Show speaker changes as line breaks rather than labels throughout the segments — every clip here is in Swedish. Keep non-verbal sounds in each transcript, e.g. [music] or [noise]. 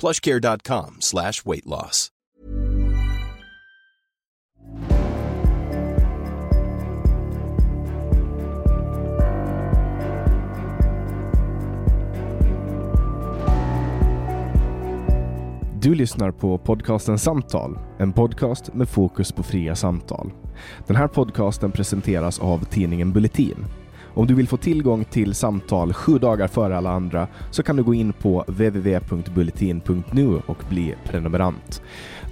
plushcare.com slash weight loss.
Du lyssnar på podcasten Samtal, en podcast med fokus på fria samtal. Den här podcasten presenteras av tidningen Bulletin. Om du vill få tillgång till samtal sju dagar före alla andra så kan du gå in på www.bulletin.nu och bli prenumerant.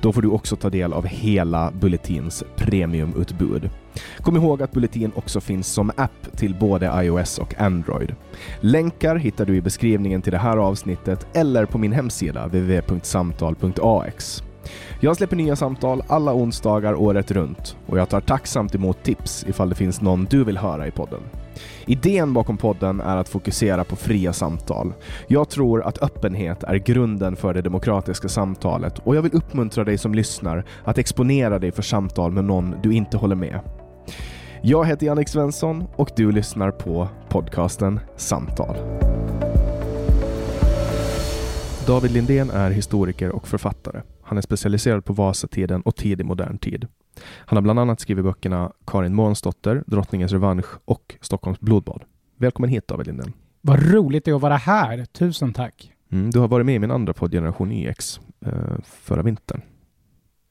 Då får du också ta del av hela Bulletins premiumutbud. Kom ihåg att Bulletin också finns som app till både iOS och Android. Länkar hittar du i beskrivningen till det här avsnittet eller på min hemsida www.samtal.ax. Jag släpper nya samtal alla onsdagar året runt och jag tar tacksamt emot tips ifall det finns någon du vill höra i podden. Idén bakom podden är att fokusera på fria samtal. Jag tror att öppenhet är grunden för det demokratiska samtalet och jag vill uppmuntra dig som lyssnar att exponera dig för samtal med någon du inte håller med. Jag heter Jannik Svensson och du lyssnar på podcasten Samtal. David Lindén är historiker och författare. Han är specialiserad på Vasatiden och tidig modern tid. Han har bland annat skrivit böckerna Karin Månsdotter, Drottningens revansch och Stockholms blodbad. Välkommen hit David Lindén.
Vad roligt det är att vara här. Tusen tack.
Mm, du har varit med i min andra podd Generation YX eh, förra vintern.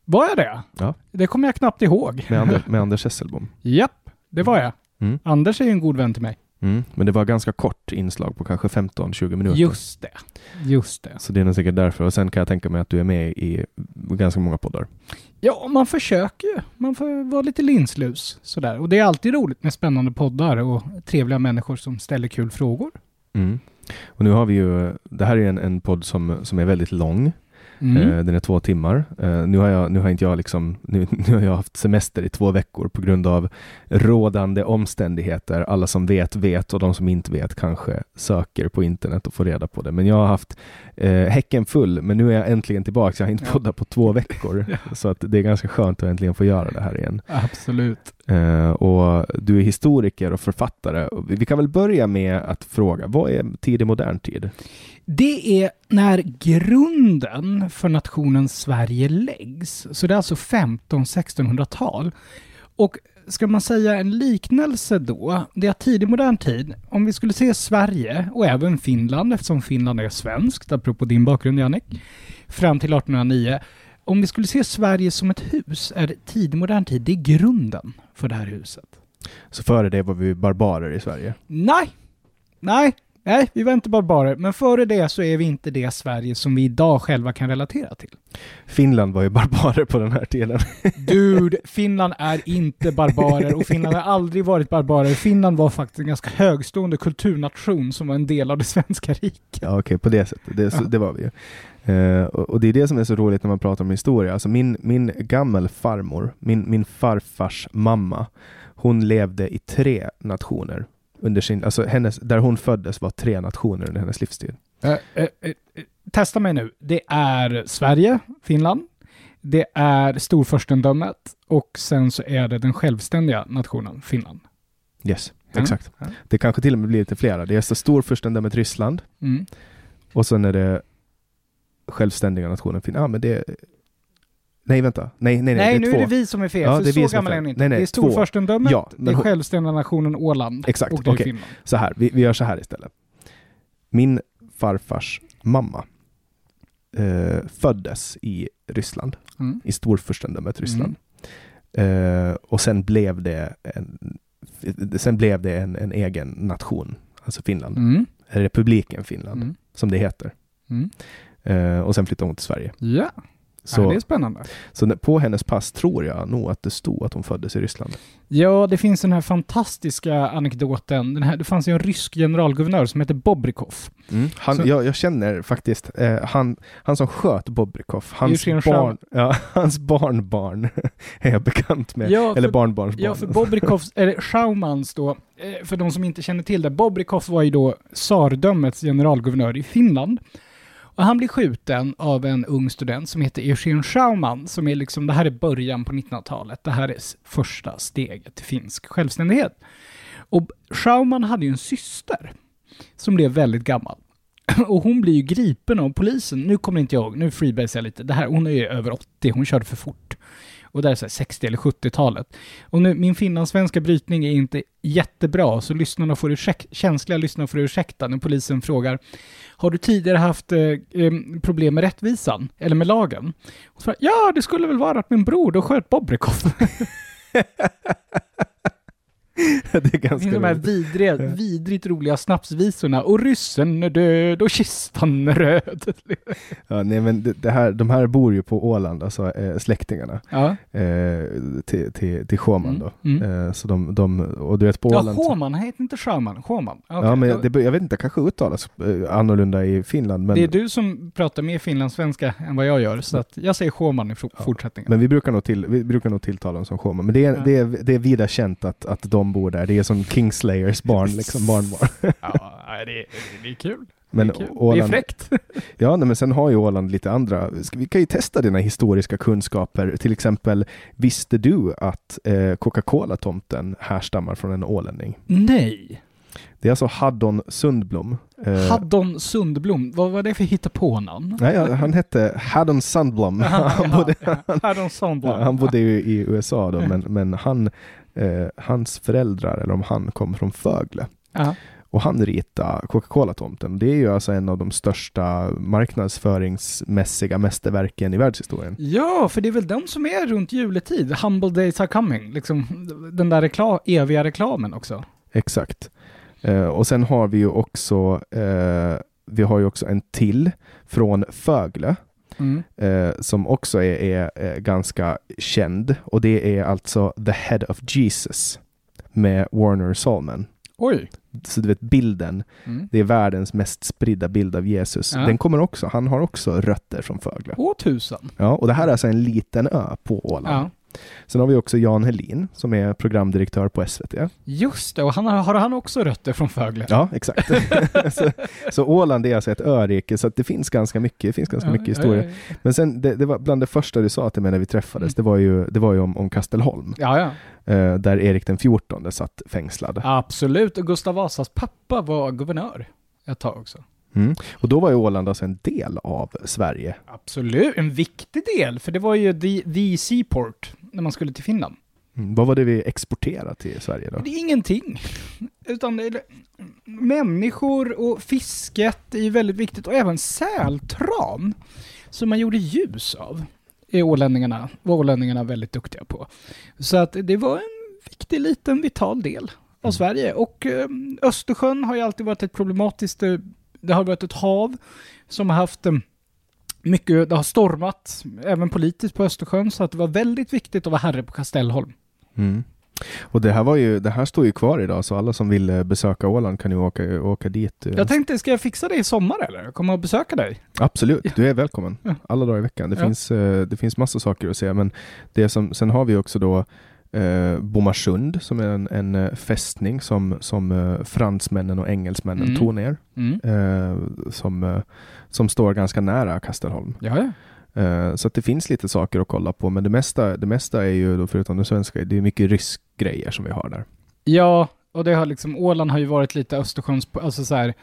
Var jag det?
Ja.
Det kommer jag knappt ihåg.
Med, Ander, med [laughs] Anders Hesselbom.
Japp, det var jag.
Mm.
Anders är ju en god vän till mig.
Mm, men det var ganska kort inslag på kanske 15-20 minuter.
Just det. Just det.
Så det är nog säkert därför. Och sen kan jag tänka mig att du är med i ganska många poddar.
Ja, man försöker ju. Man får vara lite linslus sådär. Och det är alltid roligt med spännande poddar och trevliga människor som ställer kul frågor.
Mm. Och nu har vi ju, det här är en, en podd som, som är väldigt lång.
Mm.
Eh, den är två timmar. Eh, nu, har jag, nu har inte jag liksom, nu, [laughs] nu har jag haft semester i två veckor på grund av rådande omständigheter. Alla som vet vet och de som inte vet kanske söker på internet och får reda på det. Men jag har haft eh, häcken full, men nu är jag äntligen tillbaka. Jag har inte
Ja.
poddat på två veckor. [laughs]
Ja.
Så att det är ganska skönt att äntligen få göra det här igen.
Absolut.
Eh, och du är historiker och författare. Vi- kan väl börja med att fråga, vad är tidig modern tid?
Det är när grunden för nationen Sverige läggs. Så det är alltså 15-1600-tal. Och ska man säga en liknelse då, det är tidig modern tid. Om vi skulle se Sverige och även Finland, eftersom Finland är svenskt, apropå din bakgrund Jannik, fram till 1809. Om vi skulle se Sverige som ett hus, är tidig modern tid, det är grunden för det här huset.
Så före det var vi barbarer i Sverige.
Nej! Nej, nej, vi var inte barbarer. Men före det så är vi inte det Sverige som vi idag själva kan relatera till.
Finland var ju barbarer på den här tiden. [laughs]
Dude, Finland är inte barbarer och Finland har aldrig varit barbarer. Finland var faktiskt en ganska högstående kulturnation som var en del av det svenska riket.
Ja, okej, på det sättet. Det, så, det var vi ju. Och, och det är det som är så roligt när man pratar om historia. Alltså min, min gammelfarmor, min, min farfars mamma, hon levde i tre nationer. Under sin, alltså hennes, där hon föddes var tre nationer under hennes livstid.
Eh, eh, eh, testa mig nu. Det är Sverige, Finland. Det är Storfurstendömet och sen så är det den självständiga nationen Finland.
Yes,
Ja.
exakt.
Ja.
Det kanske till och med blir lite flera. Det är så storfurstendömet Ryssland
Mm.
och sen är det självständiga nationen Finland. Ja, men det... Nej, vänta. Nej, nej, nej.
Nej,
det är
nu
två.
är det vi som är fel,
Ja,
för
det är
så
är
gammal är inte.
Nej, nej,
det är. Storfurstendömet,
Ja,
det är självständiga nationen Åland
Exakt,
och det är
okej.
Finland.
Så här, vi, vi gör så här istället. Min farfars mamma, eh, föddes i Ryssland,
Mm.
i storfurstendömet Ryssland. Eh, och sen blev det en, sen blev det en, en egen nation, alltså Finland.
Mm.
Republiken Finland,
Mm.
som det heter.
Mm.
Eh, och sen flyttade hon till Sverige.
Ja,
Så,
ja, det är spännande.
så på hennes pass tror jag nog att det stod att hon föddes i Ryssland.
Ja, det finns den här fantastiska anekdoten. Den här, det fanns ju en rysk generalguvernör som hette Bobrikov.
Han,
Så-
jag, jag känner faktiskt, eh, han, han som sköt Bobrikov, hans, barn, ja, [laughs] hans barnbarn är jag bekant med.
Ja,
Eller
för-
barnbarnsbarn.
Ja, för Bobrikovs, [laughs] eller Schaumans då, eh, för de som inte känner till det, Bobrikov var ju då tsardömets generalguvernör i Finland. Och han blir skjuten av en ung student som heter Eugen Schauman, som är liksom, det här är början på 1900-talet. Det här är första steget till finsk självständighet. Och Schauman hade ju en syster som blev väldigt gammal. [clears throat] Och hon blir ju gripen av polisen. Nu kommer inte jag ihåg, nu freebasar jag lite. Det här, hon är ju över 80, hon körde för fort. Och där är så här 60 eller 70-talet. Och nu, min finlandssvenska brytning är inte jättebra, så lyssnarna får ursäk- känsliga lyssnare får ursäkta när polisen frågar Har du tidigare haft eh, problem med rättvisan? Eller med lagen? Och så, ja, det skulle väl vara att min bror då sköt Bobrikov. [laughs] [laughs]
det är
Det
ganska
finns de här vidriga, vidrigt roliga snapsvisorna. Och ryssen är död och kistan är röd. [laughs]
Ja, nej, men det, det här, de här bor ju på Åland, alltså eh, släktingarna
Ja,
eh, till, till, till Sjöman då.
Mm, mm.
Eh, så de, de, och du vet på
ja
Åland...
Sjöman, han heter inte Sjöman. Sjöman.
ja,
Okej,
men det, jag vet inte, kanske uttalas eh, annorlunda i Finland. Men,
Det är du som pratar mer finlandssvenska än vad jag gör, så att jag säger Sjöman i for- fortsättningen.
men vi brukar nog, till, vi brukar nog tilltala dem som Sjöman. Men det är,
Ja.
det, är, det är vida känt att, att de bor där. Det är som Kingslayers barn, liksom barnbarn. [laughs]
ja, det är, det är kul.
Men
det är, kul. det är
Åland,
fräckt. [laughs]
Ja, nej, men sen har ju Åland lite andra. Vi kan ju testa dina historiska kunskaper. Till exempel, visste du att eh, Coca-Cola-tomten härstammar från en ålänning?
Nej.
Det är alltså Haddon Sundblom. Eh,
Haddon Sundblom, vad var det för hittepånamn?
nej, han hette Haddon Sundblom. [laughs] han, bodde,
Haddon Sundblom.
ja, han bodde ju i USA då, men, men han, eh, hans föräldrar, eller om han, kom från Fögle.
Ja.
Och han ritade Coca-Cola-tomten. Det är ju alltså en av de största marknadsföringsmässiga mästerverken i världshistorien.
Ja, för det är väl de som är runt juletid. Humble days are coming. Liksom, den där rekla- eviga reklamen också.
Exakt. Eh, och sen har vi ju också eh, vi har ju också en till från Fögle
Mm.
eh, som också är, är eh, ganska känd och det är alltså The Head of Jesus med Warner Solman.
Oj.
Så du vet bilden,
Mm.
det är världens mest spridda bild av Jesus.
Ja.
Den kommer också, han har också rötter från Fögle.
År tusen.
Ja, och det här är alltså en liten ö på Åland.
Ja.
Sen har vi också Jan Helin som är programdirektör på SVT.
Just det, och han har, han också rötter från Fögle?
Ja, exakt. [laughs] så, så Åland är alltså ett örike, så det finns ganska mycket, det finns ganska mycket historia.
Ja,
Men sen, det, det var bland det första du sa till mig när vi träffades,
Mm.
det var ju, det var ju om, om Kastelholm,
ja. ja.
eh, där Erik den XIV satt fängslad.
Absolut, och Gustav Vasas pappa var guvernör ett tag också.
Mm. Och då var ju Åland alltså en del av Sverige.
Absolut, en viktig del, för det var ju the, the seaport när man skulle till Finland.
Mm. Vad var det vi exporterade till Sverige då?
Det är ingenting. Utan det är, människor och fisket är ju väldigt viktigt och även sältran som man gjorde ljus av är ålänningarna, var ålänningarna väldigt duktiga på. Så att det var en viktig liten vital del av Sverige och eh, Östersjön har ju alltid varit ett problematiskt, eh, det har varit ett hav som har haft eh, mycket, det har stormat även politiskt på Östersjön så att det var väldigt viktigt att vara herre på Kastellholm.
Mm. Och det här, var ju, det här står ju kvar idag, så alla som vill eh, besöka Åland kan ju åka, åka dit. eh.
Jag tänkte, ska jag fixa det i sommar eller? Komma och besöka dig?
Absolut, du är välkommen. Alla dagar i veckan. Det,
Ja.
finns, eh, det finns massa saker att se, men det som, sen har vi också då eh, Bomarsund som är en, en eh, fästning som, som eh, fransmännen och engelsmännen
Mm.
tog ner.
Mm.
Eh, som, eh, som står ganska nära Kastelholm.
Ja, ja.
Eh, så det finns lite saker att kolla på, men det mesta, det mesta är ju, då, förutom det svenska, det är mycket rysk grejer som vi har där.
Ja, och det har liksom, Åland har ju varit lite Östersjöns, alltså så här,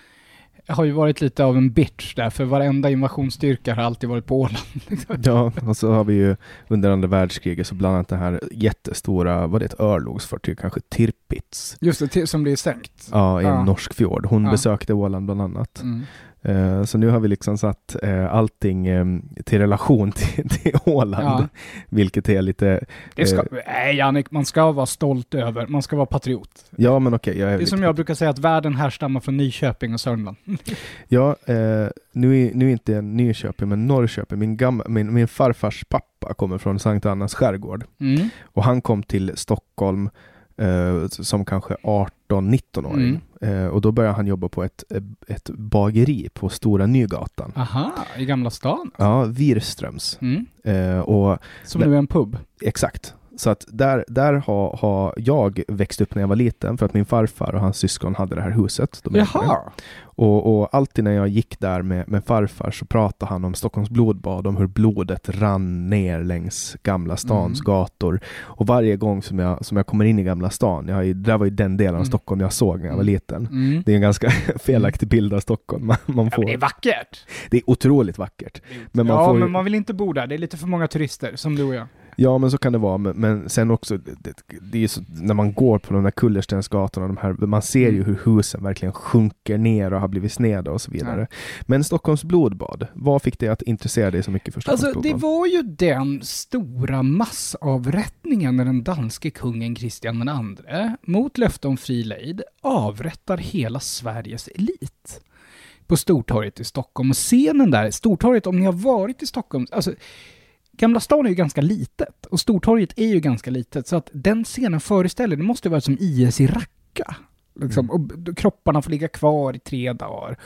har ju varit lite av en bitch där, för varenda invasionsstyrka har alltid varit på Åland. [laughs]
Ja, och så har vi ju under andra världskriget så bland annat det här jättestora, vad det ett örlogsfartyg, kanske Tirpitz.
Just det, som blir sänkt.
Ja, i en
Ja.
norsk fjord. Hon
Ja.
besökte Åland bland annat.
Mm.
Eh, så nu har vi liksom satt eh, allting eh, till relation [laughs] till, till Åland,
Ja.
vilket är lite...
Det ska, nej Jannik, man ska vara stolt över, man ska vara patriot.
Ja, men okej. är
Det är som jag brukar säga att världen härstammar från Nyköping och Sörmland. [laughs]
Ja, nu, är, nu är inte Nyköping, men Norrköping. Min, gamma, min, min farfars pappa kommer från Sankt Annas skärgård.
Mm.
Och han kom till Stockholm som kanske 18-19-åring. Eh, och då började han jobba på ett, ett bageri på Stora Nygatan.
Aha, i Gamla stan.
Ja, Wirströms.
Mm.
Eh, och
Som nu är en pub.
exakt. Så att där, där har, har jag växt upp när jag var liten för att min farfar och hans syskon hade det här huset. De.
Jaha.
Och, och alltid när jag gick där med, med farfar så pratade han om Stockholms blodbad, om hur blodet rann ner längs Gamla stans
Mm.
gator. Och varje gång som jag, som jag kommer in i Gamla stan, jag det där var ju den delen av
Mm.
Stockholm jag såg när jag var
Mm.
liten.
Mm.
Det är en ganska [laughs] felaktig bild av Stockholm man, man
Ja,
får.
men det är vackert.
det är otroligt vackert. Men man
ja,
får
men man vill inte bo där. Det är lite för många turister, som du och jag.
Ja, men så kan det vara. Men, men sen också, det, det är så, när man går på de där kullerstensgatorna, de här, man ser ju
Mm.
hur husen verkligen sjunker ner och har blivit sneda och så vidare. Men Stockholms blodbad, vad fick dig att intressera dig så mycket för Stockholms
Alltså, det
blodbad?
var ju den stora massavrättningen när den danske kungen Kristian II, mot löfte om fri lejd, avrättar hela Sveriges elit. På Stortorget i Stockholm. Och scenen där, Stortorget, om ni har varit i Stockholm, alltså Gamla stan är ju ganska litet och Stortorget är ju ganska litet, så att den scenen föreställer, det måste vara som IS i Raqqa. Liksom, och b- kropparna får ligga kvar i tre dagar.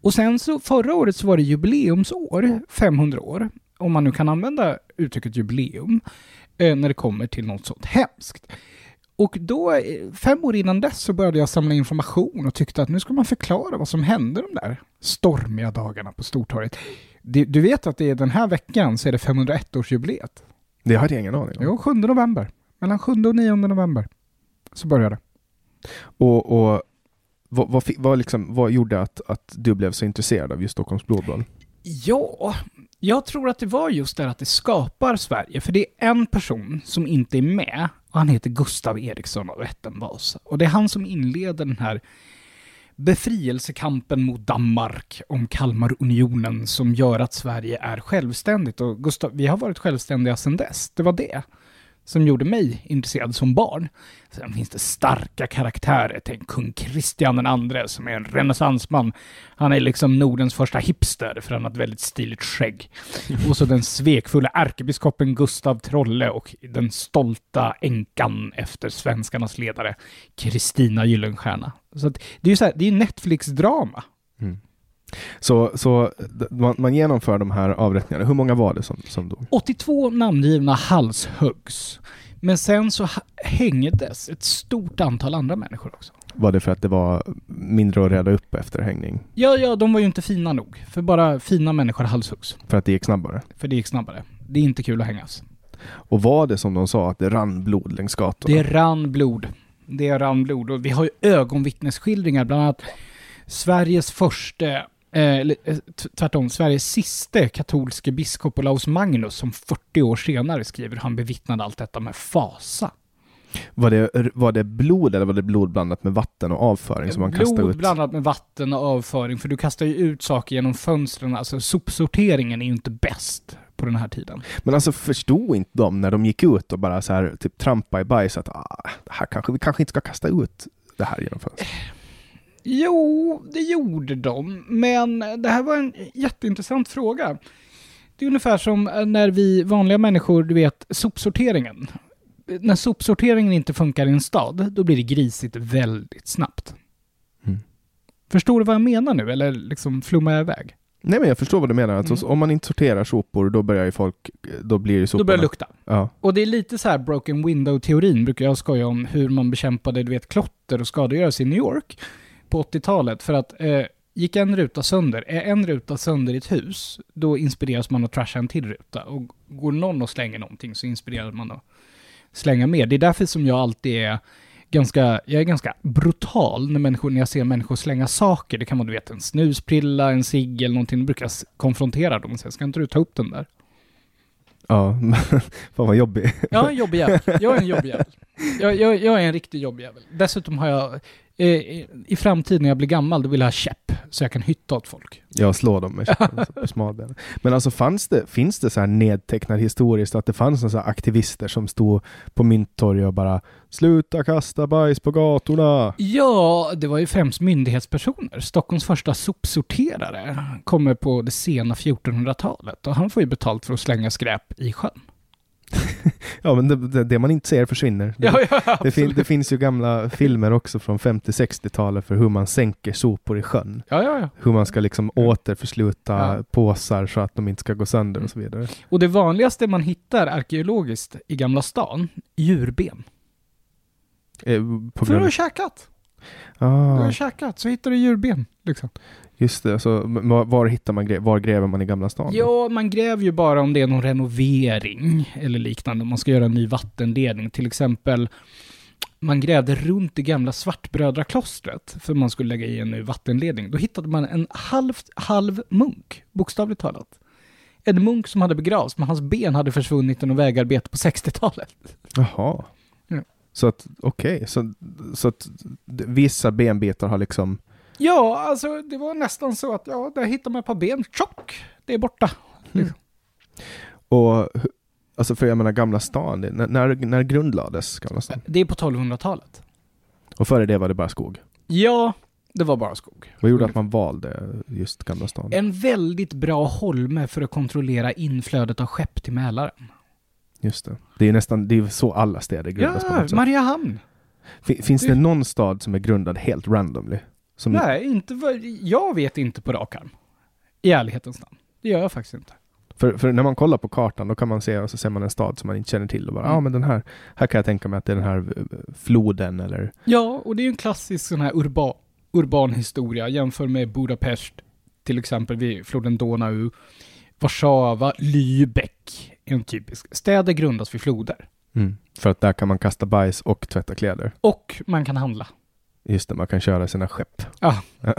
Och sen så förra året så var det jubileumsår, 500 år, om man nu kan använda uttrycket jubileum, eh, när det kommer till något sånt hemskt. Och då, eh, fem år innan dess, så började jag samla information och tyckte att nu ska man förklara vad som hände de där stormiga dagarna på Stortorget. Du, du vet att det är den här veckan så är det 501-årsjubileet.
Det hade jag ingen aning om.
Jo, 7 november. Mellan 7 och 9 november. Så började det.
Och, och vad, vad, vad, liksom, vad gjorde att, att du blev så intresserad av just Stockholms blodbad?
Ja, jag tror att det var just det att det skapar Sverige. För det är en person som inte är med och han heter Gustav Eriksson av ätten Vasa. Och det är han som inleder den här befrielsekampen mot Danmark om Kalmarunionen som gör att Sverige är självständigt. Och Gustav, vi har varit självständiga sedan dess. Det var det som gjorde mig intresserad som barn. Sen finns det starka karaktärer. Tänk kung Kristian II som är en renässansman. Han är liksom Nordens första hipster för han har ett väldigt stiligt skägg. Och så den svekfulla ärkebiskopen Gustav Trolle och den stolta änkan efter svenskarnas ledare Kristina Gyllenstierna. Så att det är ju så här, det är Netflix-drama.
Mm. Så, så man, man genomför de här avrättningarna. Hur många var det som, som dog?
82 namngivna halshuggs. Men sen så hängdes ett stort antal andra människor också.
Var det för att det var mindre att reda upp efter hängning?
Ja, ja, de var ju inte fina nog. För bara fina människor halshuggs.
För att det gick snabbare?
För det gick snabbare. Det är inte kul att hängas.
Och var det som de sa, att det rann blod längs gatorna?
Det rann blod. Det rann blod. Och vi har ju ögonvittnesskildringar, bland annat Sveriges första, eller, eh, t- tvärtom, Sveriges sista katolske biskop Olaus Magnus som 40 år senare skriver han bevittnade allt detta med fasa.
Var det, var det blod eller var det blod blandat med vatten och avföring som man kastade
Blod
ut?
blandat med vatten och avföring, för du kastar ju ut saker genom fönstren. Alltså sopsorteringen är ju inte bäst på den här tiden.
Men alltså förstod inte de när de gick ut och bara så här typ trampa i bajs att ah, här kanske, vi kanske inte ska kasta ut det här genom fönstret?
Jo, det gjorde de, men det här var en jätteintressant fråga. Det är ungefär som eh, när vi vanliga människor, du vet, sopsorteringen. När sopsorteringen inte funkar i en stad, då blir det grisigt väldigt snabbt.
Mm.
Förstår du vad jag menar nu, eller liksom flummar jag iväg?
Nej men jag förstår vad du menar. Alltså,
Mm.
om man inte sorterar sopor då börjar ju folk, då blir ju
Då
soporna...
börjar det lukta.
Ja.
Och det är lite så här broken window-teorin brukar jag skoja om, hur man bekämpade, du vet, klotter och skadegörelse i New York på 80-talet. För att eh, gick en ruta sönder, är en ruta sönder i ett hus, då inspireras man att trasha en till ruta. Och går någon och slänger någonting så inspireras man att slänga mer. Det är därför som jag alltid är ganska, jag är ganska brutal när, människor, när jag ser människor slänga saker. Det kan vara du vet en snusprilla, en cigg eller någonting. Då brukar jag konfrontera dem och säga, ska inte du ta upp den där?
Ja, [laughs] fan vad jobbig.
Är en jobbig jävel. Jag är en [laughs] jobbig jävel. Jag, jag, jag är en riktig jobbig jävel. Dessutom har jag, i- I framtiden när jag blir gammal, då vill jag ha käpp, så jag kan hytta åt folk.
Jag slår dem med käppen [laughs] alltså, på smalbenen. Men alltså fanns det, finns det så här nedtecknat historiskt att det fanns så här aktivister som stod på Mynttorget och bara Sluta kasta bajs på gatorna!
Ja, det var ju främst myndighetspersoner. Stockholms första sopsorterare kommer på det sena 1400-talet och han får ju betalt för att slänga skräp i sjön. [laughs]
Ja men det, det, man inte ser försvinner. Det,
Ja, ja,
det, fin, det finns ju gamla filmer också från 50-60-talet för hur man sänker sopor i sjön.
ja.
Hur man ska liksom återförsluta
Ja.
påsar så att de inte ska gå sönder och så vidare.
Och det vanligaste man hittar arkeologiskt i Gamla stan, djurben.
Eh, på
För du har
grund...
käkat. Du har
Ah,
käkat, så hittar du djurben. Liksom.
just det, så m- var, hittar man var gräver man i Gamla stan?
Ja, man gräver ju bara om det är någon renovering eller liknande. Man ska göra en ny vattenledning. Till exempel, man grävde runt det gamla Svartbrödraklostret för man skulle lägga i en ny vattenledning. Då hittade man en halvt, halv munk, bokstavligt talat. En munk som hade begravts, men hans ben hade försvunnit i något vägarbete på 60-talet.
Jaha. Så att, okej, så, så att vissa benbitar har liksom,
Ja, alltså det var nästan så att, ja, där hittade man ett par ben, tjock, det är borta.
och hu- alltså för jag menar Gamla stan, det, när, när, när grundlades Gamla stan?
Det är på 1200-talet.
Och före det var det bara skog.
Ja, det var bara skog.
Vad gjorde att man valde just Gamla stan?
En väldigt bra holme för att kontrollera inflödet av skepp till Mälaren.
Just det. Det är nästan, det är så alla städer grundas på
Ja,
något sätt.
Mariehamn.
Fin- Finns det någon stad som är grundad helt randomly? Som,
Nej, inte vad, jag vet inte på rak arm. I ärlighetens namn. Det gör jag faktiskt inte.
För, för när man kollar på kartan då kan man se och så ser man en stad som man inte känner till och bara ja
Mm.
ah, men den här, här kan jag tänka mig att det är den här eh, floden eller
Ja, och det är ju en klassisk sån här urba, urban historia. Jämför med Budapest, till exempel vid floden Donau. Warszawa, Lübeck. En typisk. Städer grundas vid floder.
För att där kan man kasta bajs och tvätta kläder.
Och man kan handla.
Just det, man kan köra sina skepp.
Ja. [laughs]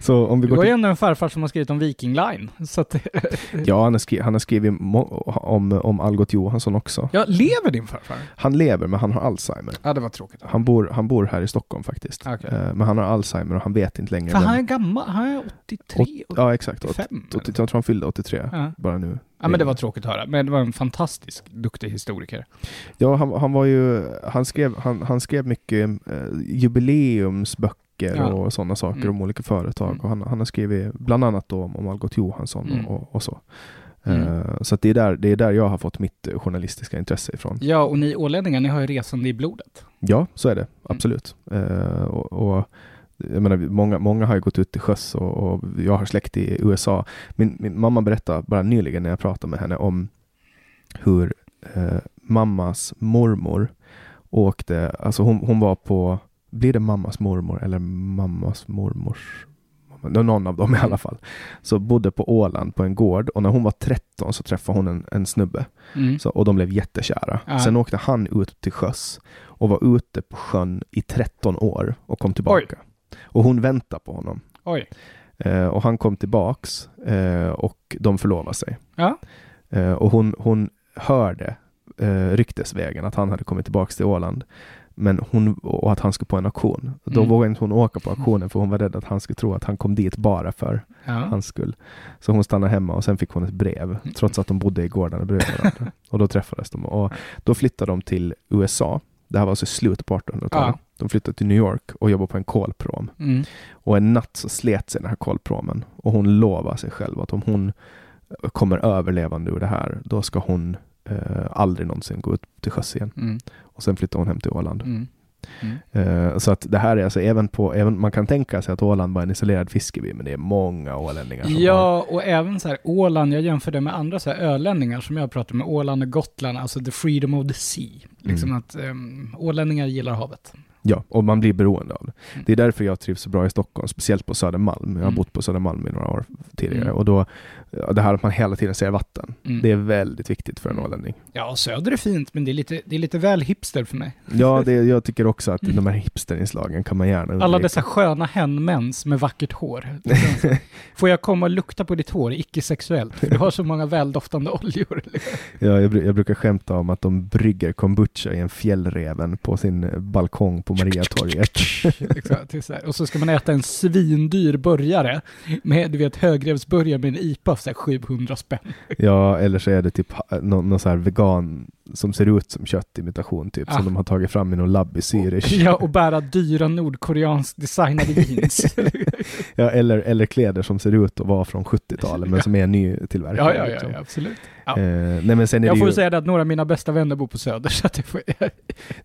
så om vi
Det
går
var ju
till...
ändå en farfar som har skrivit om Viking Line. [laughs]
Ja, han har, skri... han har skrivit om, om Algot Johansson också.
ja, lever din farfar?
Han lever, men han har Alzheimer.
Ja, det var tråkigt.
Han bor, han bor här i Stockholm faktiskt.
Okej.
Eh, Men han har Alzheimer och han vet inte längre.
För han är
vem-
gammal, han är 83,
Ja, exakt.
85.
80, jag tror han fyllde 83
Ja.
bara nu.
Ja, men det var tråkigt att höra. Men det var en fantastisk duktig historiker.
Ja, han, han var ju, han skrev, han, han skrev mycket eh, jubileumsböcker
Ja.
och sådana saker
Mm.
om olika företag.
Mm.
Och han, han har skrivit bland annat om, om Algot Johansson
Mm.
och, och så.
Mm.
Eh, så det, är där, det är där jag har fått mitt eh, journalistiska intresse ifrån.
Ja, och ni ålänningar, ni har ju resande i blodet.
Ja, så är
Mm.
det. Absolut. Eh, och, och, jag menar, många, många har ju gått ut till sjöss och, och jag har släkt i USA. Min, min mamma berättade bara nyligen när jag pratade med henne om hur eh, mammas mormor åkte, alltså hon, hon var på, blir det mammas mormor eller mammas mormors någon av dem i alla fall, så bodde på Åland på en gård och när hon var 13 så träffade hon en, en snubbe
Mm.
så, och de blev jättekära.
Ja.
Sen åkte han ut till sjöss och var ute på sjön i 13 år och kom tillbaka. Och hon väntade på honom.
Oj.
Eh, och han kom tillbaks eh, och de förlovade sig.
Ja.
Eh, och hon, hon hörde eh, ryktesvägen att han hade kommit tillbaks till Åland. Men hon, och att han skulle på en auktion. Då
Mm.
vågade inte hon åka på auktionen för hon var rädd att han skulle tro att han kom dit bara för
Ja.
hans skull. Så hon stannade hemma och sen fick hon ett brev, trots att de bodde i gårdarna bredvid varandra. [laughs] Och då träffades de. Och då flyttade de till USA. Det här var alltså slutet på 1800-talet.
Ja.
De flyttade till New York och jobbade på en kolprom.
Mm.
Och en natt så slet sig den här kolpromen. Och hon lovade sig själv att om hon kommer överlevande ur det här, då ska hon eh, aldrig någonsin gå ut till sjöss igen.
Mm.
Och sen flyttade hon hem till Åland.
Mm.
Eh, så att det här är alltså även på, även, man kan tänka sig att Åland var en isolerad fiskeby, men det är många ålänningar som har
Ja, och även så här Åland, jag jämför det med andra så här ölänningar som jag pratar med, Åland och Gotland, alltså the freedom of the sea. Liksom
Mm.
att um, ålänningar gillar havet.
Ja, och man blir beroende av det.
Mm.
Det är därför jag trivs så bra i Stockholm, speciellt på Södermalm. Jag har
Mm.
bott på Södermalm i några år tidigare.
Mm.
Och då, det här att man hela tiden ser vatten,
Mm.
det är väldigt viktigt för en
Mm.
ålänning.
Ja, söder är fint, men det är lite, det är lite väl hipster för mig.
Ja, det, jag tycker också att de här hipsterinslagen kan man gärna
Alla dessa sköna henmens med vackert hår. [laughs] Får jag komma och lukta på ditt hår, icke-sexuellt? För du har så många väldoftande oljor. [laughs]
Ja, jag, jag brukar skämta om att de brygger kombucha i en fjällreven på sin eh, balkong på Mariatorget.
Och så ska man äta en svindyr burgare med, du vet, högrevsburgare med en IPA så här 700 spänn.
Ja, eller så är det typ någon, någon så här vegan som ser ut som köttimitation typ,
Ah.
som de har tagit fram i någon labb i Zürich.
Ja, och bära dyra nordkoreanskt designade jeans. [laughs]
Ja, eller, eller kläder som ser ut att vara från 70-talet, men
Ja.
som är nytillverkade.
ja, ja, ja,
liksom.
ja, absolut. Ja.
Eh, nej men sen är
Jag
det
får
ju,
säga det att några av mina bästa vänner bor på Söder, [laughs] så att det får, [laughs]
nej,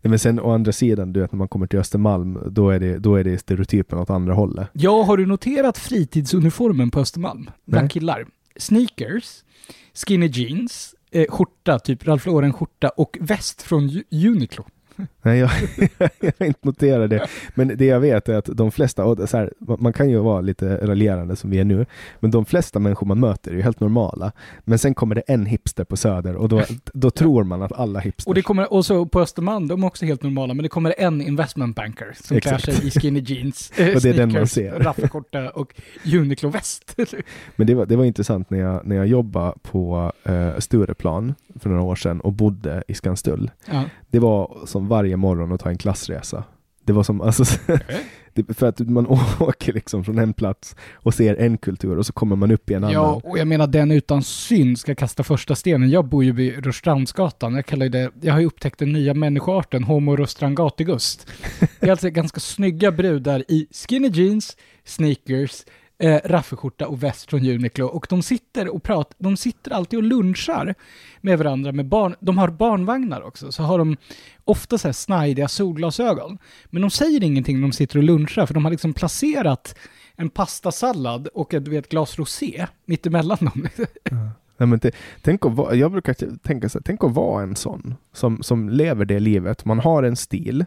men sen å andra sidan, du vet när man kommer till Östermalm, då är det, då är det stereotypen åt andra hållet.
Ja, har du noterat fritidsuniformen på Östermalm? Bland killar. Sneakers, skinny jeans, eh, skjorta, typ Ralph Lauren skjorta och väst från Uniqlo.
Nej, jag, [laughs] jag har inte noterat det. Men det jag vet är att de flesta, och så här, man kan ju vara lite raljerande som vi är nu, men de flesta människor man möter är ju helt normala. Men sen kommer det en hipster på Söder och då, då tror man att alla hipsters...
Och det kommer, och så på Östermalm, de är också helt normala, men det kommer en investment banker som
Exakt.
klär sig i skinny jeans, [laughs]
Och det är den man
sneakers,
ser.
raffelskjorta och Uniqlo-väst. [laughs]
Men det var, det var intressant när jag, när jag jobbade på eh, Stureplan för några år sedan och bodde i Skanstull.
ja.
Det var som varje morgon att ta en klassresa. Det var som, alltså, [laughs] det, för att man [laughs] åker liksom från en plats och ser en kultur och så kommer man upp i en
Ja,
annan.
och jag menar den utan synd ska kasta första stenen. Jag bor ju vid Rörstrandsgatan. Jag kallar ju det, jag har ju upptäckt den nya människoarten, Homo röstrangatigust. Det är alltså ganska snygga brudar i skinny jeans, sneakers, eh, raffelskjorta och väst från Uniqlo. Och de sitter och pratar, de sitter alltid och lunchar med varandra med barn. De har barnvagnar också, så har de ofta så här snajdiga solglasögon. Men de säger ingenting när de sitter och lunchar, för de har liksom placerat en pastasallad och ett, vet, glas rosé mittemellan dem. [laughs]
Nej, men det, tänk att vara, jag brukar t- tänka så här, tänk att vara en sån som, som lever det livet. Man har en stil,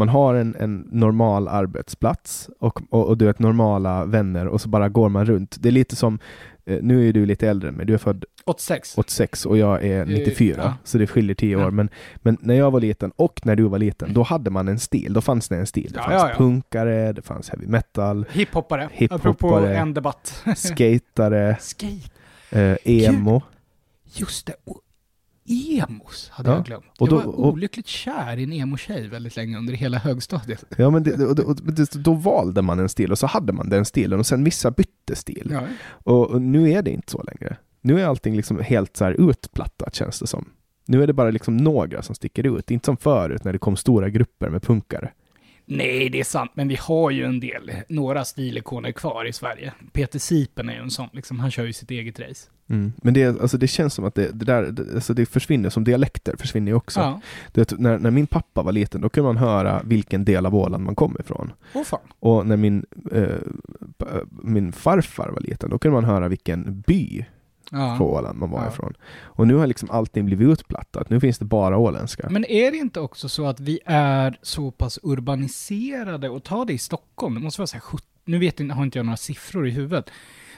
man har en, en normal arbetsplats och, och, och du vet normala vänner och så bara går man runt. Det är lite som, eh, nu är du lite äldre än mig, du är född
86.
86 och jag är 94,
ja.
så det skiljer 10 år.
Ja.
Men, men när jag var liten och när du var liten, då hade man en stil. Då fanns det en stil. Det
Ja,
fanns punkare, det fanns heavy metal,
Hiphoppare.
Hiphoppare.
Apropå en debatt. [laughs]
skatare,
Skate.
eh, emo.
Just det. Och emos hade
Ja,
jag glömt.
och
jag
då-
var
och-
olyckligt kär i en emo-tjej väldigt länge under hela högstadiet.
Ja, men det, och, och, då valde man en stil och så hade man den stilen och sen vissa bytte stil.
Ja.
Och, och nu är det inte så längre. Nu är allting liksom helt så här utplattat känns det som. Nu är det bara liksom några som sticker ut. Inte som förut när det kom stora grupper med punkare.
Nej, det är sant, men vi har ju en del, några stilikoner kvar i Sverige. Peter Sipen är ju en sån, liksom, han kör ju sitt eget race.
Men det, alltså det känns som att det, det där, det, alltså det försvinner, som dialekter försvinner ju också.
Ja.
Du vet, när, när min pappa var liten, då kunde man höra vilken del av Åland man kom ifrån.
Åh fan.
Och när min, eh, p- min farfar var liten, då kunde man höra vilken by
Ja.
Åland man var
Ja.
ifrån. Och nu har liksom allting blivit utplattat. Nu finns det bara åländska.
Men är det inte också så att vi är så pass urbaniserade och ta det i Stockholm, det måste vara så här 70, nu vet jag, har inte jag några siffror i huvudet,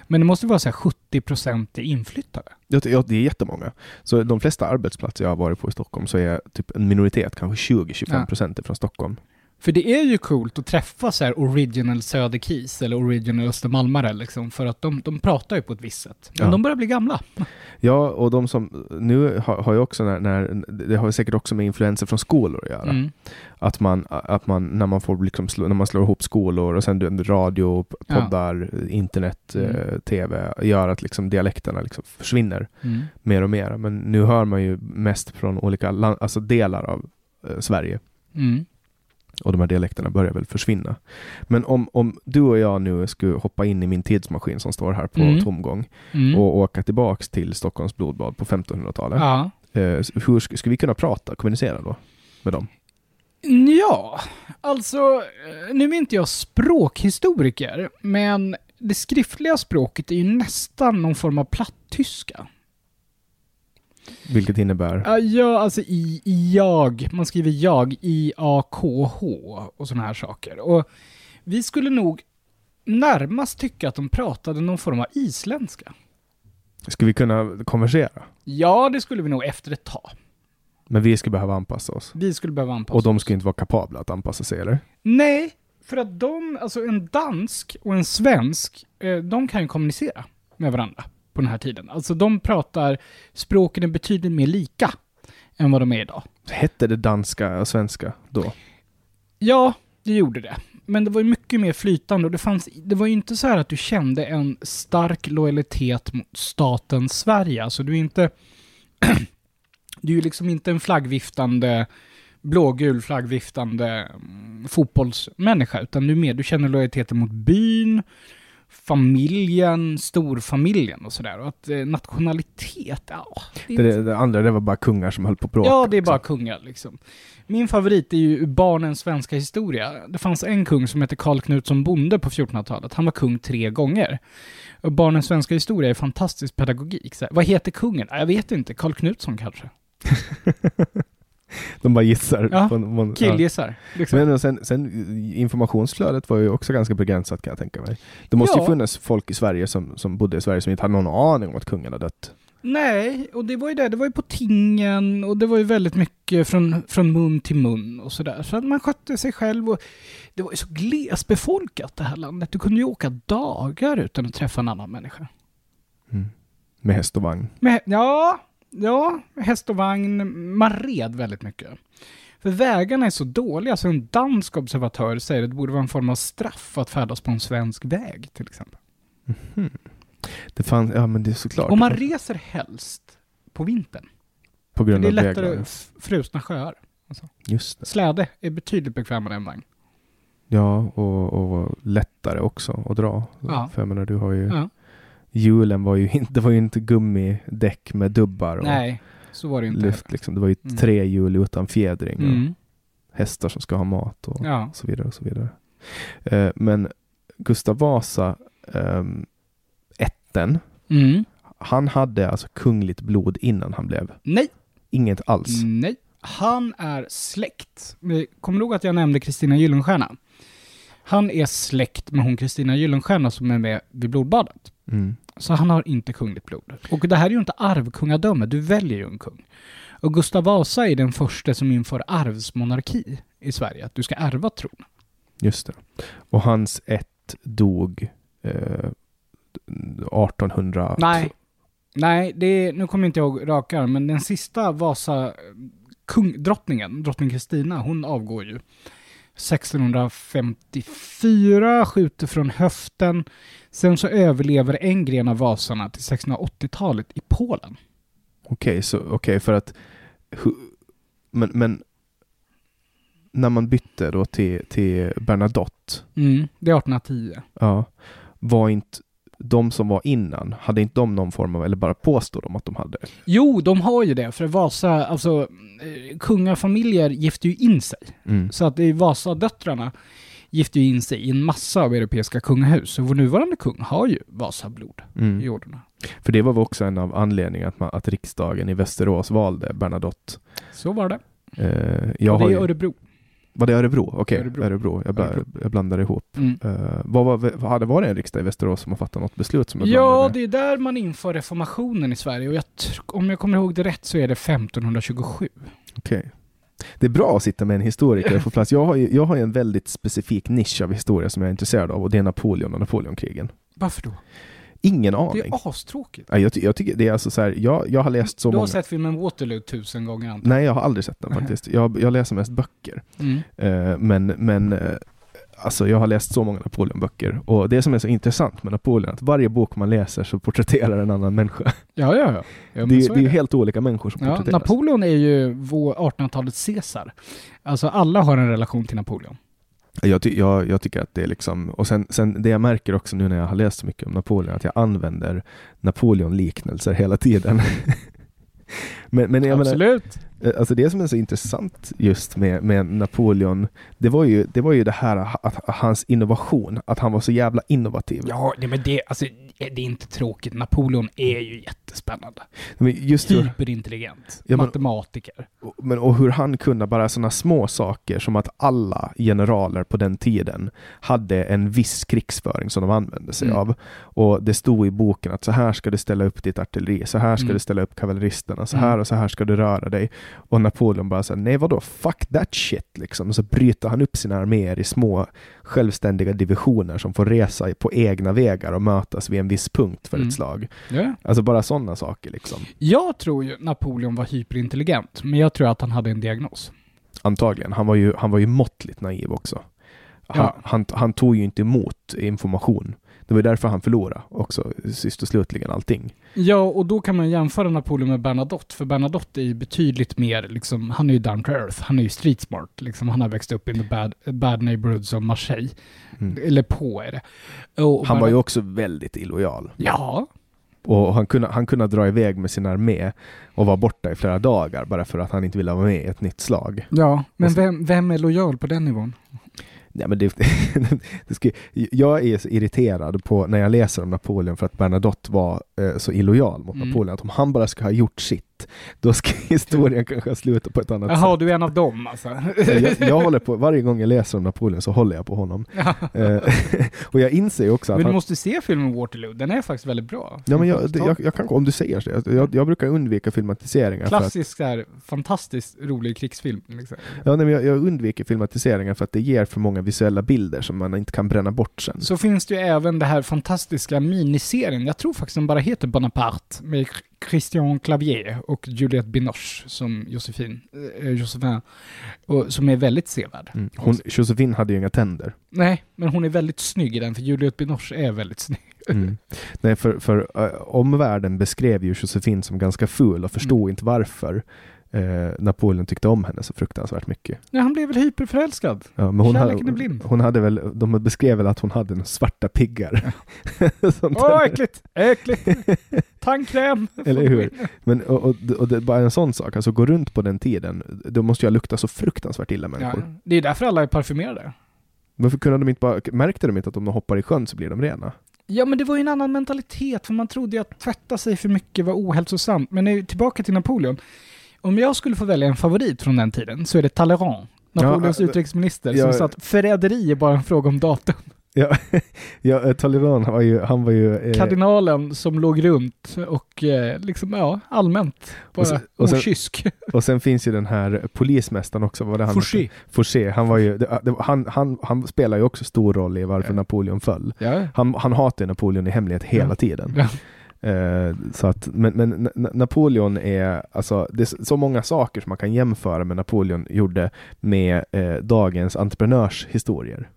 men det måste vara så här 70% inflyttade.
Ja, det- ja, är jättemånga. Så de flesta arbetsplatser jag har varit på i Stockholm så är typ en minoritet, kanske 20-25 procent från Stockholm.
För det är ju coolt att träffa så här original Söderkis eller original Östermalmare liksom, för att de, de pratar ju på ett visst sätt. Men
Ja.
de börjar bli gamla. [laughs]
Ja, och de som nu har, har ju också när, när, det har säkert också med influenser från skolor att göra.
Mm.
Att man, att man, när man får liksom slå, när man slår ihop skolor och sen radio, p-
Ja.
poddar, internet,
Mm.
eh, tv, gör att liksom dialekterna liksom försvinner
Mm.
mer och mer. Men nu hör man ju mest från olika land, alltså delar av eh, Sverige.
Mm.
Och de här dialekterna börjar väl försvinna. Men om, om du och jag nu skulle hoppa in i min tidsmaskin som står här på
Mm.
tomgång
Mm.
och åka tillbaks till Stockholms blodbad på 1500-talet.
Ja.
Eh, hur sk- skulle vi kunna prata, kommunicera då med dem?
Ja, alltså, eh, nu är inte jag språkhistoriker, men det skriftliga språket är ju nästan någon form av plattyska.
Vilket innebär?
Ja, Ja, alltså i, i jag, man skriver jag, I-A-K-H och sådana här saker. Och vi skulle nog närmast tycka att de pratade någon form av isländska.
Ska vi kunna konversera?
Ja, det skulle vi nog efter ett tag.
Men vi skulle behöva anpassa oss.
Vi skulle behöva anpassa
Och de
oss.
ska inte vara kapabla att anpassa sig, eller?
Nej, för att de, alltså en dansk och en svensk, eh, de kan ju kommunicera med varandra på den här tiden. Alltså de pratar, språken är betydligt mer lika än vad de är idag.
Hette det danska och svenska då?
Ja, det gjorde det. Men det var ju mycket mer flytande och det fanns, det var ju inte så här att du kände en stark lojalitet mot staten Sverige. Alltså du är inte, [clears throat] du är liksom inte en flaggviftande, blågul flaggviftande mm, fotbollsmänniska, utan du är mer, du känner lojaliteten mot byn, familjen, storfamiljen och sådär. Och att eh, nationalitet, ja. Det
Det, det andra det var bara kungar som höll på att bråka.
Ja, det är bara
liksom.
kungar liksom. Min favorit är ju barnens svenska historia. Det fanns en kung som hette Karl Knutsson Bonde på 1400-talet. Han var kung tre gånger. Och barnens svenska historia är fantastisk pedagogik. Så här, vad heter kungen? Ja, Jag vet inte. Karl Knutsson kanske? [laughs]
De bara gissar.
Ja,
på, ja.
Killgissar. Liksom.
Men sen, sen informationsflödet var ju också ganska begränsat kan jag tänka mig. Det måste
Ja.
ju funnits folk i Sverige som, som bodde i Sverige som inte hade någon aning om att kungen hade dött.
Nej, och det var ju det. Det var ju på tingen och det var ju väldigt mycket från, från mun till mun och sådär. Så att man skötte sig själv och det var ju så glesbefolkat det här landet. Du kunde ju åka dagar utan att träffa en annan människa.
Med häst och vagn.
Med, ja, ja, häst och vagn. Man red väldigt mycket. För vägarna är så dåliga så en dansk observatör säger att det borde vara en form av straff att färdas på en svensk väg till exempel.
Det fanns, ja men det är såklart.
Och man reser helst på vintern.
på grund
det är
av
lättare
vägarna.
f- frusna sjöar.
Just det.
Släde är betydligt bekvämare än vagn.
Ja, och, och lättare också att dra.
Ja.
För jag menar, du har ju...
Ja.
Hjulen var ju [laughs] inte, det var ju inte gummidäck med dubbar och
Nej, så var det inte.
luft liksom. Det var ju
Mm.
tre hjul utan fjädring och
Mm.
hästar som ska ha mat och
Ja.
så vidare och så vidare. Eh, men Gustav Vasa, um, ätten,
Mm.
han hade alltså kungligt blod innan han blev.
Nej.
Inget alls.
Nej. Han är släkt. Kommer du ihåg att jag nämnde Kristina Gyllenstierna? Han är släkt med hon Kristina Gyllenstierna som är med vid blodbadet.
Mm.
Så han har inte kungligt blod. Och det här är ju inte arvkungadöme, du väljer ju en kung. Och Gustav Vasa är den första som inför arvsmonarki i Sverige, att du ska ärva tronen.
Just det. Och hans ett dog eh, 1800.
Nej. Nej, det är, nu kommer inte jag raka men den sista Vasa, kung, drottningen, drottning Kristina, hon avgår ju 1654, skjuter från höften. Sen så överlever en gren av Vasarna till 1680-talet i Polen.
Okej, så okej för att men, men när man bytte då till, till Bernadotte,
Mm, det är 1810.
ja, var inte de som var innan, hade inte de någon form av, eller bara påstår de att de hade?
Jo, de har ju det, för Vasa, alltså eh, kungafamiljer gifter ju in sig.
Mm.
Så att Vasadöttrarna gifter ju in sig i en massa av europeiska kungahus. Så vår nuvarande kung har ju Vasablod i
Mm.
orden.
För det var väl också en av anledningarna att, man, att riksdagen i Västerås valde Bernadotte.
Så var det.
Eh, jag
och det
har
är Örebro.
Var det Örebro? Okej,
Örebro.
Örebro. Jag, bla,
Örebro.
jag blandar ihop.
Mm.
Eh, vad var, hade varit en riksdag i Västerås som har fattat något beslut som
Ja,
blandade?
det är där man inför reformationen i Sverige. Och jag om jag kommer ihåg det rätt så är det 1527.
Okej. Det är bra att sitta med en historiker på plats. Jag har, ju, jag har en väldigt specifik nisch av historia som jag är intresserad av och det är Napoleon och Napoleonkrigen.
Varför då?
Ingen
Det
aning.
är astråkigt.
Ja, jag, ty- jag tycker det är alltså så här, jag, jag har läst så
du
många...
har sett filmen Waterloo tusen gånger antar jag?
Nej, jag har aldrig sett den faktiskt. Jag, jag läser mest böcker.
Mm.
Eh, men men eh, alltså jag har läst så många Napoleonböcker och det som är så intressant med Napoleon att varje bok man läser så porträtterar en annan människa.
Ja, ja, ja. ja
det, är-
så
det är
det.
helt olika människor som
Ja,
porträtteras.
Napoleon är ju vår 1800-talets Caesar. Alltså alla har en relation till Napoleon.
Jag, ty- jag, jag tycker att det är liksom, och sen, sen det jag märker också nu när jag har läst så mycket om Napoleon, att jag använder Napoleon-liknelser hela tiden. [laughs] men, men jag menar,
Absolut.
Menar, alltså det som är så intressant just med, med Napoleon, det var, ju, det var ju det här att, att hans innovation, att han var så jävla innovativ.
Ja, det, men det, alltså, det är inte tråkigt. Napoleon är ju jättespännande.
Men just
Hyperintelligent.
Ja, men-
Matematiker.
men, och hur han kunde bara sådana små saker som att alla generaler på den tiden hade en viss krigsföring som de använde sig
Mm.
av. Och det stod i boken att så här ska du ställa upp ditt artilleri, så här ska
Mm.
du ställa upp kavalleristerna, så
Mm.
här och så här ska du röra dig. Och Napoleon bara sa nej vadå, fuck that shit liksom. Och så bryter han upp sina arméer i små självständiga divisioner som får resa på egna vägar och mötas vid en viss punkt för
Mm.
ett slag.
Ja.
Alltså bara sådana saker liksom.
Jag tror ju Napoleon var hyperintelligent, men jag tror att han hade en diagnos.
Antagligen. Han var ju, han var ju måttligt naiv också. Han,
Ja.
han, han tog ju inte emot information. Det var därför han förlorade också, sist och slutligen allting.
Ja, och då kan man jämföra Napoleon med Bernadotte, för Bernadotte är ju betydligt mer, liksom, han är ju down to earth, han är ju street smart, liksom, han har växt upp in the bad, bad neighborhoods of Marseille.
Mm.
Eller på är det. Och,
Han var ju också väldigt illojal.
Ja,
Och han kunde, han kunde dra iväg med sin armé och vara borta i flera dagar bara för att han inte ville vara med i ett nytt slag.
ja, men vem, vem är lojal på den nivån?
Ja, men det, [laughs] det ska, jag är så irriterad på när jag läser om Napoleon för att Bernadotte var eh, så illojal mot
Mm.
Napoleon. Att om han bara ska ha gjort sitt, då ska [laughs] historien kanske ha slutat på ett annat
Jaha,
sätt.
du är en av dem alltså?
Jag, jag [laughs] håller på, varje gång jag läser om Napoleon så håller jag på honom. [laughs] Eh, och jag inser ju också att
Men du
han,
måste se filmen Waterloo, den är faktiskt väldigt bra.
Ja, men jag, det, jag, jag kan, om du säger så, jag, jag brukar undvika filmatiseringar. För att,
Klassisk här, fantastiskt rolig krigsfilm. Liksom.
ja, nej, men jag, jag undviker filmatiseringar för att det ger för många visuella bilder som man inte kan bränna bort sen.
Så finns det ju även det här fantastiska miniserien, jag tror faktiskt den bara heter Bonaparte, med Christian Clavier och Juliette Binoche som Josefin, eh, Josefin, och, som är väldigt sevärd.
Mm. Hon, Josefin hade ju inga tänder.
Nej, men hon är väldigt snygg i den, för Juliette Binoche är väldigt snygg.
Mm. Nej, för, för uh, omvärlden beskrev ju Josefin som ganska ful och förstod
Mm.
inte varför eh, Napoleon tyckte om henne så fruktansvärt mycket.
Ja, han blev väl hyperförälskad.
Ja, men hon,
Kärleken är
hade,
blind.
hon hade väl, de beskrev väl att hon hade några svarta piggar. [laughs]
Åh,
där.
äckligt! Äckligt! Tandkräm! [laughs]
Eller hur? Men, och, och, och det är bara en sån sak, alltså gå runt på den tiden, då måste jag lukta så fruktansvärt illa
Ja,
människor.
det är därför alla är parfymerade.
Varför kunde de inte bara, märkte de inte att om de hoppar i sjön så blir de rena?
Ja, men det var ju en annan mentalitet, för man trodde ju att tvätta sig för mycket var ohälsosamt. Men nu, tillbaka till Napoleon. Om jag skulle få välja en favorit från den tiden så är det Talleyrand. Napoleons
Ja,
utrikesminister
ja,
som sa att förräderi är bara en fråga om datum.
Ja, [laughs] ja eh, Talleyrand var ju, han var ju... eh,
Kardinalen som låg runt och eh, liksom, ja, allmänt bara
Och sen- och sen-
okysk. [laughs]
och sen finns ju den här polismästaren också, vad det han
Fouché.
Fouché. Han var ju, det, det, han, han, han spelar ju också stor roll i varför
Ja.
Napoleon föll.
Ja.
Han, han hatar Napoleon i hemlighet hela tiden. Eh, så att, men, men Na- Na- Napoleon är, alltså, det är så många saker som man kan jämföra med Napoleon gjorde med eh, dagens entreprenörshistorier.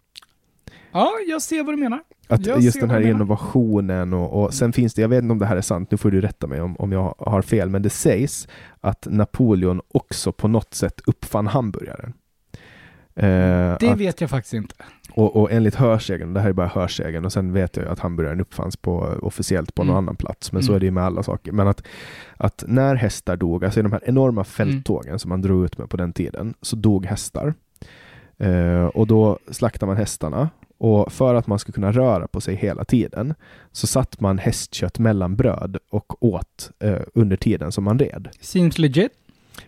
ja, jag ser vad du menar.
Att
Jag
just den här innovationen och, och sen finns det, jag vet inte om det här är sant, nu får du rätta mig om, om jag har fel, men det sägs att Napoleon också på något sätt uppfann hamburgaren. Eh,
Det
att,
vet jag faktiskt inte.
och, och enligt hörsägen, det här är bara hörsägen, och sen vet jag ju att hamburgaren uppfanns på, officiellt på någon
Mm.
annan plats, men så
Mm.
är det ju med alla saker. Men att, att när hästar dog, alltså i de här enorma
Mm.
fälttågen som man drog ut med på den tiden, så dog hästar. Eh, och då slaktade man hästarna och för att man skulle kunna röra på sig hela tiden så satt man hästkött mellan bröd och åt eh, under tiden som man red.
Seems legit.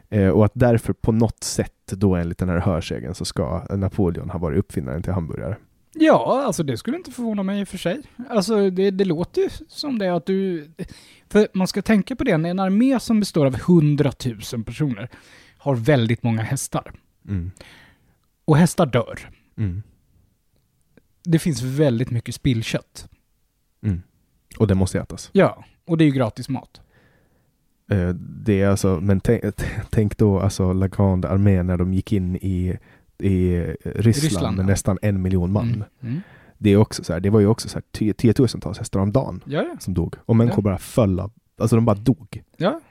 Eh, och att därför på något sätt då enligt den här hörsägen så ska Napoleon ha varit uppfinnaren till hamburgare.
Ja, alltså det skulle inte förvåna mig i och för sig. Alltså det, det låter ju som det att du... För man ska tänka på det, en armé som består av 100 000 personer har väldigt många hästar.
Mm.
Och hästar dör.
Mm.
Det finns väldigt mycket spillkött.
Mm. Och det måste ätas.
Ja, och det är ju gratis mat.
Eh, det är alltså, men tänk, [laughs] tänk då alltså La Grande Armée när de gick in i, i Ryssland,
Ryssland,
med
ja.
nästan en miljon man.
Mm. Mm.
Det, är också så här, det var ju också så här tio- tiotusentals hästar om dagen
Ja, ja.
som dog. Och människor bara föll av, alltså de bara dog.
Ja,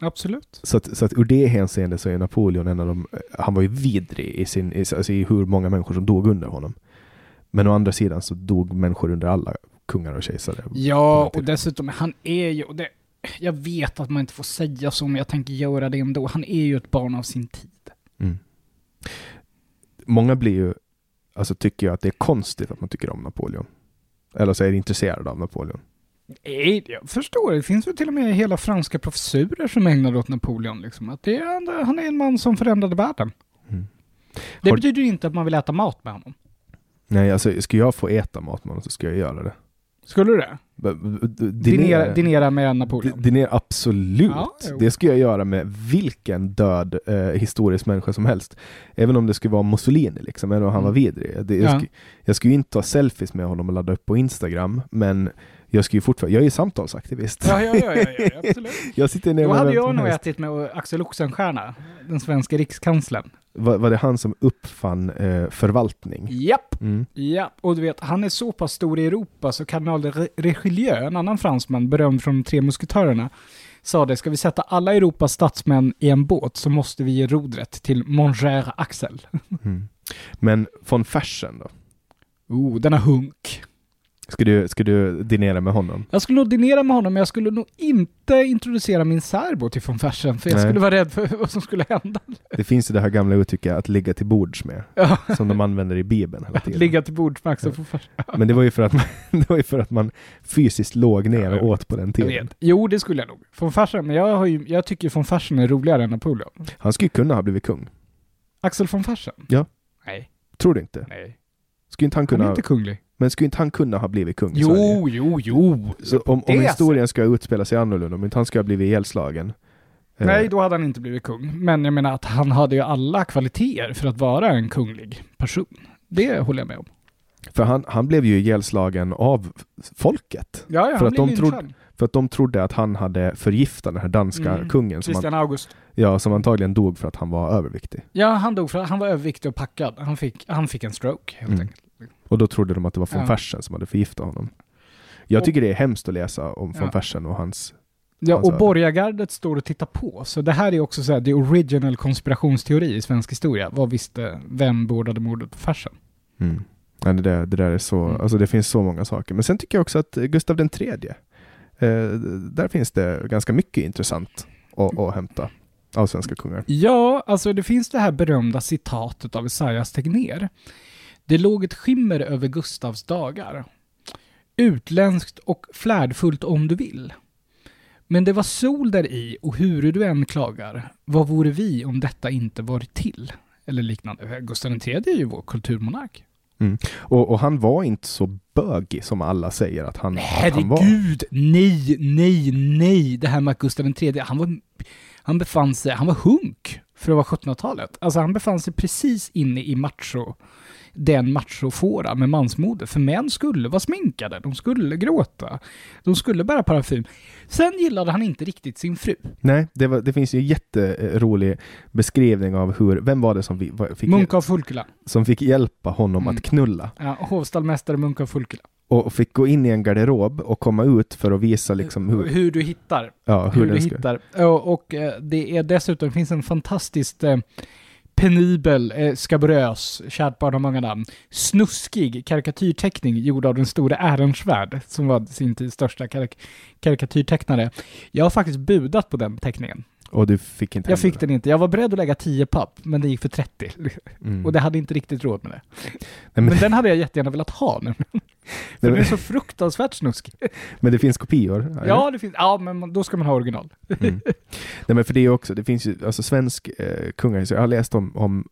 absolut.
Så att, så att ur det hänseende så är Napoleon en av de, han var ju vidrig i, sin, i, alltså i hur många människor som dog under honom. Men å andra sidan så dog människor under alla kungar och kejsare.
Ja, och dessutom, han är ju... Och det, jag vet att man inte får säga så, men jag tänker göra det ändå. Han är ju ett barn av sin tid.
Mm. Många blir ju, alltså tycker jag att det är konstigt att man tycker om Napoleon. Eller så är de intresserade av Napoleon.
Nej, jag förstår. Det finns väl till och med hela franska professurer som ägnar åt Napoleon. Liksom. Att det är, han är en man som förändrade världen.
Mm.
Det
Har-
betyder ju inte att man vill äta mat med honom.
Nej, alltså ska jag få äta mat med honom så ska jag göra det.
Skulle du det? Dinera, dinera med Napoleon?
Dinera, absolut.
Ja,
det ska jag göra med vilken död eh, historisk människa som helst. Även om det skulle vara Mussolini, liksom, även om han
Mm.
var vidrig. Det, jag,
Ja.
sku, jag skulle ju inte ta selfies med honom och ladda upp på Instagram, men Jag ska ju fortfarande, jag är ju samtalsaktivist.
Ja, ja, ja, ja, ja [laughs] absolut.
Jag sitter ner
Då hade jag nog ätit med Axel Oxenstierna, den svenska rikskanslern.
Var, var det han som uppfann eh, förvaltning?
Japp!
Mm.
Ja, och du vet, han är så pass stor i Europa så kardinal Richelieu, en annan fransman, berömd från de tre musketörerna, sa det, ska vi sätta alla Europas statsmän i en båt så måste vi ge rodret till Monger Axel.
Mm. Men von Fersen då?
Oh, denna hunk.
Ska du, ska du dinera med honom?
Jag skulle nog dinera med honom, men jag skulle nog inte introducera min särbo till von Fersen, för jag
Nej.
skulle vara rädd för [laughs] vad som skulle hända.
Det finns ju det här gamla uttrycket att ligga till bords med, [laughs]
Ja.
som de använder i Bibeln hela tiden.
Ligga till bords med Axel von Fersen. [laughs]
Men det var ju för att man, det var ju för att man fysiskt låg ner och åt på den tiden.
Jo, det skulle jag nog. Von Fersen, men jag, har ju, jag tycker von Fersen är roligare än Napoleon.
Han skulle kunna ha blivit kung.
Axel von Fersen?
Ja.
Nej,
Tror du inte?
nej.
Skulle inte han
Han
kunna,
är inte kunglig.
Men skulle inte han kunna ha blivit kung i Sverige?
Jo, jo, jo.
Om, om historien ska utspela sig annorlunda, om inte han ska ha blivit ihjälslagen. eh,
Nej, då hade han inte blivit kung. Men jag menar att han hade ju alla kvaliteter för att vara en kunglig person. Det håller jag med om.
För han, han blev ju ihjälslagen av folket.
Ja, ja,
För
han
att de trodde-. För att de trodde att han hade förgiftat den här danska
Mm.
kungen som, han,
Christian August.
ja, som antagligen dog för att han var överviktig.
Ja, han dog för att han var överviktig och packad. Han fick, han fick en stroke, helt
Mm.
enkelt.
Och då trodde de att det var von
Ja.
Fersen som hade förgiftat honom. Jag
Och-
tycker det är hemskt att läsa om von
Ja.
Fersen och hans...
Ja,
Alltså-
och borgargardet står och tittar på. Så det här är också så här, the original konspirationsteori i svensk historia. Vad visste, vem bordade mordet på Fersen?
Mm. Ja, det, där, det där är så...
Mm.
Alltså det finns så många saker. Men sen tycker jag också att Gustav den tredje, eh, där finns det ganska mycket intressant att, att hämta av svenska kungar.
Ja, alltså det finns det här berömda citatet av Esaias Tegnér. Det låg ett skimmer över Gustavs dagar. Utländskt och flärdfullt om du vill. Men det var sol där i och huru du än klagar, vad vore vi om detta inte varit till? Eller liknande. Gustav III är ju vår kulturmonark.
Och, och han var inte så bögig som alla säger att han, att han var.
Herregud! Nej, nej, nej! Det här med att Gustav III, han var... Han befann sig... Han var hunk för att vara 1700-talet. Alltså han befann sig precis inne i macho... Den machofåra med mansmode. För män skulle vara sminkade, de skulle gråta, de skulle bära parfym. Sen gillade han inte riktigt sin fru.
Nej, det, var, det finns ju en jätterolig beskrivning av hur, vem var det som vi, fick,
Munk av Fulkela.
som fick hjälpa honom
Mm.
att knulla?
Ja, hovstallmästare Munk av Fulkela.
Och fick gå in i en garderob och komma ut för att visa liksom hur,
hur du hittar
ja, hur,
hur, du
ska...
hittar. Och, och eh, det är dessutom, finns en fantastiskt eh, penibel, eh, skabrös, kärt barn har många namn, snuskig karikatyrteckning gjord av den store Ehrensvärd, som var sin tids största karik karikatyrtecknare. Jag har faktiskt budat på den teckningen.
Och du fick inte
Jag fick den inte. Jag var beredd att lägga 10 papp, men det gick för 30.
Mm.
Och det hade inte riktigt råd med det.
men-
Men den hade jag jättegärna velat ha nu. [laughs] [laughs] För den är så fruktansvärt snuskig.
Men det finns kopior?
Ja, det finns, ja, men då ska man ha original.
Mm. Nej men för det är också, det finns ju, alltså svensk eh, kungahistoria, jag har läst om, om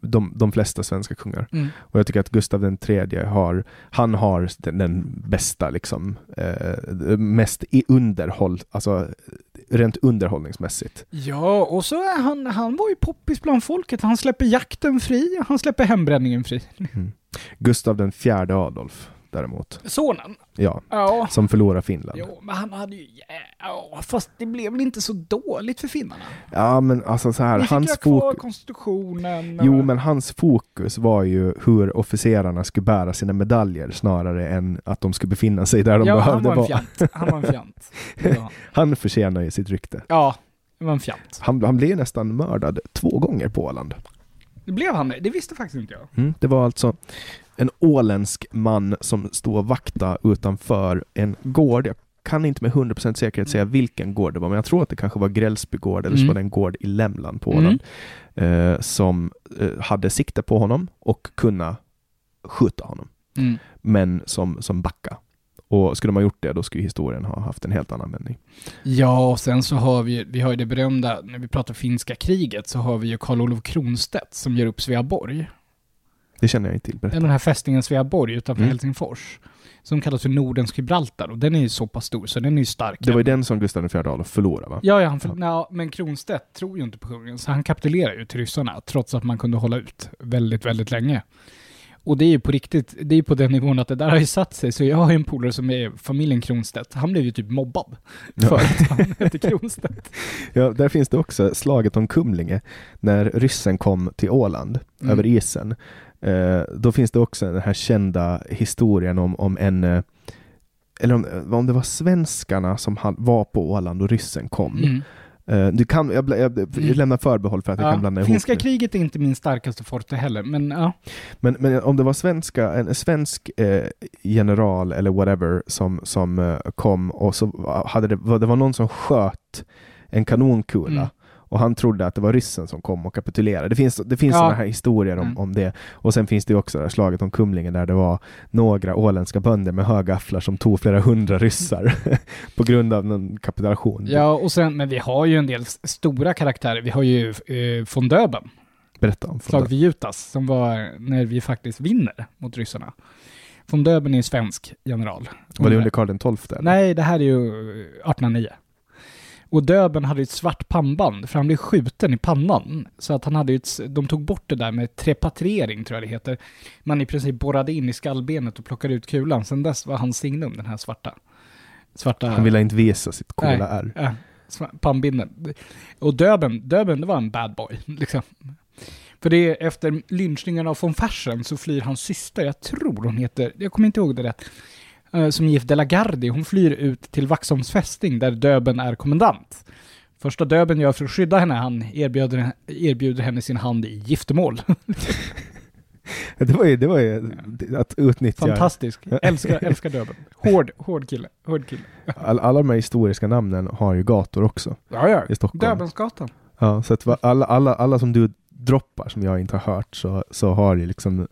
de, de flesta svenska kungar.
Mm.
Och jag tycker att Gustav den tredje har, han har den, den bästa liksom, eh, mest i underhåll, alltså rent underhållningsmässigt.
Ja, och så är han, han var ju poppis bland folket. Han släpper jakten fri, han släpper hembränningen fri.
Gustav den fjärde Adolf däremot,
Sonen?
ja,
Ja.
som förlorar Finland.
Jo, men han hade ju... Ja, fast det blev väl inte så dåligt för finnarna?
Ja men alltså så här,
Vi
hans fokus
konstitutionen.
Jo, men hans fokus var ju hur officerarna skulle bära sina medaljer snarare än att de skulle befinna sig där de
Ja, han
behövde vara.
fjant. Han var en fjant. [laughs] Han.
Han förtjänar ju sitt rykte.
Ja, det var en fjant.
Han, han blev nästan mördad två gånger på Åland.
Det blev han det? Det visste faktiskt inte jag.
Mm, det var alltså en åländsk man som och vakta utanför en gård. Jag kan inte med 100% säkerhet säga vilken gård det var, men jag tror att det kanske var Grällsby gård eller så
Mm.
var det en gård i Lämland på
Mm.
Åland. Eh, som eh, hade sikte på honom och kunna skjuta honom.
Mm.
men som, som backa. Och skulle man gjort det, då skulle historien ha haft en helt annan vändning.
Ja, och sen så har vi, vi har ju det berömda, när vi pratar finska kriget, så har vi ju Karl Olof Kronstedt som ger upp Sveaborg.
Det känner jag inte till. Berätta.
Den här fästningen Sveaborg utanför
Mm.
Helsingfors. Som kallas för Nordens Gibraltar och den är ju så pass stor så den är ju stark.
Det var ju den som Gustav IV Adolf förlorade va?
Ja, ja, han för, ja, men Kronstedt tror ju inte på kungen så han kapitulerar ju till ryssarna trots att man kunde hålla ut väldigt, väldigt länge. Och det är ju på riktigt, det är ju på den nivån att det där har ju satt sig. Så jag har ju en polare som är familjen Kronstedt. Han blev ju typ mobbad
Ja.
för att han hette Kronstedt. [laughs]
Ja, där finns det också slaget om Kumlinge, när ryssen kom till Åland
Mm.
över isen. Eh, då finns det också den här kända historien om, om en, eh, eller om, om det var svenskarna som var på Åland och ryssen kom.
Mm.
Eh, du kan, jag, jag, jag lämnar förbehåll för att jag kan blanda
Ja,
ihop
finska kriget är inte min starkaste forte heller, men ja.
Men, men om det var svenska, en svensk eh, general eller whatever som, som eh, kom och så hade det, det var någon som sköt en kanonkula
Mm.
Och han trodde att det var ryssen som kom och kapitulerade. Det finns, det finns
Ja.
sådana här historier om,
Mm.
om det. Och sen finns det ju också det här slaget om Kumlingen där det var några åländska bönder med högafflar som tog flera hundra ryssar [laughs] på grund av någon kapitulation.
Ja, och sen, men vi har ju en del stora karaktärer. Vi har ju eh, von Döben,
Berätta om
slaget vid Jutas, som var när vi faktiskt vinner mot ryssarna. Von Döben är svensk general.
Var det under Karl XII?
Nej, det här är ju eh, 1809. Och Döben hade ett svart pannband, för han blev skjuten i pannan. Så att han hade ett, de tog bort det där med trepatriering, tror jag det heter. Man i princip borrade in i skallbenet och plockade ut kulan. Sen dess var hans signum den här svarta. Svarta...
Han ville inte visa sitt coola.
Ja, sva- pannbindeln. Och Döben, Döben det var en bad boy. [laughs] Liksom. För det är efter lynchningen av von Fersen så flyr hans syster, jag tror hon heter, jag kommer inte ihåg det rätt, som gift de la Gardie, hon flyr ut till Vaxholms fästing där Döben är kommendant. Första Döben gör för att skydda henne, han erbjuder, erbjuder henne sin hand i giftermål. [laughs]
Det var ju, det var ju att utnyttja
Fantastisk. Älskar, älskar Döben. Hård, hård kille. Hård kille.
all, alla de här historiska namnen har ju gator också
Ja, ja.
i Stockholm.
Döbensgatan.
Ja, så att alla, alla, alla som du droppar som jag inte har hört så, så har ju liksom eh,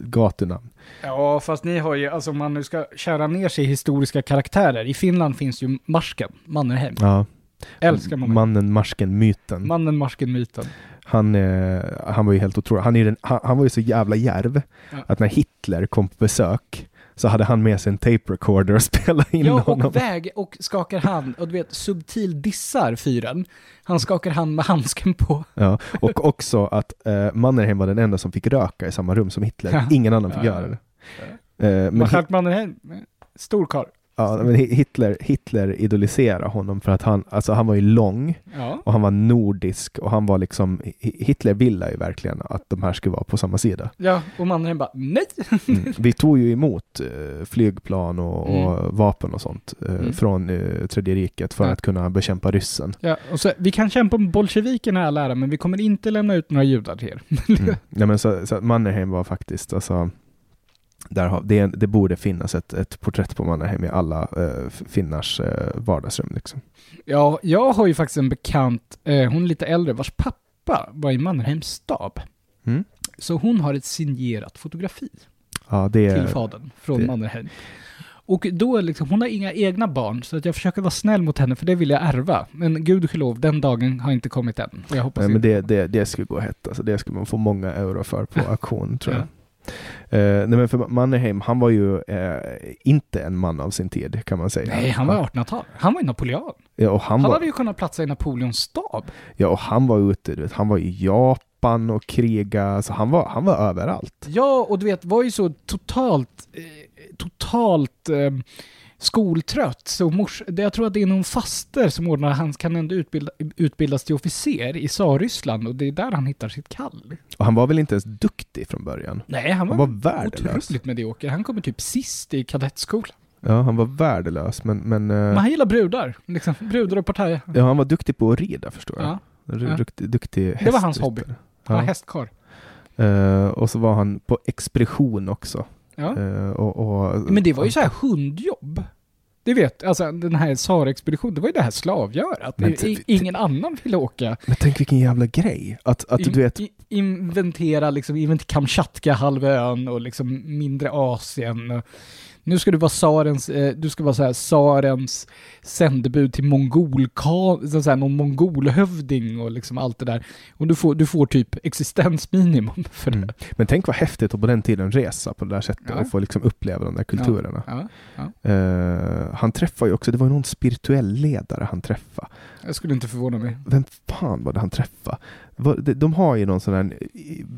gatunamn.
Ja, fast ni har ju, alltså om man nu ska kära ner sig i historiska karaktärer. I Finland finns ju Marsken, Mannerheim.
Ja.
Älskar man.
Mannen, marsken, myten.
Mannen, Marsken-myten.
Han, eh, han var ju helt otrolig. Han, är den, han, han var ju så jävla järv
Ja.
att när Hitler kom på besök så hade han med sig en tape recorder och [laughs] spelade in
Ja,
honom.
och väg och skakar hand. Och du vet, subtil dissar fyren. Han skakar hand med handsken på.
Ja, och också att eh, Mannerheim var den enda som fick röka i samma rum som Hitler.
Ja.
Ingen annan fick
Ja,
göra
ja.
det. Eh, men,
Mannerheim, stor karl.
Ja, men Hi- Hitler, Hitler idoliserade honom för att han, alltså han var ju lång
Ja.
och han var nordisk och han var liksom, Hi- Hitler ville ju verkligen att de här skulle vara på samma sida.
Ja, och Mannerheim bara, nej!
Mm. Vi tog ju emot eh, flygplan och, och vapen och sånt eh,
Mm.
från eh, Tredje riket för
Ja.
att kunna bekämpa ryssen.
Ja, och så, vi kan kämpa med bolsjevikerna all ära, men vi kommer inte lämna ut några judar till er.
Mm. Nej, men så, så Mannerheim var faktiskt, alltså, där har, det, det borde finnas ett, ett porträtt på Mannerheim i alla eh, finnars eh, vardagsrum. Liksom.
Ja, jag har ju faktiskt en bekant, eh, hon är lite äldre, vars pappa var i Mannerheims stab.
Mm.
Så hon har ett signerat fotografi
Ja, det,
till fadern från
det-
Mannerheim. Och då liksom, hon har inga egna barn, så att jag försöker vara snäll mot henne, för det vill jag ärva. Men gudskelov, den dagen har inte kommit än. Och jag hoppas
nej, men det, det, det skulle gå hett. Alltså, det skulle man få många euro för på [laughs] auktion tror jag.
Ja.
Eh, nej, men för Mannerheim, han var ju eh, inte en man av sin tid kan man säga.
Nej, han var 1800-tal. Han var i Napoleon.
Ja, och han,
Han
var,
hade ju kunnat platsa i Napoleons stab.
ja, och han var ute, du vet, han var i Japan och kriga, alltså han var, han var överallt.
Ja, och du vet, var ju så totalt, eh, totalt eh, skoltrött. Så mors, det, jag tror att det är någon faster som ordnar, han kan ändå utbilda, utbildas till officer i Tsarryssland och det är där han hittar sitt kall.
Och han var väl inte ens duktig från början?
Nej, han var,
Han var värdelös.
otroligt medioker. Han kommer typ sist i kadettskolan.
Ja, han var värdelös, men, men, eh,
Men han gillar brudar, liksom. Brudar och partajer.
ja, han var duktig på att rida förstår jag.
Ja.
Duktig, duktig
Det var hans hobby. han var
Ja.
hästkarl.
Eh, och så var han på expedition också.
Ja.
Eh, och, och,
Men det var ju så här hundjobb. Det vet, alltså den här Sara-expeditionen, det var ju det här slavgörat.
Men
Ingen annan ville åka.
Men tänk vilken jävla grej! Att, att
In-
du vet,
inventera liksom, invent Kamchatka-halvön och liksom mindre Asien. Och nu ska du vara Sarens, eh, du ska vara så här Sarens sändebud till så här, någon mongolhövding och liksom allt det där. Och du får, du får typ existensminimum [laughs] för det.
mm. men tänk vad häftigt att på den tiden resa på det där sättet
Ja.
och få liksom uppleva de där kulturerna.
Ja, ja.
Eh, han träffade ju också, det var ju någon spirituell ledare han träffade.
Jag skulle inte förvåna mig.
Vem fan var det han träffade? De- har ju någon sån här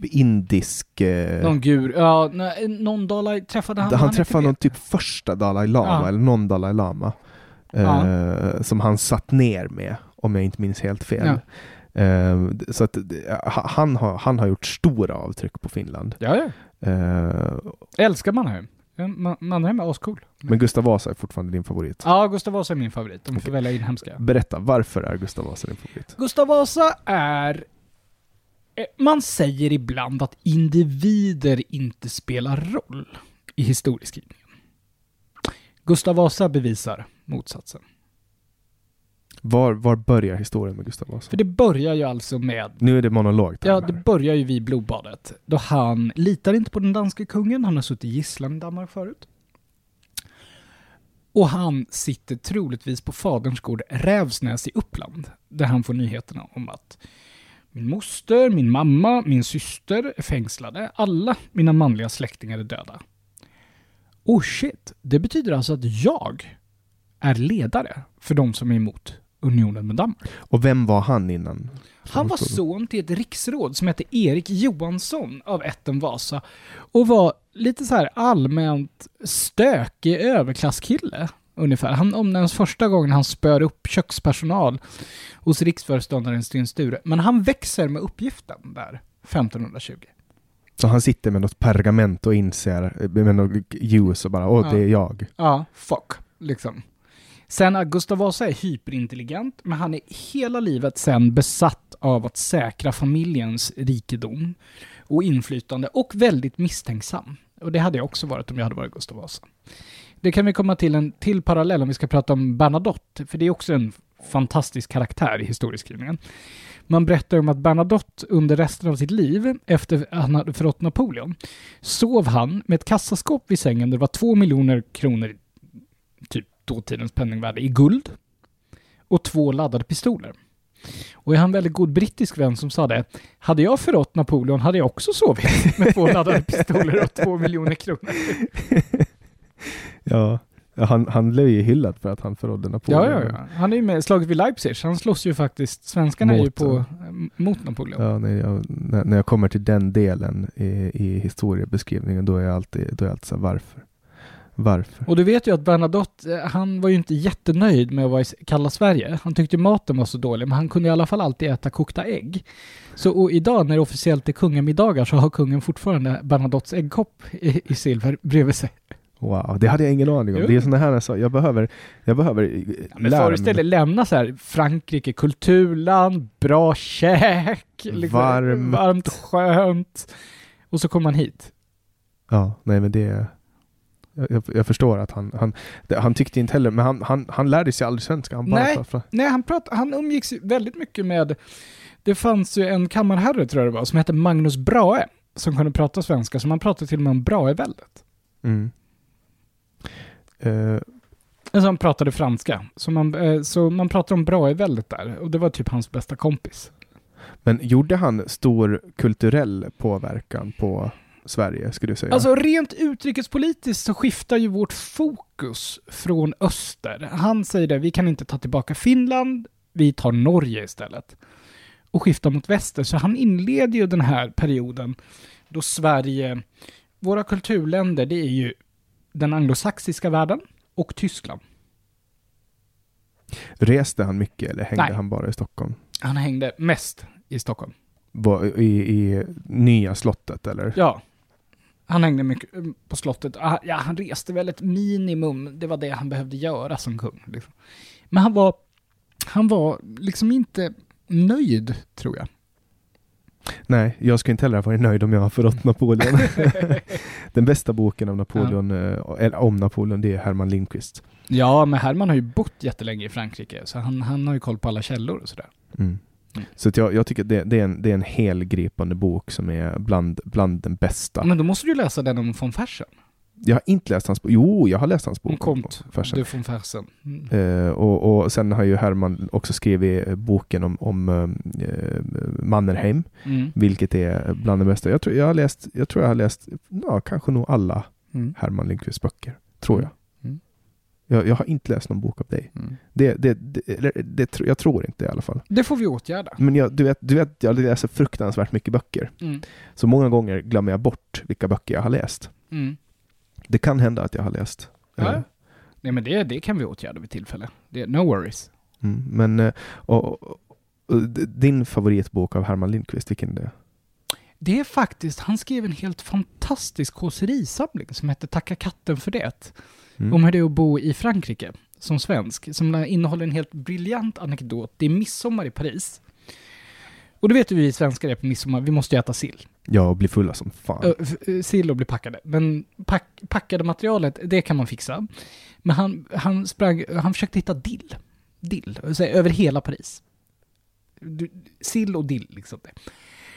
indisk... eh,
Någon gur, ja, nej, någon Dalai träffade han.
han
inte
träffade någon typ första Dalai Lama,
Ja.
eller någon Dalai Lama. Eh,
Ja.
Som han satt ner med, om jag inte minns helt fel. Eh, så att eh, ha- han har, han har gjort stora avtryck på Finland.
Ja, ja.
Eh,
Älskar Mannerheim. Ja, Ma- Mannerheim är ascool.
men Gustav Vasa är fortfarande din favorit.
Ja, Gustav Vasa är min favorit. De får välja inhemska.
Berätta, varför är Gustav Vasa din favorit?
Gustav Vasa är... eh, Man säger ibland att individer inte spelar roll i historieskrivningen. Gustav Vasa bevisar motsatsen.
Var, var börjar historien med Gustav Vasa?
För det börjar ju alltså med
Nu är det monologt. här
Ja, det börjar ju vid blodbadet. Då han litar inte på den danske kungen, han har suttit gisslan i Danmark förut. Och han sitter troligtvis på faderns gård Rävsnäs i Uppland, där han får nyheterna om att min moster, min mamma, min syster är fängslade. Alla mina manliga släktingar är döda. Oh shit, det betyder alltså att jag är ledare för de som är emot unionen med Danmark.
Och vem var han innan?
Han var son till ett riksråd som hette Erik Johansson av ätten Vasa och var lite så här allmänt stökig överklasskille. Ungefär. Han omnämns första gången han spör upp kökspersonal hos riksföreståndaren Sten Sture. Men han växer med uppgiften där, 1520.
Så han sitter med något pergament och inser, med något ljus och bara åh,
Ja.
det är jag.
Ja, fuck, liksom. Sen Gustav Vasa är hyperintelligent, men han är hela livet sen besatt av att säkra familjens rikedom och inflytande och väldigt misstänksam. Och det hade jag också varit om jag hade varit Gustav Vasa. Det kan vi komma till en till parallell om vi ska prata om Bernadotte, för det är också en fantastisk karaktär i historieskrivningen. Man berättar om att Bernadotte under resten av sitt liv, efter att han hade förrått Napoleon, sov han med ett kassaskåp vid sängen där det var två miljoner kronor, typ dåtidens penningvärde, i guld och två laddade pistoler. Och jag har en väldigt god brittisk vän som sa det. Hade jag förrått Napoleon hade jag också sovit med två laddade pistoler och två miljoner kronor. [laughs]
Ja, han, han blev ju hyllad för att han förrådde Napoleon.
Ja, ja, ja. Han är ju med i slaget vid Leipzig. Han slåss ju faktiskt, svenskarna är ju
Mot,
på,
ja.
mot Napoleon.
Ja, när, jag, när, jag kommer till den delen i, i historiebeskrivningen, då är jag alltid, då är jag alltid så här, varför? Varför?
Och du vet ju att Bernadotte, eh, han var ju inte jättenöjd med att vara i kalla Sverige. Han tyckte maten var så dålig, men han kunde i alla fall alltid äta kokta ägg. Så och idag när det officiellt är kungamiddagar så har kungen fortfarande Bernadottes äggkopp i, i silver bredvid sig.
Wow, det hade jag ingen aning om.
Jo.
Det är sådana här så jag behöver, jag behöver
Ja, men föreställ dig lämna så här Frankrike, kulturland, bra käk, [laughs] liksom,
Varmt.
varmt, skönt. Och så kommer man hit.
Ja, nej men det jag, jag, förstår att han, han, han tyckte inte heller, men han, han, han lärde sig aldrig svenska. Han
Nej.
pratade-
Nej, han, prat, han umgicks väldigt mycket med... Det fanns ju en kammarherre, tror jag det var, som hette Magnus Brahe, som kunde prata svenska, så man pratade till och med om Brahe-väldet.
Mm. Eh,
Alltså han pratade franska, så man, eh, så man pratade om Brahe-väldet där, och det var typ hans bästa kompis.
men gjorde han stor kulturell påverkan på Sverige, skulle du säga?
Alltså rent utrikespolitiskt så skiftar ju vårt fokus från öster. Han säger det, vi kan inte ta tillbaka Finland, vi tar Norge istället. Och skiftar mot väster. Så han inleder ju den här perioden då Sverige, våra kulturländer, det är ju den anglosaxiska världen och Tyskland.
Reste han mycket eller hängde
Nej.
han bara i Stockholm?
Han hängde mest i Stockholm.
I, I nya slottet eller?
Ja. Han hängde mycket eh, på slottet. Ah, Ja, han reste väl ett minimum. Det var det han behövde göra som kung. Liksom. Men han var, han var liksom inte nöjd, tror jag.
Nej, jag skulle inte heller ha varit nöjd om jag har förrått Napoleon. [laughs] Den bästa boken av Napoleon, eh, eller om Napoleon, det är Herman Lindqvist.
Ja, men Herman har ju bott jättelänge i Frankrike, så han, han har ju koll på alla källor och sådär.
Mm.
Mm.
Så jag, jag tycker att det, det, är en, det är en helgripande bok som är bland, bland den bästa.
Men då måste du läsa den om von Fersen.
Jag har inte läst hans bok. Jo, jag har läst hans bok.
Om Comte
Fersen.
de von Fersen. Mm.
Eh, och, och sen har ju Herman också skrivit eh, boken om, om eh, Mannerheim,
Mm.
vilket är bland det bästa. Jag tror jag har läst, jag tror jag har läst, ja, kanske nog alla
Mm.
Herman Lindqvists böcker. Tror jag.
Mm.
Jag, jag har inte läst någon bok av dig.
Mm.
Det, det, det, det, jag tror inte i alla fall.
Det får vi åtgärda.
Men jag, du, vet, du vet, jag läser fruktansvärt mycket böcker.
Mm.
Så många gånger glömmer jag bort vilka böcker jag har läst.
Mm.
Det kan hända att jag har läst.
Ja.
eh,
Nej men det, det kan vi åtgärda vid tillfälle. Det, no worries.
Mm, men eh, och, och, och, din favoritbok av Herman Lindqvist, vilken är det?
Det är faktiskt, han skrev en helt fantastisk kåserisamling som heter Tacka katten för det.
Mm.
Om hur det är att bo i Frankrike som svensk. Som innehåller en helt briljant anekdot. Det är midsommar i Paris. Och då vet ju vi svenskar det på midsommar, vi måste ju äta sill.
Ja, och bli fulla som fan.
Ö, ö, sill och bli packade. Men pack, packade materialet, det kan man fixa. Men han, han sprang, han försökte hitta dill. Dill, så här, över hela Paris. Du, sill och dill liksom. Det.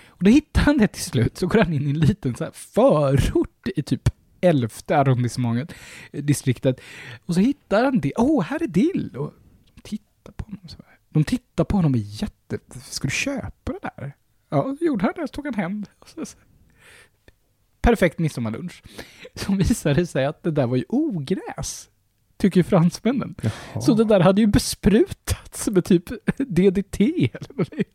Och då hittar han det till slut, så går han in i en liten så här förort i typ elfte arrondissemanget, eh, distriktet. Och så hittar han det. Åh, oh, här är dill! Och tittar på honom så här. De tittar på honom och är jätte... Ska du köpa det där? Ja, så gjorde han det. Så tog han hem så. Perfekt midsommarlunch. Så visade det sig att det där var ju ogräs. Tycker fransmännen.
Jaha.
Så det där hade ju besprutats med typ DDT eller vad det är.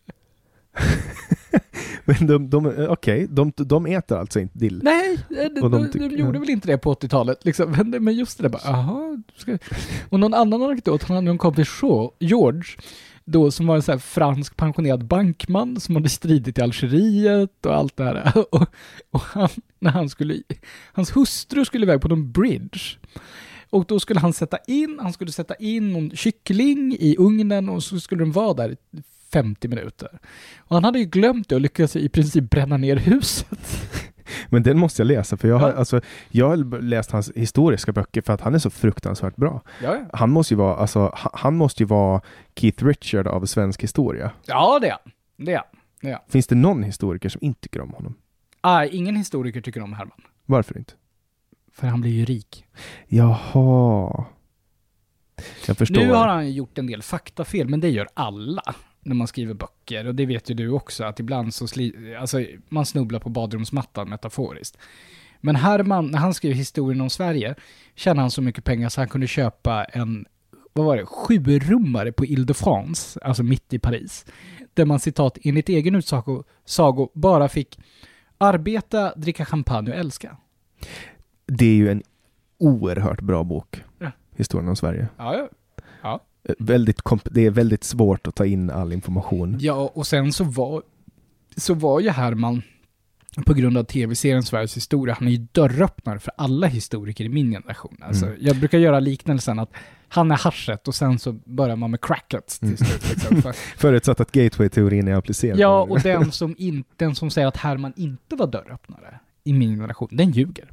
[laughs]
Men de, de, eh, okej, de, de äter alltså inte dill?
Nej, de,
Och de
de, de, gjorde väl inte det på 80-talet. Liksom. Men, men just det där bara. Ska... Och någon annan anekdot, han hade en kompis George, då som var en så här fransk pensionerad bankman som hade stridit i Algeriet och allt det här. [laughs] Och, och han, när han skulle, hans hustru skulle iväg på någon bridge. Och då skulle han sätta in, han skulle sätta in någon kyckling i ugnen och så skulle den vara där i 50 minuter. Och han hade ju glömt det och lyckades i princip bränna ner huset. [laughs]
Men den måste jag läsa, för jag har,
Ja.
alltså, jag har läst hans historiska böcker för att han är så fruktansvärt bra.
Ja, ja.
Han måste ju vara, alltså, ha- han måste ju vara Keith Richard av svensk historia.
Ja, det är. Det är. Det är.
Finns det någon historiker som inte tycker om honom?
Ah, ingen historiker tycker om Herman.
Varför inte?
För han blir ju rik.
Jaha. Jag förstår.
Nu har han gjort en del faktafel, men det gör alla när man skriver böcker. Och det vet ju du också, att ibland så sli- alltså, man snubblar på badrumsmattan metaforiskt. Men Herman, när han skrev historien om Sverige, tjänade han så mycket pengar så han kunde köpa en, vad var det, sjurummare på Ile-de-France, alltså mitt i Paris. Där man citat, enligt egen utsago sago, bara fick arbeta, dricka champagne och älska.
Det är ju en oerhört bra bok.
Ja.
Historien om Sverige.
Ja,
Väldigt komp- det är väldigt svårt att ta in all information.
Ja, och sen så var, så var ju Herman, på grund av tv-serien Sveriges historia, han är ju dörröppnare för alla historiker i min generation. Alltså,
Mm.
Jag brukar göra liknelsen att han är haschet och sen så börjar man med cracket till
Mm.
slut. Liksom. För, [laughs]
Förutsatt att gateway-teorin är applicerad.
ja, och den som, in, den som säger att Herman inte var dörröppnare i min generation, den ljuger.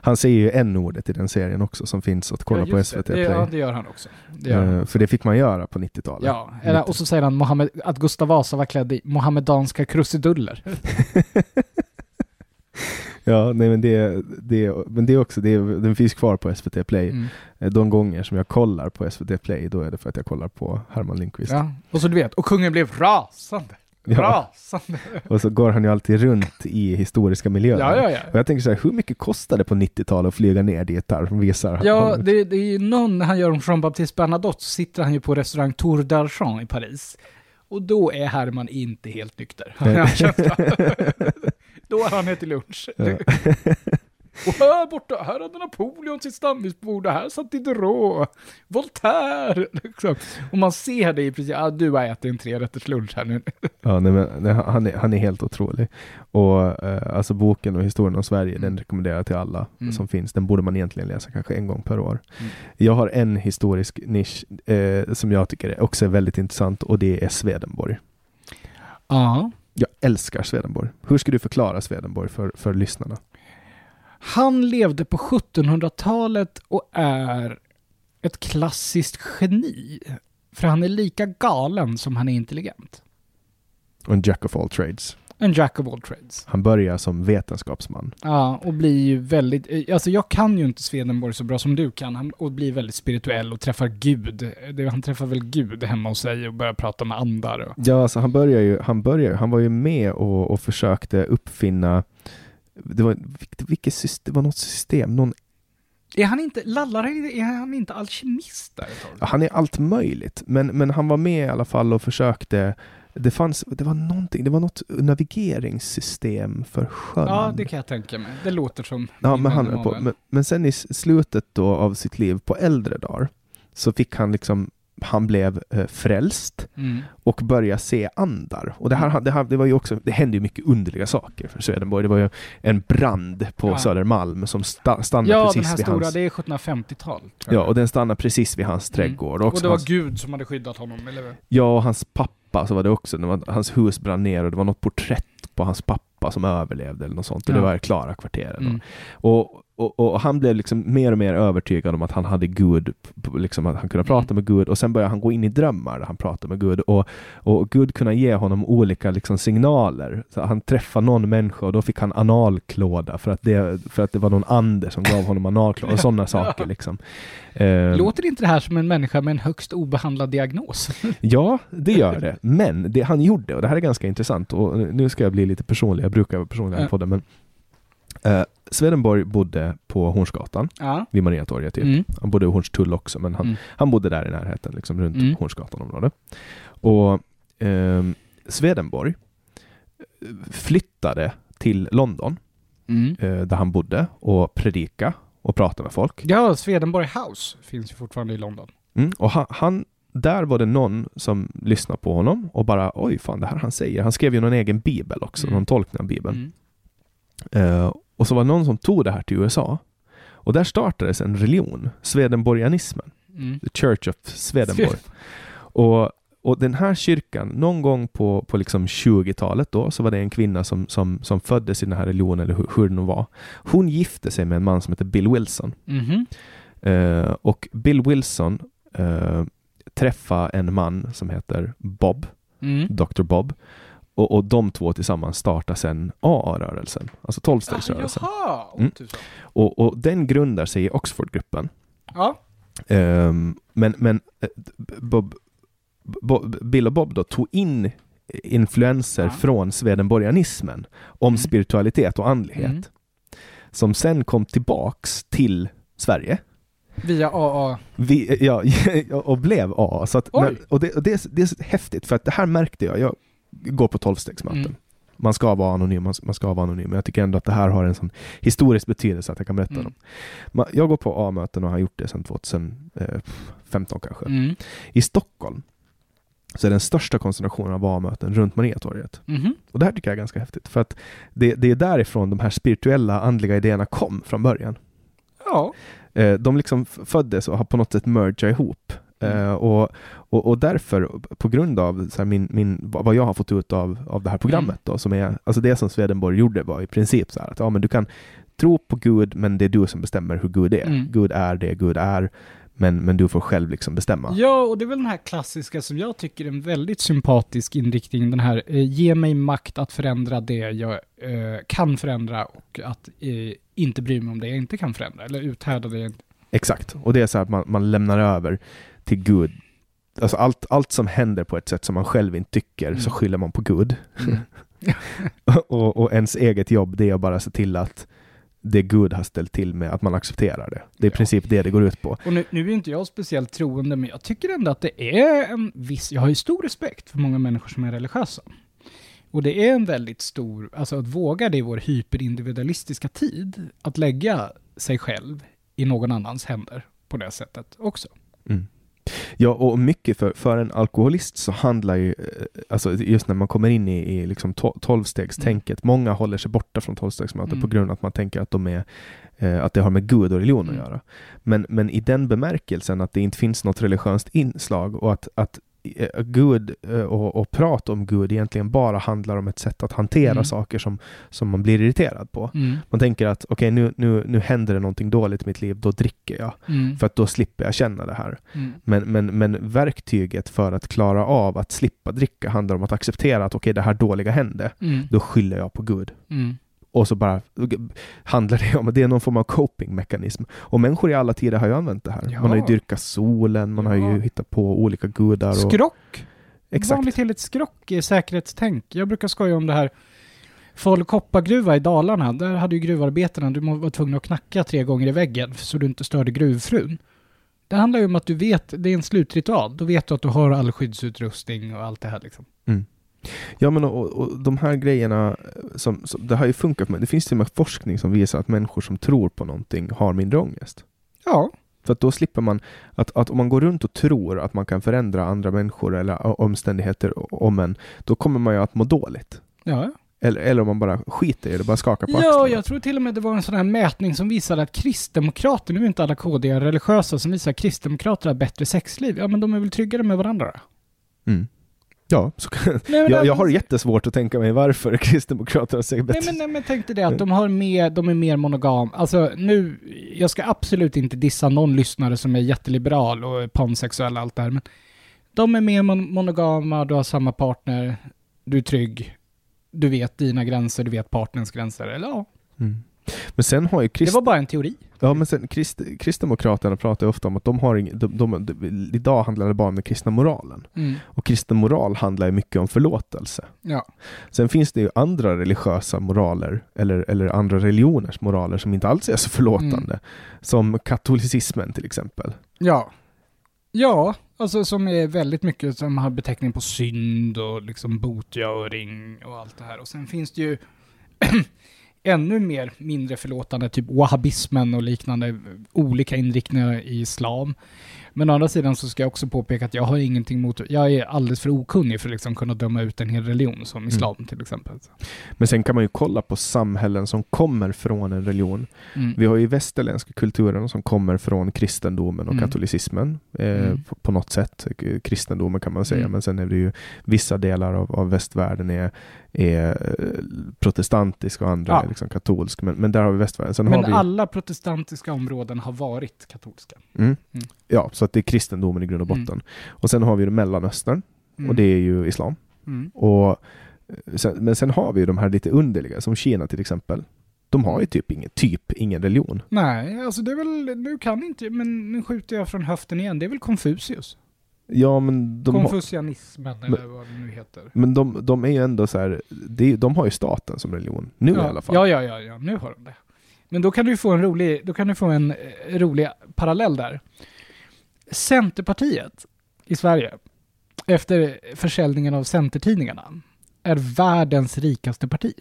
Han säger ju n-ordet i den serien också som finns att kolla
ja,
på SVT
det.
Play.
Ja, det gör han också. Det gör han.
Eh, för det fick man göra på 90-talet.
Ja, eller, och så säger han Mohammed, att Gustav Vasa var klädd i mohammedanska krusiduller. [laughs]
Ja, nej men det, det, men det är också, det, den finns kvar på SVT Play.
Mm.
Eh, De gånger som jag kollar på SVT Play, då är det för att jag kollar på Herman Lindqvist.
Ja, och så du vet, och kungen blev rasande.
Ja. [laughs] Och så går han ju alltid runt i historiska miljöer.
Ja, ja, ja.
Och jag tänker så här, hur mycket kostar det på 90-talet att flyga ner dit där som visar
Ja, det, det är ju någon, när han gör om Jean-Baptiste Bernadotte, så sitter han ju på restaurang Tour d'Argent i Paris. Och då är Herman inte helt nykter. har [laughs] då är han till lunch.
Ja. [laughs]
Och här borta, här hade Napoleon sitt stammisbord, och här satt Diderot, Voltaire. Liksom. Och man ser det i princip, ah, du har ätit en trerätters lunch här nu.
Ja, nej, men, nej, han, är, han är helt otrolig. Och eh, alltså boken och historien om Sverige, den rekommenderar jag till alla
Mm.
som finns. Den borde man egentligen läsa kanske en gång per år.
Mm.
Jag har en historisk nisch eh, som jag tycker är också är väldigt intressant och det är Swedenborg.
Ja.
Jag älskar Swedenborg. Hur ska du förklara Swedenborg för, för lyssnarna?
Han levde på 1700-talet och är ett klassiskt geni. För han är lika galen som han är intelligent.
Och en jack of all trades.
En jack of all trades.
Han börjar som vetenskapsman.
Ja, och blir ju väldigt... Alltså jag kan ju inte Swedenborg så bra som du kan. Han, och blir väldigt spirituell och träffar Gud. Han träffar väl Gud hemma hos sig och börjar prata med andar. Och,
Ja, alltså han börjar ju, han börjar, han var ju med och, och försökte uppfinna, det var, vilket, system, det var något system, någon
Är han inte, lallar han, är han inte alkemist där?
Ja, Han är allt möjligt, men, men han var med i alla fall och försökte det fanns, det var någonting, det var något navigeringssystem för sjön.
Ja, det kan jag tänka mig. Det låter som...
Ja, men, han, på, men, men sen i slutet då av sitt liv, på äldre dagar, så fick han liksom, han blev eh, frälst
Mm.
och började se andar. Och det här, det här det var ju också, det hände ju mycket underliga saker för Swedenborg. Det var ju en brand på
Ja.
Södermalm som sta, stannade
Ja,
precis
den här
vid
stora,
hans...
det är 1750-tal. tror jag.
Ja, och den stannade precis vid hans trädgård.
Mm.
Och,
Och
också
det var
hans,
Gud som hade skyddat honom, eller hur?
ja, och hans pappa så var det också. Det var, hans hus brann ner och det var något porträtt på hans pappa som överlevde eller något sånt. Och det
Ja.
var Klara kvarteren.
Mm.
Och, och, och han blev liksom mer och mer övertygad om att han hade Gud, liksom att han kunde prata med Gud och sen började han gå in i drömmar där han pratade med Gud och, och Gud kunde ge honom olika liksom signaler. Så han träffade någon människa och då fick han analklåda för att det, för att det var någon ande som gav honom analklåda och sådana [laughs] saker liksom. Eh,
Låter inte det här som en människa med en högst obehandlad diagnos? [laughs]
Ja, det gör det. Men det han gjorde, och det här är ganska intressant, och nu ska jag bli lite personlig, jag brukar vara personlig här på det, men eh, Swedenborg bodde på Hornsgatan,
ja.
vid Mariatorget typ.
Mm.
Han bodde i Hornstull också, men han,
Mm.
han bodde där i närheten, liksom runt
Mm.
Hornsgatan-området. Och ehm, Swedenborg eh, flyttade till London,
Mm.
eh, där han bodde, och predika och prata med folk.
Ja, Swedenborg House finns ju fortfarande i London.
Mm. Och han, han, där var det någon som lyssnade på honom och bara oj fan det här han säger. Han skrev ju någon egen bibel också,
Mm.
någon tolkning av bibeln.
Mm.
Eh, och så var det någon som tog det här till USA. Och där startades en religion, Swedenborgianismen.
Mm.
The Church of Swedenborg. [laughs] och, och den här kyrkan, någon gång på, på liksom 20-talet då, så var det en kvinna som, som, som föddes i den här religionen, eller hur, hur det nu var. Hon gifte sig med en man som heter Bill Wilson.
Mhm.
Eh, och Bill Wilson eh, träffade en man som heter Bob,
Mm.
Dr. Bob. Och, och de två tillsammans startar sen AA-rörelsen, alltså tolvstegsrörelsen.
Ah,
Mm. och, och den grundar sig i Oxfordgruppen.
Ja.
Ehm, men men eh, Bob, Bob, Bill och Bob då tog in influenser
Ja.
från Swedenborgianismen om
Mm.
spiritualitet och andlighet.
Mm.
Som sen kom tillbaks till Sverige.
Via AA.
Vi, ja, [laughs] och blev AA. Så att, men, och det, och det, är, det är så häftigt, för att det här märkte jag. Jag går på tolvstegsmöten.
Mm.
Man ska vara anonym, man, ska vara anonym. Men jag tycker ändå att det här har en sån historisk betydelse att jag kan berätta
Mm.
om. Ma- Jag går på A-möten och har gjort det sedan 2015 kanske.
Mm.
I Stockholm så är den största koncentrationen av A-möten runt Mariatorget.
Mhm.
Och det här tycker jag är ganska häftigt. För att det, det är därifrån de här spirituella, andliga idéerna kom från början.
Ja.
Eh, de liksom föddes och har på något sätt mergat ihop.
Mm.
Eh, och, och, och därför, på grund av så min, min, vad jag har fått ut av, av det här programmet,
Mm.
då, som är, alltså det som Swedenborg gjorde var i princip så här att ja, men du kan tro på Gud, men det är du som bestämmer hur Gud är.
Mm.
Gud är det Gud är, men, men du får själv liksom bestämma.
Ja, och det är väl den här klassiska som jag tycker är en väldigt sympatisk inriktning. Den här, eh, ge mig makt att förändra det jag eh, kan förändra och att eh, inte bry mig om det jag inte kan förändra. Eller uthärda det jag inte...
Exakt, och det är så här att man, man lämnar över till Gud. Alltså allt, allt som händer på ett sätt som man själv inte tycker,
Mm.
så skyller man på Gud. [laughs] och, och ens eget jobb, det är att bara se till att det Gud har ställt till med, att man accepterar det. Det är i
Ja.
princip det det går ut på.
Och nu, nu är inte jag speciellt troende, men jag tycker ändå att det är en viss... Jag har ju stor respekt för många människor som är religiösa. Och det är en väldigt stor... Alltså att våga det i vår hyperindividualistiska tid, att lägga sig själv i någon annans händer på det sättet också.
Mm. Ja, och mycket för, för en alkoholist så handlar ju, eh, alltså just när man kommer in i, i liksom to- tolvstegstänket, många håller sig borta från tolvstegsmöten
Mm.
på grund av att man tänker att de är eh, att det har med Gud och religion att
Mm.
göra. Men, men i den bemärkelsen att det inte finns något religiöst inslag och att, att eh, Gud eh, och, och prat om Gud egentligen bara handlar om ett sätt att hantera
Mm.
saker som, som man blir irriterad på.
Mm.
Man tänker att okej, nu, nu, nu händer det någonting dåligt i mitt liv, då dricker jag.
Mm.
För att då slipper jag känna det här.
Mm.
Men, men, men verktyget för att klara av att slippa dricka handlar om att acceptera att okej, det här dåliga hände.
Mm.
Då skyller jag på Gud.
Mm.
Och så bara handlar det om att det är någon form av copingmekanism. Och människor i alla tider har ju använt det här.
Ja.
Man har ju dyrkat solen, man har
Ja.
ju hittat på olika gudar. Och,
Skrock!
exakt.
Vanligt heligt skrock är säkerhetstänk. Jag brukar skoja om det här. Falu koppargruva i Dalarna, där hade ju gruvarbetarna, du var tvungen att knacka tre gånger i väggen så du inte störde gruvfrun. Det handlar ju om att du vet, det är en slutritual. Då vet du att du har all skyddsutrustning och allt det här liksom.
Ja men och, och de här grejerna, som, som, det har ju funkat med, det finns till och med forskning som visar att människor som tror på någonting har mindre ångest.
Ja.
För att då slipper man, att, att om man går runt och tror att man kan förändra andra människor eller omständigheter om en, då kommer man ju att må dåligt.
Ja,
Eller, eller om man bara skiter i det, bara skakar på
Ja,
axlarna.
jag tror till och med det var en sån här mätning som visade att kristdemokrater, nu är inte alla KD religiösa, som visar att kristdemokrater har bättre sexliv. Ja, men de är väl tryggare med varandra?
Mm. Ja, så kan,
Nej,
jag, jag har jättesvårt att tänka mig varför [laughs] Kristdemokraterna säkert bättre...
Nej men, nej, men tänk dig det att de har mer, de är mer monogam. Alltså nu, jag ska absolut inte dissa någon lyssnare som är jätteliberal och pansexuell och allt det här, men de är mer mon- monogama, du har samma partner, du är trygg, du vet dina gränser, du vet partnerns gränser, eller ja.
Mm. Men sen har ju
Det
Krist...
var bara en teori.
Ja, men sen, Krist... Kristdemokraterna pratar ju ofta om att de har ing... de, de, de, idag handlar det bara om den kristna moralen.
Mm.
Och kristen moral handlar ju mycket om förlåtelse.
Ja.
Sen finns det ju andra religiösa moraler, eller, eller andra religioners moraler som inte alls är så förlåtande. Som katolicismen till exempel.
Ja. Ja, alltså som är väldigt mycket som har beteckning på synd och liksom botgöring och allt det här. Och sen finns det ju [clears throat] ännu mer mindre förlåtande, typ wahhabismen och liknande olika inriktningar i islam. Men å andra sidan så ska jag också påpeka att jag har ingenting mot, jag är alldeles för okunnig för att liksom kunna döma ut en hel religion som islam till exempel.
Men sen kan man ju kolla på samhällen som kommer från en religion.
Mm.
Vi har ju västerländska kulturen som kommer från kristendomen och
Mm.
katolicismen eh,
Mm.
på, på något sätt. Kristendomen kan man säga,
Mm.
men sen är det ju vissa delar av, av västvärlden är, är eh, protestantisk och andra
Ja.
är liksom katolsk. Men, men där har vi västvärlden. Sen
Men
har vi,
alla protestantiska områden har varit katolska.
mm,
Mm.
Ja, så att det är kristendomen i grund och
Mm.
botten. Och sen har vi Mellanöstern
Mm.
och det är ju islam.
Mm.
Och eh, sen, men sen har vi ju de här lite underliga, som Kina till exempel. De har ju typ ingen, typ ingen religion.
Nej, alltså det är väl, nu kan inte, men nu skjuter jag från höften igen. Det är väl Konfucius?
Ja, men de, har,
Konfucianismen eller vad det nu heter.
men de, de är ju ändå så här, det, de har ju staten som religion. Nu
ja,
i alla fall.
Ja, ja, ja, ja, nu har de det. Men då kan du få en rolig, då kan du få en eh, rolig parallell där. Centerpartiet i Sverige, efter försäljningen av Centertidningarna, är världens rikaste parti.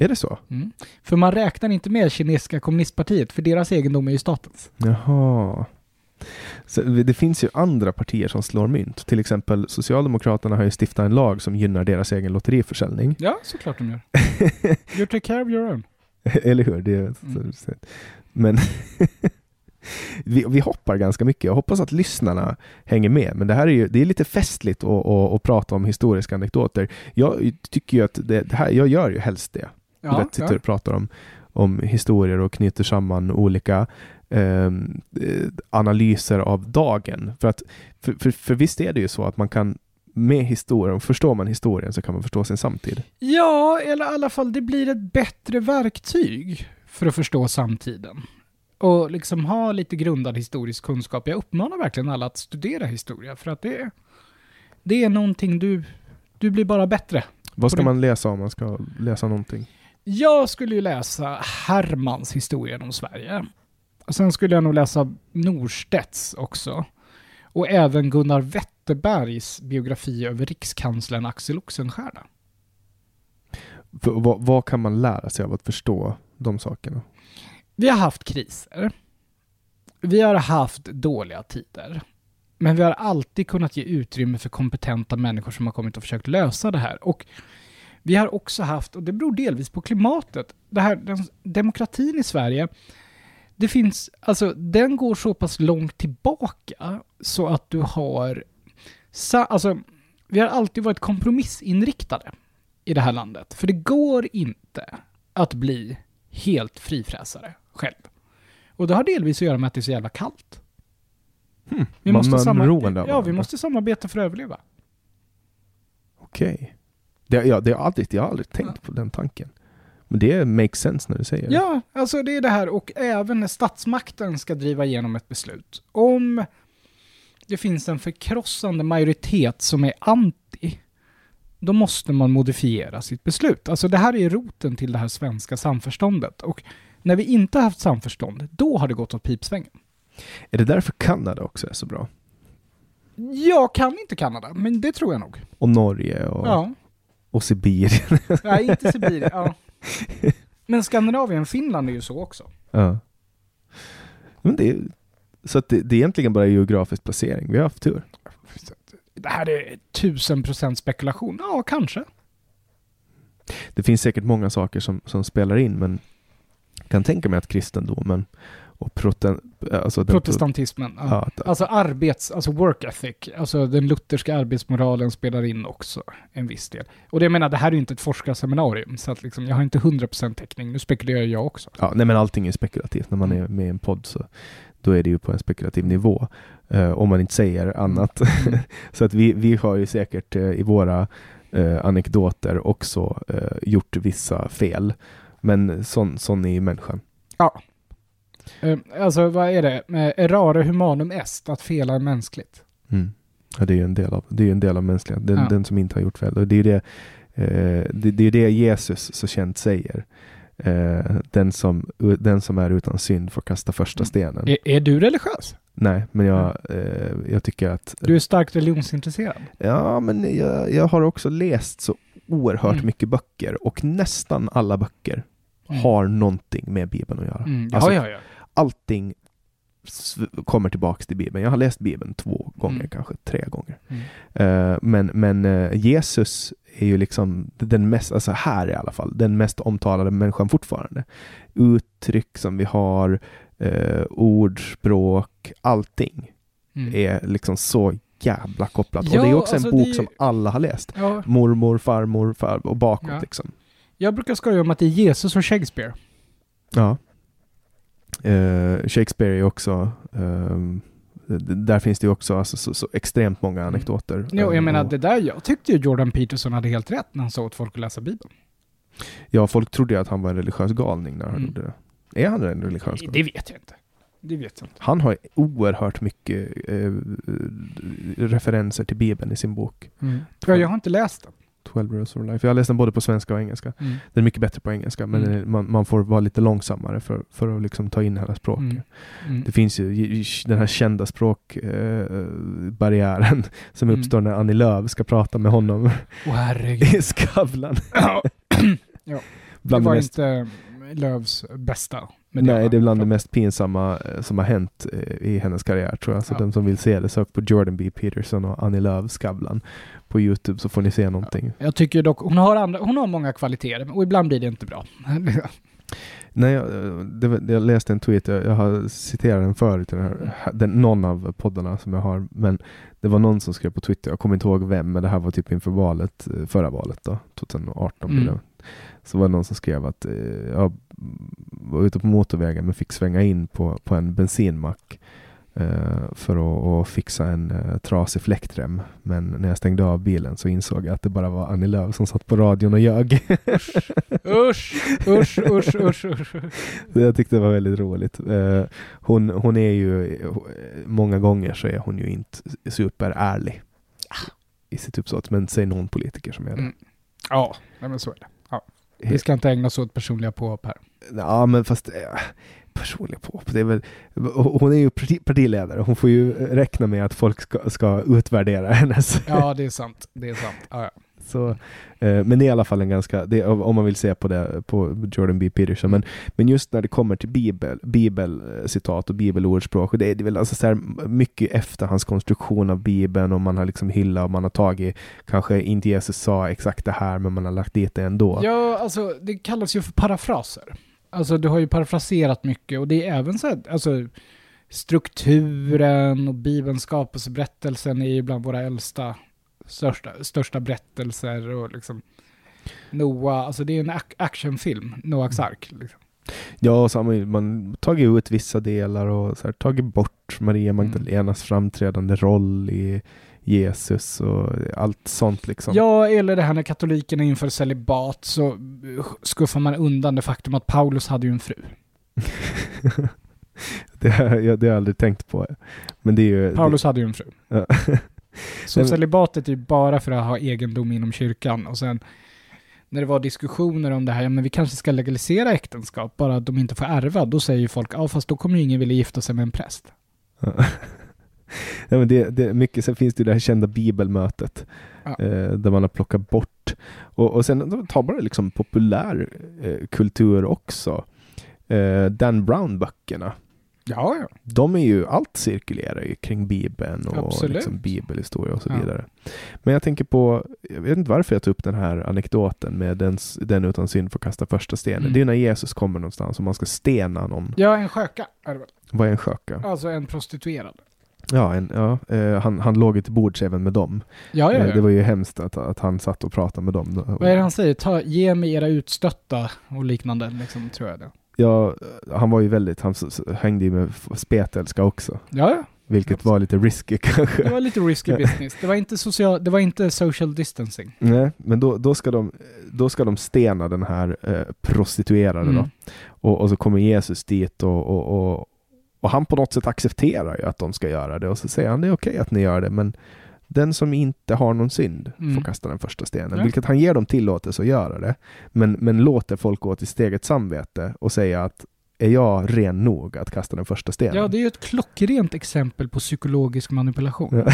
Är det så?
Mm. För man räknar inte med kinesiska kommunistpartiet, för deras egendom är ju statens.
Jaha. Så det finns ju andra partier som slår mynt. Till exempel Socialdemokraterna har ju stiftat en lag som gynnar deras egen lotteriförsäljning.
Ja, såklart de gör. [laughs] You take care of your own.
Eller hur? Det är,
Mm.
Men [laughs] vi, vi hoppar ganska mycket. Jag hoppas att lyssnarna hänger med. Men det här är ju det är lite festligt att, att, att prata om historiska anekdoter. Jag tycker ju att det, det här, jag gör ju helst det.
Ja,
Rätt sitter
ja.
och pratar om, om historier och knyter samman olika eh, analyser av dagen. För, att, för, för, för visst är det ju så att man kan med historien, förstår man historien så kan man förstå sin samtid.
Ja, eller i alla fall det blir ett bättre verktyg för att förstå samtiden. Och liksom ha lite grundad historisk kunskap. Jag uppmanar verkligen alla att studera historia för att det, det är någonting du, du blir bara bättre.
Vad ska man läsa om man ska läsa någonting?
Jag skulle ju läsa Hermans historien om Sverige. Och sen skulle jag nog läsa Norstedts också. Och även Gunnar Wetterbergs biografi över rikskanslern Axel Oxenstierna.
Vad, vad kan man lära sig av att förstå de sakerna?
Vi har haft kriser. Vi har haft dåliga tider. Men vi har alltid kunnat ge utrymme för kompetenta människor som har kommit och försökt lösa det här. Och vi har också haft, och det beror delvis på klimatet, det här, den, demokratin i Sverige, det finns, alltså den går så pass långt tillbaka så att du har, sa, alltså vi har alltid varit kompromissinriktade i det här landet. För det går inte att bli helt frifräsare själv. Och det har delvis att göra med att det är så jävla kallt.
Hmm.
Vi
Man-
måste,
man är
samar-
beroende av
ja, vi måste samarbeta för att överleva.
Okej. Det, ja, det har aldrig, jag har aldrig tänkt på den tanken. Men det makes sense när du säger det.
Ja, alltså det är det här och även när statsmakten ska driva igenom ett beslut. Om det finns en förkrossande majoritet som är anti, då måste man modifiera sitt beslut. Alltså det här är roten till det här svenska samförståndet. Och när vi inte haft samförstånd, då har det gått åt pipsvängen.
Är det därför Kanada också är så bra?
Jag kan inte Kanada, men det tror jag nog.
Och Norge och,
Ja.
och Sibirien.
Nej, inte Sibirien. [laughs] Ja. [laughs] Men Skandinavien, Finland är ju så också.
ja. Men det är, så att det, det är egentligen bara geografisk placering. Vi har haft tur.
Det här är tusen procent spekulation. Ja, kanske.
Det finns säkert många saker som, som spelar in, men jag kan tänka mig att kristendomen och proten, alltså
Protestantismen. Ja.
Ja,
Alltså arbets, alltså work ethic, alltså den lutherska arbetsmoralen spelar in också en viss del. Och det jag menar, det här är ju inte ett forskarseminarium, så att liksom, jag har inte 100% täckning, nu spekulerar jag också.
Ja, nej men allting är spekulativt. När man
Mm.
är med i en podd så då är det ju på en spekulativ nivå. eh, om man inte säger annat.
Mm. [laughs]
så att vi, vi har ju säkert eh, i våra eh, anekdoter också eh, gjort vissa fel. Men sån, sån är ju människan.
Eh, Alltså vad är det? Eh, Errare humanum est, att fela är mänskligt.
Mm. Ja, det är ju en del av, det är en del av mänskligheten. Den,
Ja.
den som inte har gjort fel. Och det är det, eh, det, det, är det Jesus så känt säger. Eh, den, som, den som är utan synd får kasta första stenen.
Är, är du religiös?
Nej, men jag, eh, jag tycker att
Du är starkt religionsintresserad?
Ja, men jag, jag har också läst så oerhört
Mm.
mycket böcker och nästan alla böcker
Mm.
har någonting med Bibeln att göra.
Mm. Ja,
Alltså,
ja, ja.
Allting kommer tillbaks till Bibeln. Jag har läst Bibeln två gånger,
Mm.
kanske tre gånger.
Mm.
Eh, men men eh, Jesus är ju liksom den mest, alltså här i alla fall, den mest omtalade människan fortfarande. Uttryck som vi har, eh, ordspråk, allting
Mm.
är liksom så jävla kopplat.
Ja,
och det är också
alltså
en bok
är-
som alla har läst.
Ja,
Mormor, farmor, far och bakåt
Ja.
liksom.
jag brukar skoja om att det är Jesus och Shakespeare.
Ja. Eh, Shakespeare är också, ehm, där finns det ju också alltså, så, så extremt många anekdoter.
Mm. Jo, jag
Eh,
menar det där, jag tyckte ju Jordan Peterson hade helt rätt när han sa åt folk att läsa Bibeln.
Ja, folk trodde ju att han var en religiös galning när han
Mm.
gjorde det. Är han en religiös
Det
galning?
vet jag inte. Det vet jag inte.
Han har oerhört mycket eh, referenser till Bibeln i sin bok.
Ja, jag har inte läst den.
12 Rules of Life. Jag har läst den både på svenska och engelska. Den är mycket bättre på engelska, men
Mm.
man, man får vara lite långsammare för, för att liksom ta in hela språket.
Mm. Mm.
Det finns ju den här kända språkbarriären eh, [laughs] som
Mm.
uppstår när Annie Lööf ska prata med honom
herregud. [laughs]
i Skavlan. [coughs]
Ja. Det var
mest,
inte Lövs bästa.
Nej, det är bland det mest pinsamma eh, som har hänt eh, i hennes karriär tror jag. Så
Ja.
de som vill se det, sök på Jordan B. Peterson och Annie Lööf Skavlan på Youtube så får ni se någonting.
Jag tycker dock, hon har, andra, hon har många kvaliteter och ibland blir det inte bra. [laughs]
Nej, jag, det, jag läste en tweet, jag, jag har citerat den förut, den här, den, någon av poddarna som jag har, men det var någon som skrev på Twitter, jag kommer inte ihåg vem, men det här var typ inför valet, eh, förra valet då, 2018 blir
Mm.
Så var det någon som skrev att eh, jag var ute på motorvägen men fick svänga in på, på en bensinmack eh, för att, att fixa en uh, trasig fläktrem. Men när jag stängde av bilen så insåg jag att det bara var Annie Lööf som satt på radion och ljög.
Usch, usch, usch, usch, usch. [laughs]
Så jag tyckte det var väldigt roligt. Eh, hon, hon är ju, många gånger så är hon ju inte superärlig i sitt uppsåt, men säg någon politiker som är det.
Mm. Ja, men så är det. Vi ska inte ägna oss åt personliga påhopp här.
Ja, men fast eh, personliga påhopp, det är väl, hon är ju parti, partiledare, hon får ju räkna med att folk ska, ska utvärdera hennes.
Ja, det är sant. Det är sant. Ja, ja.
Så, eh, men det är i alla fall en ganska, det, om man vill se på det, på Jordan B. Peterson, men, men just när det kommer till bibel, bibelcitat och bibelordspråk, och det är det är väl alltså så här mycket efter hans konstruktion av bibeln och man har liksom hyllat och man har tagit, kanske inte Jesus sa exakt det här, men man har lagt dit det ändå.
Ja, alltså det kallas ju för parafraser. Alltså du har ju parafraserat mycket och det är även så här, alltså strukturen och Bibelns skapelseberättelsen är ju bland våra äldsta, största, största berättelser och liksom Noah, alltså det är en ac- actionfilm, Noaks ark. Liksom.
Ja, har man, tagit ut vissa delar och så här, tagit bort Maria Magdalenas framträdande roll i Jesus och allt sånt liksom.
Ja, eller det här när katolikerna inför celibat så skuffar man undan det faktum att Paulus hade ju en fru. [laughs]
det, har jag, det har jag aldrig tänkt på. Men det är ju...
Paulus hade ju en fru.
Det, [laughs]
Så celibatet är ju bara för att ha egendom inom kyrkan och sen när det var diskussioner om det här, ja men vi kanske ska legalisera äktenskap, bara att de inte får ärva, då säger ju folk, ja fast då kommer ju ingen vilja gifta sig med en präst. [laughs]
Nej, men det, det, mycket, sen finns det ju det här kända bibelmötet
Ja.
eh, där man har plockat bort och, och sen tar man det liksom populär eh, kultur också. Eh, Dan Brown-böckerna,
Ja, ja.
de är ju, allt cirkulerar ju kring bibeln och
Absolut.
liksom bibelhistoria och så
Ja.
vidare. Men jag tänker på, jag vet inte varför jag tog upp den här anekdoten med den, den utan synd får kasta första stenen.
Mm.
Det är när Jesus kommer någonstans och man ska stena någon.
Ja, en sköka är det väl.
Vad är en sköka?
Alltså en prostituerad.
Ja, en, ja eh, han, han låg ju till bords även med dem.
Ja, ja,
Eh,
ja.
Det var ju hemskt att, att han satt och pratade med dem.
Vad är det han säger? Ta, ge mig era utstötta och liknande, liksom, tror jag det.
Ja, han var ju väldigt, han hängde ju med spetälska också.
Ja.
Vilket var lite risky [laughs]
Det
kanske.
var lite risky business. Det var inte, social, det var inte social distancing.
Nej, men då, då, ska de, då ska de stena den här eh, prostituerade då.
Mm.
Och, och så kommer Jesus dit och, och, och, och han på något sätt accepterar ju att de ska göra det. Och så säger han det är okej att ni gör det, men den som inte har någon synd får
Mm.
kasta den första stenen.
Ja.
Vilket han ger dem tillåtelse att göra det. Men, men låter folk gå till sitt eget samvete och säga att är jag ren nog att kasta den första stenen?
Ja, det är ju ett klockrent exempel på psykologisk manipulation.
Ja. [laughs]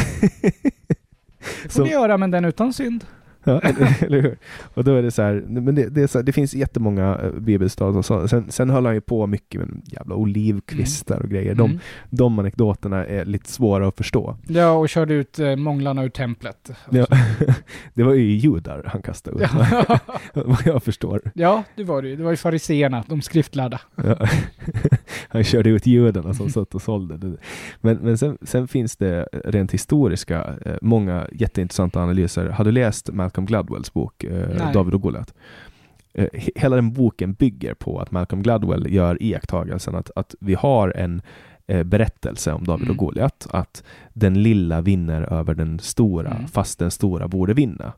Det får
Så-
ni göra, men den utan synd.
Ja, [laughs] eller, hur? Och då är det så här, men det, det, är så här, det finns jättemånga eh, bibelstad och så. Sen, sen höll han ju på mycket med jävla olivkvistar och grejer. De,
Mm.
de anekdoterna är lite svåra att förstå.
Ja, och körde ut eh, månglarna ur templet.
Ja. [laughs] det var ju judar han kastade ut,
Ja. [laughs]
vad jag förstår.
ja, det var det ju. Det var ju fariseerna, de skriftlärda.
Ja. Han körde ut judarna som satt och sålde. Men, men sen, sen finns det rent historiska eh, många jätteintressanta analyser. Har du läst Malcolm Gladwells bok eh. David och Goliat? Eh, he- hela den boken bygger på att Malcolm Gladwell gör iakttagelsen att, att vi har en eh, berättelse om David och
Mm.
Goliat, att den lilla vinner över den stora,
Mm.
fast den stora borde vinna.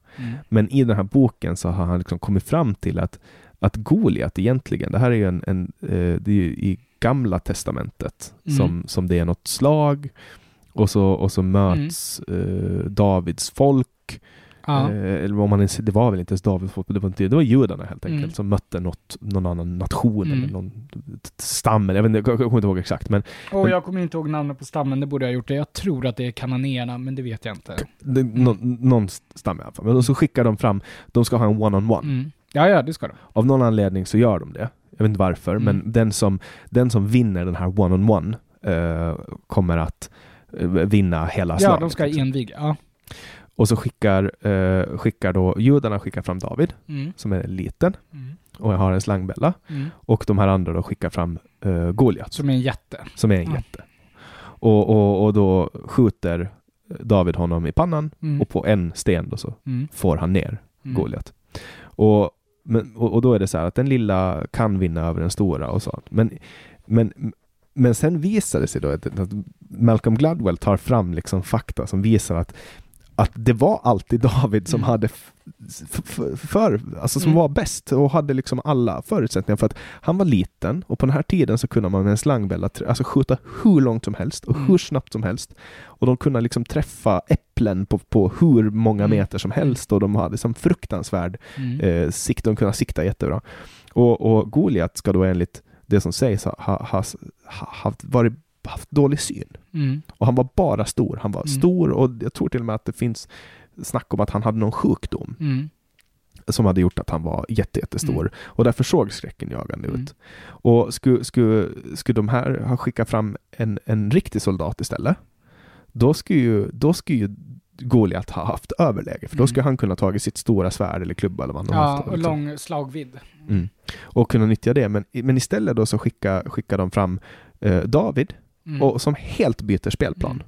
Men i den här boken så har han liksom kommit fram till att, att Goliat egentligen, det här är ju en, en eh, det är ju i gamla testamentet
Mm.
som, som det är något slag och så, och så möts eh, Davids folk
Ja.
Eh, eller om man ens, det var väl inte ens Davids folk, det var, inte, det var judarna helt enkelt
Mm.
som mötte något, någon annan nation
Mm.
eller någon stam, jag, vet jag, jag kommer inte ihåg exakt, men
Och jag kommer inte ihåg namnet på stammen, det borde jag ha gjort det. Jag tror att det är kananéerna, men det vet jag inte.
det, nå, någon stam i alla fall. Men så skickar de fram, de ska ha en one-on-one.
Mm. Ja, ja, det ska de.
Av någon anledning så gör de det. Jag vet inte varför,
Mm.
men den som, den som vinner den här one-on-one eh, kommer att eh, vinna hela
Ja,
slaget.
de ska
liksom.
enviga. Ja.
Och så skickar, eh, skickar då judarna skickar fram David,
Mm.
som är liten
Mm.
och har en slangbella.
Mm.
Och de här andra då skickar fram uh, Goliat,
Som är en jätte.
som är en jätte. Och, och, och då skjuter David honom i pannan
Mm.
och på en sten då så
Mm.
får han ner
Mm.
Goliat. Och, men, och, och då är det så här att den lilla kan vinna över den stora och sånt. Men, men, men sen visar det sig då att, att Malcolm Gladwell tar fram liksom fakta som visar att, att det var alltid [laughs] David som
Mm.
hade för, alltså som
Mm.
var bäst och hade liksom alla förutsättningar för att han var liten och på den här tiden så kunde man med en slangbella alltså skjuta hur långt som helst och
Mm.
hur snabbt som helst. Och de kunde liksom träffa äpplen på, på hur många
Mm.
meter som helst och de hade liksom fruktansvärd
Mm.
eh, sikt, de kunde sikta jättebra. Och, och Goliat ska då enligt det som sägs ha, ha, ha, ha varit, haft dålig syn.
Mm.
Och han var bara stor. Han var
Mm.
stor och jag tror till och med att det finns snack om att han hade någon sjukdom
Mm.
som hade gjort att han var jätte, jättestor.
Mm.
Och därför såg skräcken jagande
Mm.
ut. Och skulle, skulle, skulle de här ha skickat fram en, en riktig soldat istället, då skulle ju, då skulle ju Goliat ha haft överläge, för då
Mm.
skulle han kunna tagit sitt stora svärd eller klubba eller vad han
Ja,
haft.
och lång slagvidd.
Mm. Och kunna nyttja det. Men, men istället då så skickar, skickar de fram eh, David,
Mm.
och, som helt byter spelplan.
Mm.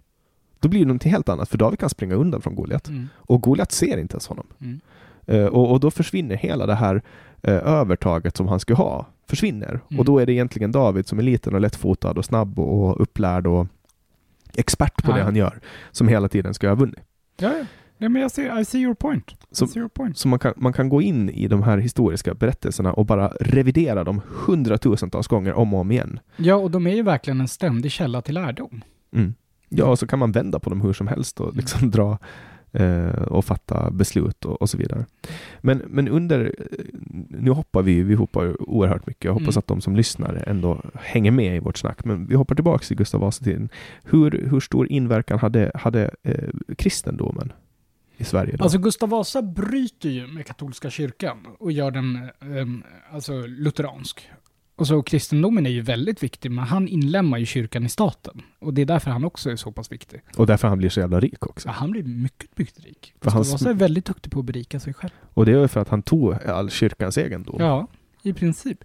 Då blir det någonting helt annat, för David kan springa undan från Goliat.
Mm.
Och Goliat ser inte ens honom.
Mm.
Eh, och, och då försvinner hela det här eh, övertaget som han skulle ha, försvinner.
Mm.
Och då är det egentligen David som är liten och lättfotad och snabb och, och upplärd och expert på
Ja.
det han gör, som hela tiden ska ha vunnit.
Ja, ja. Nej, men jag ser, I see your point.
Så-
see your point.
Så man kan, man kan gå in i de här historiska berättelserna och bara revidera dem hundratusentals gånger om och om igen.
Ja, och de är ju verkligen en ständig källa till lärdom.
Mm. Ja, och så kan man vända på dem hur som helst och liksom dra eh, och fatta beslut och, och, så vidare. Men, men under, nu hoppar vi, vi hoppar oerhört mycket. Jag hoppas
Mm.
att de som lyssnar ändå hänger med i vårt snack. Men vi hoppar tillbaka till Gustav Vasa-tiden. Hur, hur stor inverkan hade, hade eh, kristendomen i Sverige då?
Alltså Gustav Vasa bryter ju med katolska kyrkan och gör den eh, alltså lutheransk. Och så kristendomen är ju väldigt viktig, men han inlämnar ju kyrkan i staten. Och det är därför han också är så pass viktig.
och därför han blir så jävla rik också.
Så han blir mycket, mycket rik.
För hans-
Vasa är väldigt duktig på att berika sig själv.
Och det är ju för att han tog all kyrkans egendom.
Ja, i princip.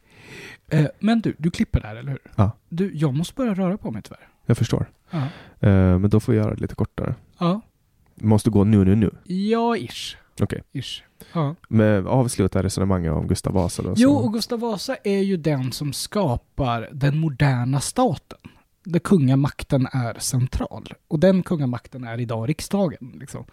Eh, men du, du klipper där, eller hur?
Ja.
Du, jag måste börja röra på mig tyvärr.
Jag förstår.
Ja.
Eh, men då får vi göra det lite kortare.
Ja,
Måste gå nu, nu, nu.
ja ish.
Okej.
Ish. Ja.
Med avsluta resonemanget om Gustav Vasa då.
Jo, och Gustav Vasa är ju den som skapar den moderna staten. Där kungamakten är central. Och den kungamakten är idag riksdagen. Liksom.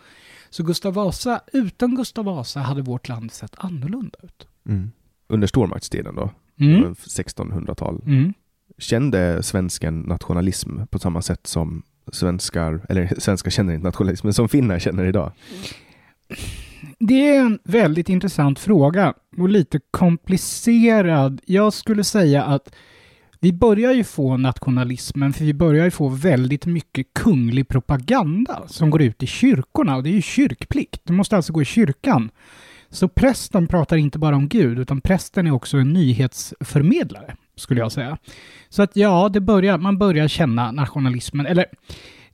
Så Gustav Vasa, utan Gustav Vasa hade vårt land sett annorlunda ut.
Mm. Under stormaktstiden då,
Mm.
1600-tal.
Mm.
Kände svensken nationalism på samma sätt som svenskar, eller [laughs] svenskar känner inte nationalism, men som finnar känner idag?
Det är en väldigt intressant fråga och lite komplicerad. Jag skulle säga att vi börjar ju få nationalismen, för vi börjar ju få väldigt mycket kunglig propaganda som går ut i kyrkorna och det är ju kyrkplikt. Du måste alltså gå i kyrkan. Så prästen pratar inte bara om Gud, utan prästen är också en nyhetsförmedlare, skulle jag säga. Så att ja, det börjar, man börjar känna nationalismen, eller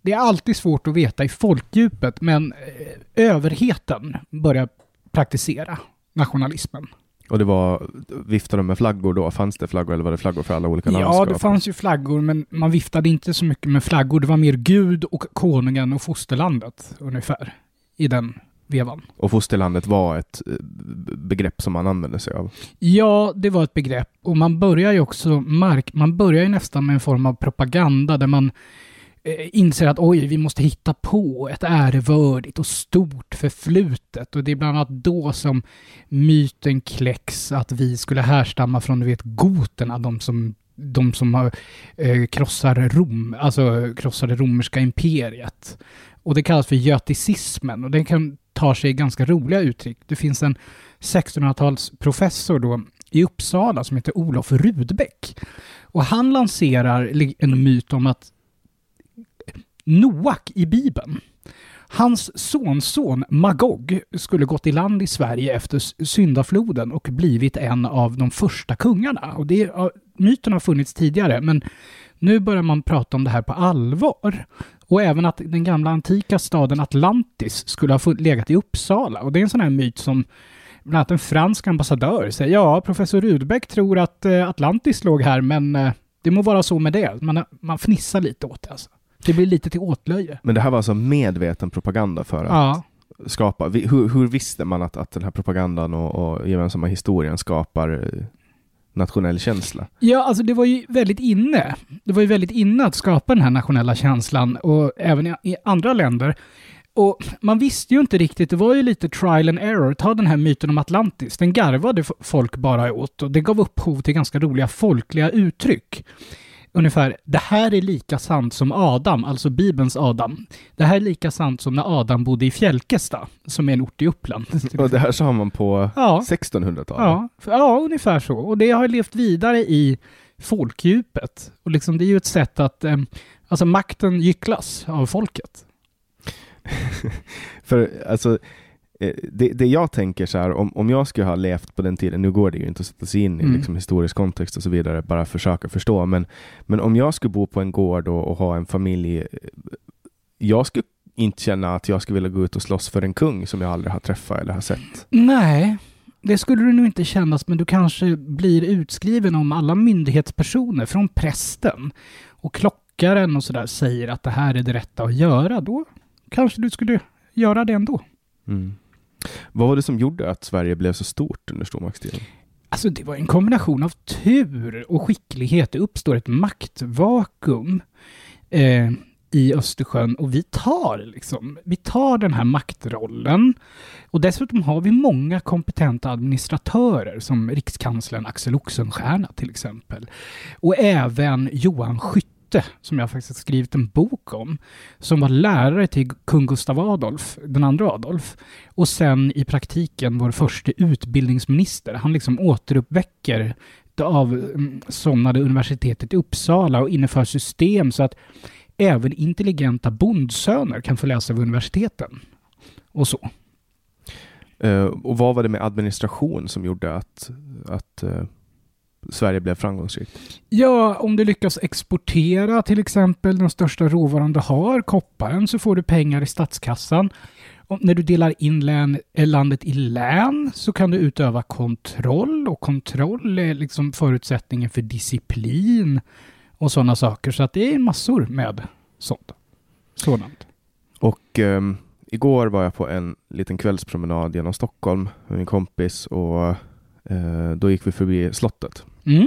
det är alltid svårt att veta i folkdjupet, men eh, överheten börjar praktisera nationalismen.
Och det var, viftade de med flaggor då? Fanns det flaggor eller var det flaggor för alla olika
Ja,
landskap?
det fanns ju flaggor, men man viftade inte så mycket med flaggor. Det var mer Gud och konungen och fosterlandet ungefär i den vevan.
Och fosterlandet var ett eh, begrepp som man använde sig av.
Ja, det var ett begrepp och man börjar ju också mark man börjar ju nästan med en form av propaganda där man eh, inser att oj, vi måste hitta på ett ärevördigt och stort förflutet och det är bland annat då som myten kläcks att vi skulle härstamma från, du vet, goterna, de som de som har, eh, krossar Rom, alltså krossade romerska imperiet. Och det kallas för göticismen och den kan tar sig ganska roliga uttryck. Det finns en 1600-talsprofessor då i Uppsala som heter Olof Rudbeck. Och han lanserar en myt om att Noak i Bibeln, hans sonson Magog skulle gått i land i Sverige efter syndafloden och blivit en av de första kungarna. Och det, myten har funnits tidigare, men nu börjar man prata om det här på allvar. Och även att den gamla antika staden Atlantis skulle ha legat i Uppsala. Och det är en sån här myt som bland annat en fransk ambassadör säger ja, professor Rudbeck tror att eh, Atlantis låg här, men eh, det må vara så med det. Man, man fnissar lite åt det alltså. Det blir lite till åtlöje.
Men det här var alltså medveten propaganda för att
Ja.
skapa. Hur, hur visste man att, att den här propagandan och, och gemensamma historien skapar eh, nationell känsla?
Ja, alltså det var ju väldigt inne. Det var ju väldigt inne att skapa den här nationella känslan och även i, andra länder. Och man visste ju inte riktigt, det var ju lite trial and error. Ta den här myten om Atlantis, den garvade folk bara åt och det gav upphov till ganska roliga folkliga uttryck. Ungefär, det här är lika sant som Adam, alltså Bibelns Adam. Det här är lika sant som när Adam bodde i Fjälkesta, som är en ort i Uppland. [laughs]
Och det här sa man på
Ja.
1600-talet?
Ja, ja, ungefär så. Och det har levt vidare i folkdjupet. Och liksom det är ju ett sätt att, eh, alltså makten gycklas av folket. [laughs]
För alltså, det, det jag tänker så här, om, om jag skulle ha levt på den tiden, nu går det ju inte att sätta sig in i
Mm.
liksom, historisk kontext och så vidare, bara försöka förstå, men, men om jag skulle bo på en gård och, och ha en familj, eh, jag skulle inte känna att jag skulle vilja gå ut och slåss för en kung som jag aldrig har träffat eller har sett.
Nej, det skulle du nog inte kännas, men du kanske blir utskriven om alla myndighetspersoner, från prästen och klockaren och sådär, säger att det här är det rätta att göra. Då kanske du skulle göra det ändå.
Mm. Vad var det som gjorde att Sverige blev så stort under stormaktstiden?
Alltså det var en kombination av tur och skicklighet. Det uppstår ett maktvakuum eh, i Östersjön och vi tar liksom, vi tar den här maktrollen. Och dessutom har vi många kompetenta administratörer som rikskanslern Axel Oxenstierna till exempel. Och även Johan Skytte Gute, som jag faktiskt skrivit en bok om, som var lärare till kung Gustav Adolf, den andra Adolf, och sen i praktiken vår första utbildningsminister. Han liksom återuppväcker det avsomnade mm, universitetet i Uppsala och inför system så att även intelligenta bondsöner kan få läsa vid universiteten. Och så.
Uh, och vad var det med administration som gjorde att, att uh Sverige blev framgångsrikt?
Ja, om du lyckas exportera till exempel den största råvaran du har, kopparen, så får du pengar i statskassan. Och när du delar in län, eh, landet i län så kan du utöva kontroll och kontroll är liksom förutsättningen för disciplin och sådana saker. Så att det är massor med sånt. Sådant.
Och um, igår var jag på en liten kvällspromenad genom Stockholm med min kompis och uh, då gick vi förbi slottet.
Mm.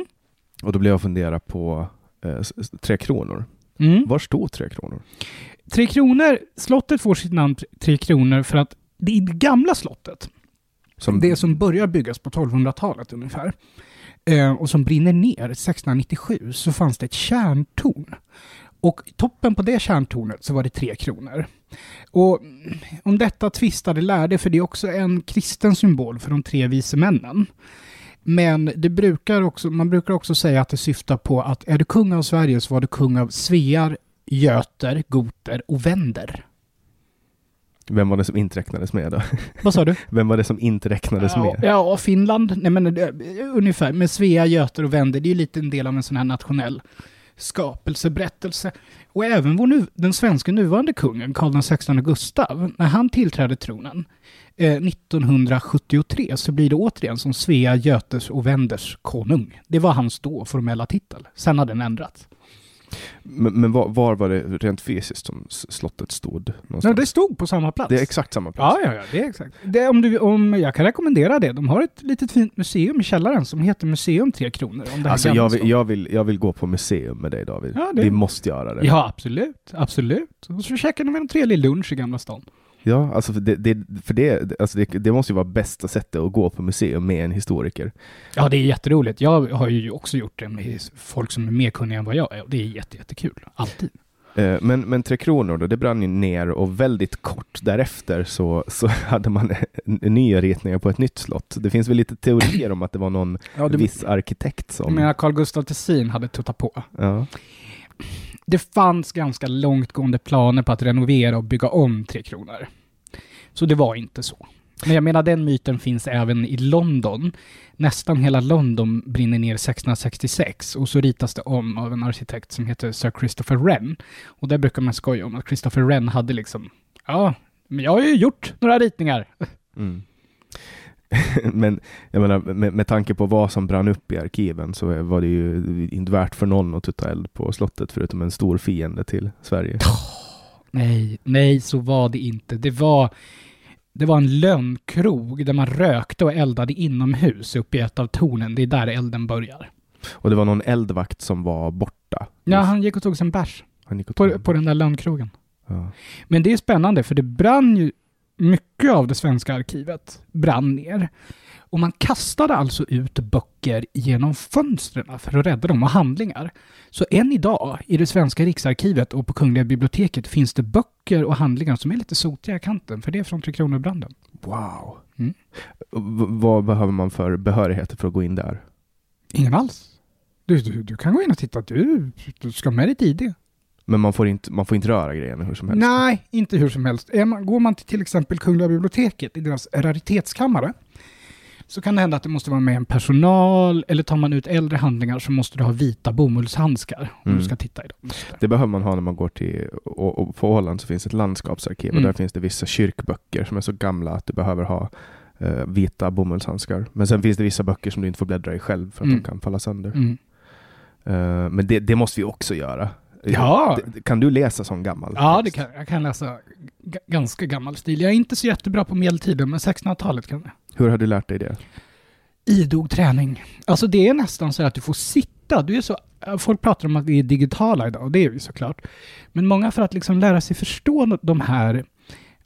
Och då blev jag fundera på uh, Tre Kronor.
Mm.
Var stod Tre Kronor?
Tre Kronor, slottet får sitt namn Tre Kronor för att det är det gamla slottet,
Som,
det som börjar byggas på 1200-talet ungefär, eh, och som brinner ner 1697, så fanns det ett kärntorn. Och toppen på det kärntornet så var det tre kronor. Och om detta tvistade lärde, för det är också en kristen symbol för de tre vise männen. Men det brukar också, man brukar också säga att det syftar på att är du kung av Sverige så var du kung av Svear, Göter, Goter och Vänder.
Vem var det som inte räknades med då?
Vad sa du? [laughs]
Vem var det som inte räknades
Ja,
med?
ja, Finland. Nej, men det, ungefär. Med Svea, Göter och Vänder. Det är ju lite en del av en sån här nationell skapelseberättelse. Och även vår nu, den svenska nuvarande kungen, Karl XVI Gustav, när han tillträdde tronen eh, 1973 så blir det återigen som Svea, Götes och Wenders konung. Det var hans då formella titel. Sen har den ändrats.
Men, men var, var var det rent fysiskt som slottet stod?
Ja,
Någonstans?
det stod på samma plats.
det är exakt samma plats.
Ja, ja, ja, det är exakt. Det, om du, om, jag kan rekommendera det. De har ett litet fint museum i källaren som heter Museum Tre Kronor. Om det
Alltså jag vill, jag, vill, jag vill gå på museum med dig David.
Ja, det-
Vi måste göra det.
Ja, absolut. Absolut. Och så käkar de en trevlig lunch i Gamla stan.
Ja, alltså för, det, det, för det, alltså det, det måste ju vara bästa sättet att gå på museum med en historiker.
Ja, det är jätteroligt. Jag har ju också gjort det med folk som är mer kunniga än vad jag är. Och det är jätte, jättekul. Alltid.
Eh, Men, men Tre Kronor då, det brann ju ner och väldigt kort därefter så, så [laughs] hade man nya ritningar på ett nytt slott. Det finns väl lite teorier om att det var någon
Ja, du,
viss arkitekt
jag
som...
menar Carl Gustaf Tessin hade tuttat på.
Ja.
Det fanns ganska långtgående planer på att renovera och bygga om Tre Kronor. Så det var inte så. Men jag menar, den myten finns även i London. Nästan hela London brinner ner 1666 och så ritas det om av en arkitekt som heter Sir Christopher Wren. Och där brukar man skoja om att Christopher Wren hade liksom, ja, men jag har ju gjort några ritningar.
Mm. [laughs] men jag menar, med, med tanke på vad som brann upp i arkiven så var det ju inte värt för någon att tutta eld på slottet förutom en stor fiende till Sverige.
Nej, nej, så var det inte. Det var, det var en lönnkrog där man rökte och eldade inomhus uppe i ett av tornen. Det är där elden börjar.
Och det var någon eldvakt som var borta.
Ja, han gick och tog sig en bärs
Han gick och
på, på den där lönnkrogen.
ja.
Men det är spännande för det brann ju mycket av det svenska arkivet brann ner. Och man kastade alltså ut böcker genom fönstren för att rädda dem och handlingar. Så än idag i det svenska riksarkivet och på Kungliga biblioteket finns det böcker och handlingar som är lite sotiga i kanten, för det är från Tre Kronor-branden.
Wow.
Mm.
Vad behöver man för behörigheter för att gå in där?
Ingen alls. Du, du, du kan gå in och titta. Du, du ska med ditt ID.
Men man får inte, man får inte röra grejerna hur som helst?
Nej, inte hur som helst. Går man till till exempel Kungliga biblioteket i deras raritetskammare så kan det hända att det måste vara med en personal eller tar man ut äldre handlingar så måste du ha vita bomullshandskar om
Mm.
du ska titta i dem.
Det behöver man ha när man går till, och, och på Åland så finns ett landskapsarkiv och
Mm.
där finns det vissa kyrkböcker som är så gamla att du behöver ha eh, vita bomullshandskar. Men sen finns det vissa böcker som du inte får bläddra i själv för att
Mm.
de kan falla sönder.
Mm.
Eh, men det, det måste vi också göra.
Ja.
Det- Kan du läsa sån gammal
Ja, det
text?
kan, jag kan läsa ganska gammal stil. Jag är inte så jättebra på medeltiden, men 1600-talet kan jag.
Hur har du lärt dig det?
Idog träning. Alltså det är nästan så att du får sitta. Du är så, folk pratar om att vi är digitala idag och det är vi såklart. Men många för att liksom lära sig förstå de här,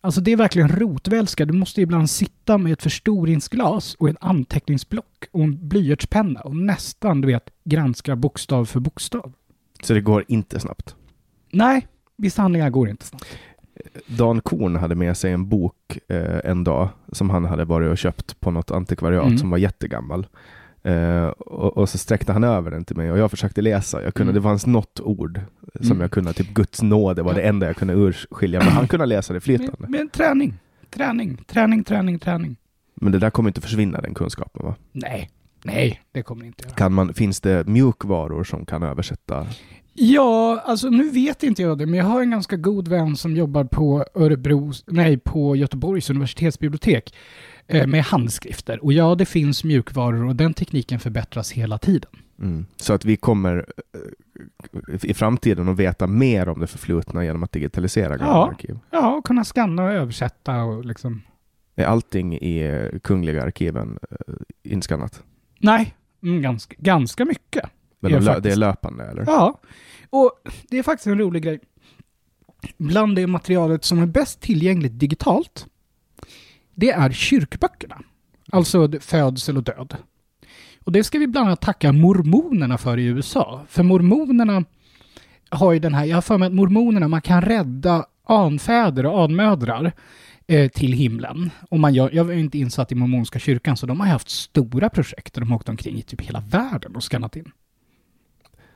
alltså det är verkligen rotvälska. Du måste ibland sitta med ett förstoringsglas och en anteckningsblock och en blyertspenna och nästan, du vet, granska bokstav för bokstav.
Så det går inte snabbt.
Nej, vissa handlingar går inte snabbt.
Dan Korn hade med sig en bok eh, en dag som han hade varit och köpt på något antikvariat
Mm.
som var jättegammal. Eh, och, och så sträckte han över den till mig och jag försökte läsa. Jag kunde,
Mm.
Det fanns något ord som
Mm.
jag kunde, typ Guds nåd, det var
Ja.
det enda jag kunde urskilja. Men han kunde läsa det flytande.
med träning. Träning, träning, träning, träning.
Men det där kommer inte försvinna, den kunskapen va?
Nej, nej, det kommer det inte göra.
Kan man, finns det mjukvaror som kan översätta?
Ja, alltså nu vet inte jag det, men jag har en ganska god vän som jobbar på Örebro, nej, på Göteborgs universitetsbibliotek eh, med handskrifter. Och ja, det finns mjukvaror och den tekniken förbättras hela tiden.
Mm. Så att vi kommer eh, i framtiden att veta mer om det förflutna genom att digitalisera gamla
Ja.
arkiv.
Ja, och kunna scanna och översätta och liksom...
Är allting i eh, Kungliga arkiven eh, inskannat?
Nej, mm, ganska, ganska mycket.
Men de det
faktiskt.
är löpande eller?
Ja, och det är faktiskt en rolig grej. Bland det materialet som är bäst tillgängligt digitalt, det är kyrkböckerna. Alltså födsel och död. Och det ska vi bland annat tacka mormonerna för i USA. För mormonerna har ju den här, jag har för mig att mormonerna, man kan rädda anfäder och anmödrar till himlen. Och man gör, jag är inte insatt i mormonska kyrkan, så de har haft stora projekt där de har åkt omkring i typ hela världen och skannat in.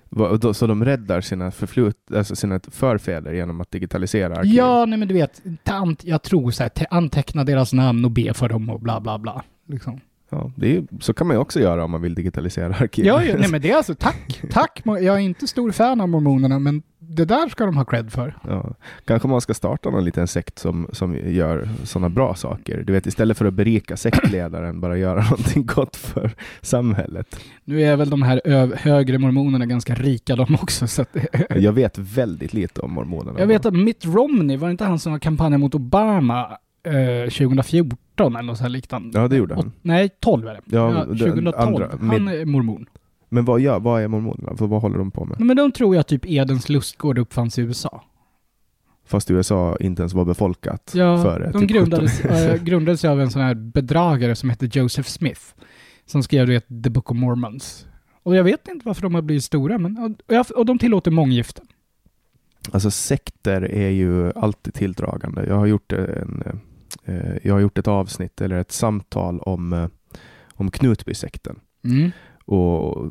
Och Så de räddar sina, förflut, alltså sina förfäder genom att digitalisera arkiv?
Ja, nej men du vet, ta ant- jag tror så här, te- anteckna deras namn och be för dem och bla bla bla. Liksom.
Ja, det är, så kan man ju också göra om man vill digitalisera arkiv.
Ja, ja, nej [laughs] men det är alltså tack, tack. Jag är inte stor fan av mormonerna, men det där ska de ha cred för.
Ja. Kanske man ska starta någon liten sekt som, som gör sådana bra saker. Du vet, istället för att berika sektledaren, bara göra [laughs] någonting gott för samhället.
Nu är väl de här högre mormonerna ganska rika de också, så
Jag vet väldigt lite om mormonerna.
Jag vet att Mitt Romney, var det inte han som var kampanjen mot Obama eh, 2014 eller något liknande?
Ja, det gjorde han.
Och, nej, 12 är det.
Ja,
Ja,
den
2012.
andra,
han är mormon.
Men vad, gör, vad är mormonerna? För vad håller de på med?
Men de tror jag typ Edens lustgård uppfanns i USA.
Fast USA inte ens var befolkat
Ja,
före
de
typ
grundades,
17.
äh, [laughs] grundades av en sån här bedragare som hette Joseph Smith. Som skrev du vet, The Book of Mormons. Och jag vet inte varför de har blivit stora, men och, och de tillåter månggifte.
Alltså sekter är ju alltid tilldragande. Jag har gjort, en, eh, jag har gjort ett avsnitt eller ett samtal om, eh, om Knutbysekten.
Mm.
Och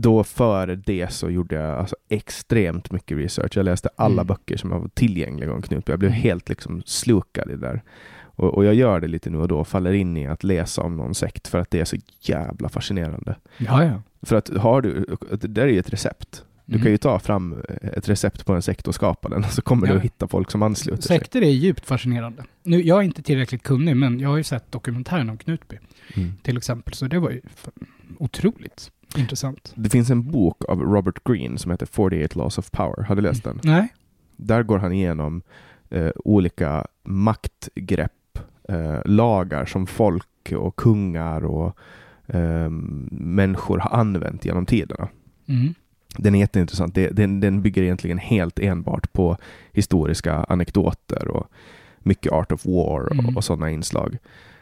då före det så gjorde jag alltså extremt mycket research. Jag läste alla
Mm.
böcker som var tillgängliga om Knutby. Jag blev helt liksom slukad i det där. Och, och jag gör det lite nu och då, faller in i att läsa om någon sekt för att det är så jävla fascinerande.
Ja, ja.
För att har du, det där är ju ett recept. Du
Mm.
kan ju ta fram ett recept på en sekt och skapa den [laughs] så kommer
Ja.
du att hitta folk som ansluter sig.
Sekter är djupt fascinerande. Nu, jag är inte tillräckligt kunnig, men jag har ju sett dokumentären om Knutby
Mm.
till exempel, så det var ju otroligt intressant.
Det finns en bok av Robert Greene som heter 48 Laws of Power. Har du läst den?
Nej?
Där går han igenom eh, olika maktgrepp, eh, lagar som folk och kungar och eh, människor har använt genom tiderna.
Mm.
Den är jätteintressant. Den, den bygger egentligen helt enbart på historiska anekdoter och mycket Art of War
Mm.
och, och sådana inslag.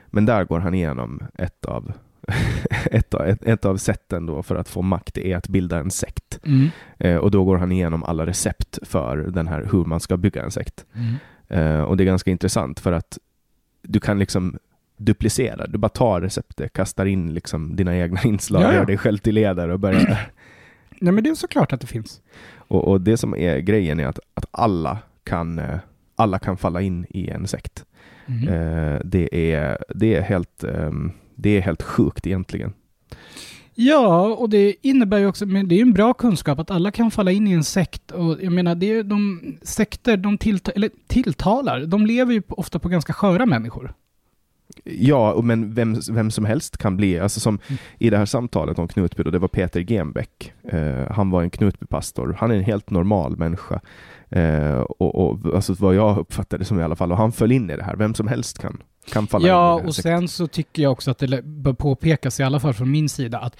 Men där går han igenom ett av, [laughs] ett, av, ett, ett av sätten då för att få makt är att bilda en sekt.
Mm.
Eh, och då går han igenom alla recept för den här, hur man ska bygga en sekt.
Mm.
Eh, och det är ganska intressant för att du kan liksom duplicera. Du bara tar receptet, kastar in liksom dina egna inslag,
Ja, ja.
gör dig själv till ledare och börjar [clears throat]
Nej, men det är såklart att det finns.
Och, och det som är grejen är att, att alla, kan, eh, alla kan falla in i en sekt.
Mm.
Eh, det, är, det, är helt, ehm, det är helt sjukt egentligen.
Ja, och det innebär ju också, men det är ju en bra kunskap att alla kan falla in i en sekt. Och jag menar, det är de sekter, de tillta, eller tilltalar, de lever ju ofta på ganska sköra människor.
Ja, men vem, vem som helst kan bli, alltså som
Mm.
i det här samtalet om Knutby, då, det var Peter Genbeck. Eh, han var en Knutbypastor. Han är en helt normal människa. Eh, och, och alltså vad jag uppfattade som i alla fall, och han föll in i det här. Vem som helst kan, kan falla in i
Ja,
den
och sen så tycker jag också att det bör påpekas, i alla fall från min sida, att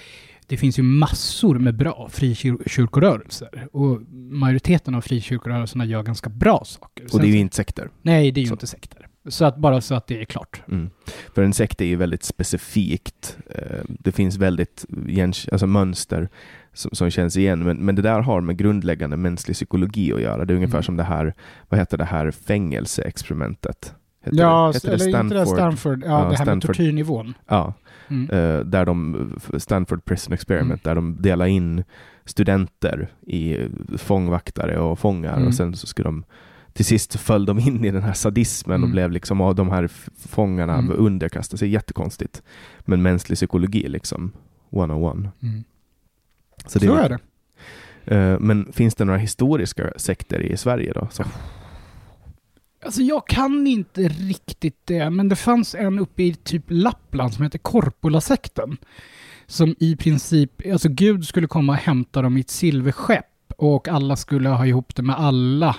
det finns ju massor med bra frikyrkorörelser. Och majoriteten av frikyrkorörelserna gör ganska bra saker.
Och
Sen
det är ju inte sekter.
Nej, det är ju
så.
inte sekter. Så att bara så att det är klart.
Mm. För en sekt är ju väldigt specifikt. Eh, Det finns väldigt alltså mönster som, som känns igen, men, men det där har med grundläggande mänsklig psykologi att göra. Det är ungefär
Mm.
som det här, vad heter det här fängelseexperimentet? Heter
ja,
det, heter
eller
det
inte det Stanford, ja,
Ja,
det här med
Stanford.
tortyrnivån.
Ja,
Mm.
eh, där de, Stanford Prison Experiment, där de delar in studenter i fångvaktare och fångar
Mm.
och sen så skulle de till sist föll de in i den här sadismen och
Mm.
blev liksom av de här fångarna
Mm.
underkastade sig. Jättekonstigt. Men mänsklig psykologi liksom, 101.
Mm.
Så
Så är det.
Eh, Men finns det några historiska sekter i Sverige då? Så,
Alltså jag kan inte riktigt det, men det fanns en uppe i typ Lappland som heter Korpulasekten. Som i princip, alltså Gud skulle komma och hämta dem i ett silverskepp och alla skulle ha ihop det med alla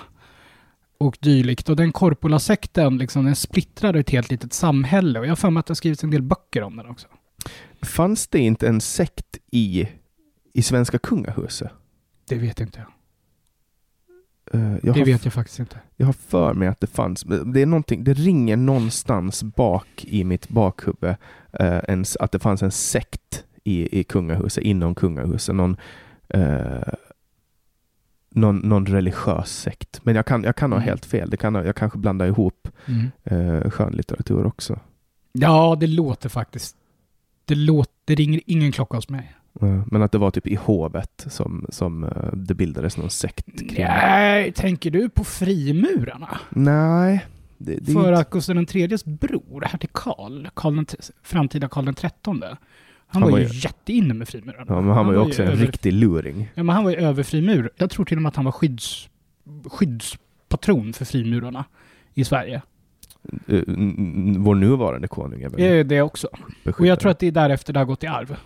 och dylikt. Och den Korpulasekten, liksom, den splittrade ett helt litet samhälle och jag har för mig att det har skrivits en del böcker om den också.
fanns det inte en sekt i, i svenska kungahuset?
Det vet inte jag.
Eh, Jag
Det vet jag faktiskt inte.
Jag har för mig att det fanns, det är någonting, det ringer någonstans bak i mitt bakhuvud eh, en, att det fanns en sekt i, i kungahuset, inom kungahuset, någon, eh, någon, någon religiös sekt. Men jag kan, jag kan ha
Mm.
helt fel, det kan, jag kanske blandar ihop
Mm.
eh, skönlitteratur också.
Ja, det låter faktiskt. Det, låter, det ringer ingen klocka hos mig.
Men att det var typ i hovet som, som eh, det bildades någon sekt kring.
Nej, tänker du på frimurarna?
Nej. Det, det
För
inte-
att Gustav IIIs bror, hertig Karl, Karl den, framtida Karl trettonde, han,
Han
var
var
ju jätteinne med frimurarna.
ja, men han var ju också en
över,
riktig luring.
Ja, men han var ju över frimur. Jag tror till och med att han var skydds, skyddspatron för frimurarna i Sverige.
Eh, vår nuvarande konung är väl
Det är det också. Och
beskyddare.
jag tror att det är därefter det har gått i arv.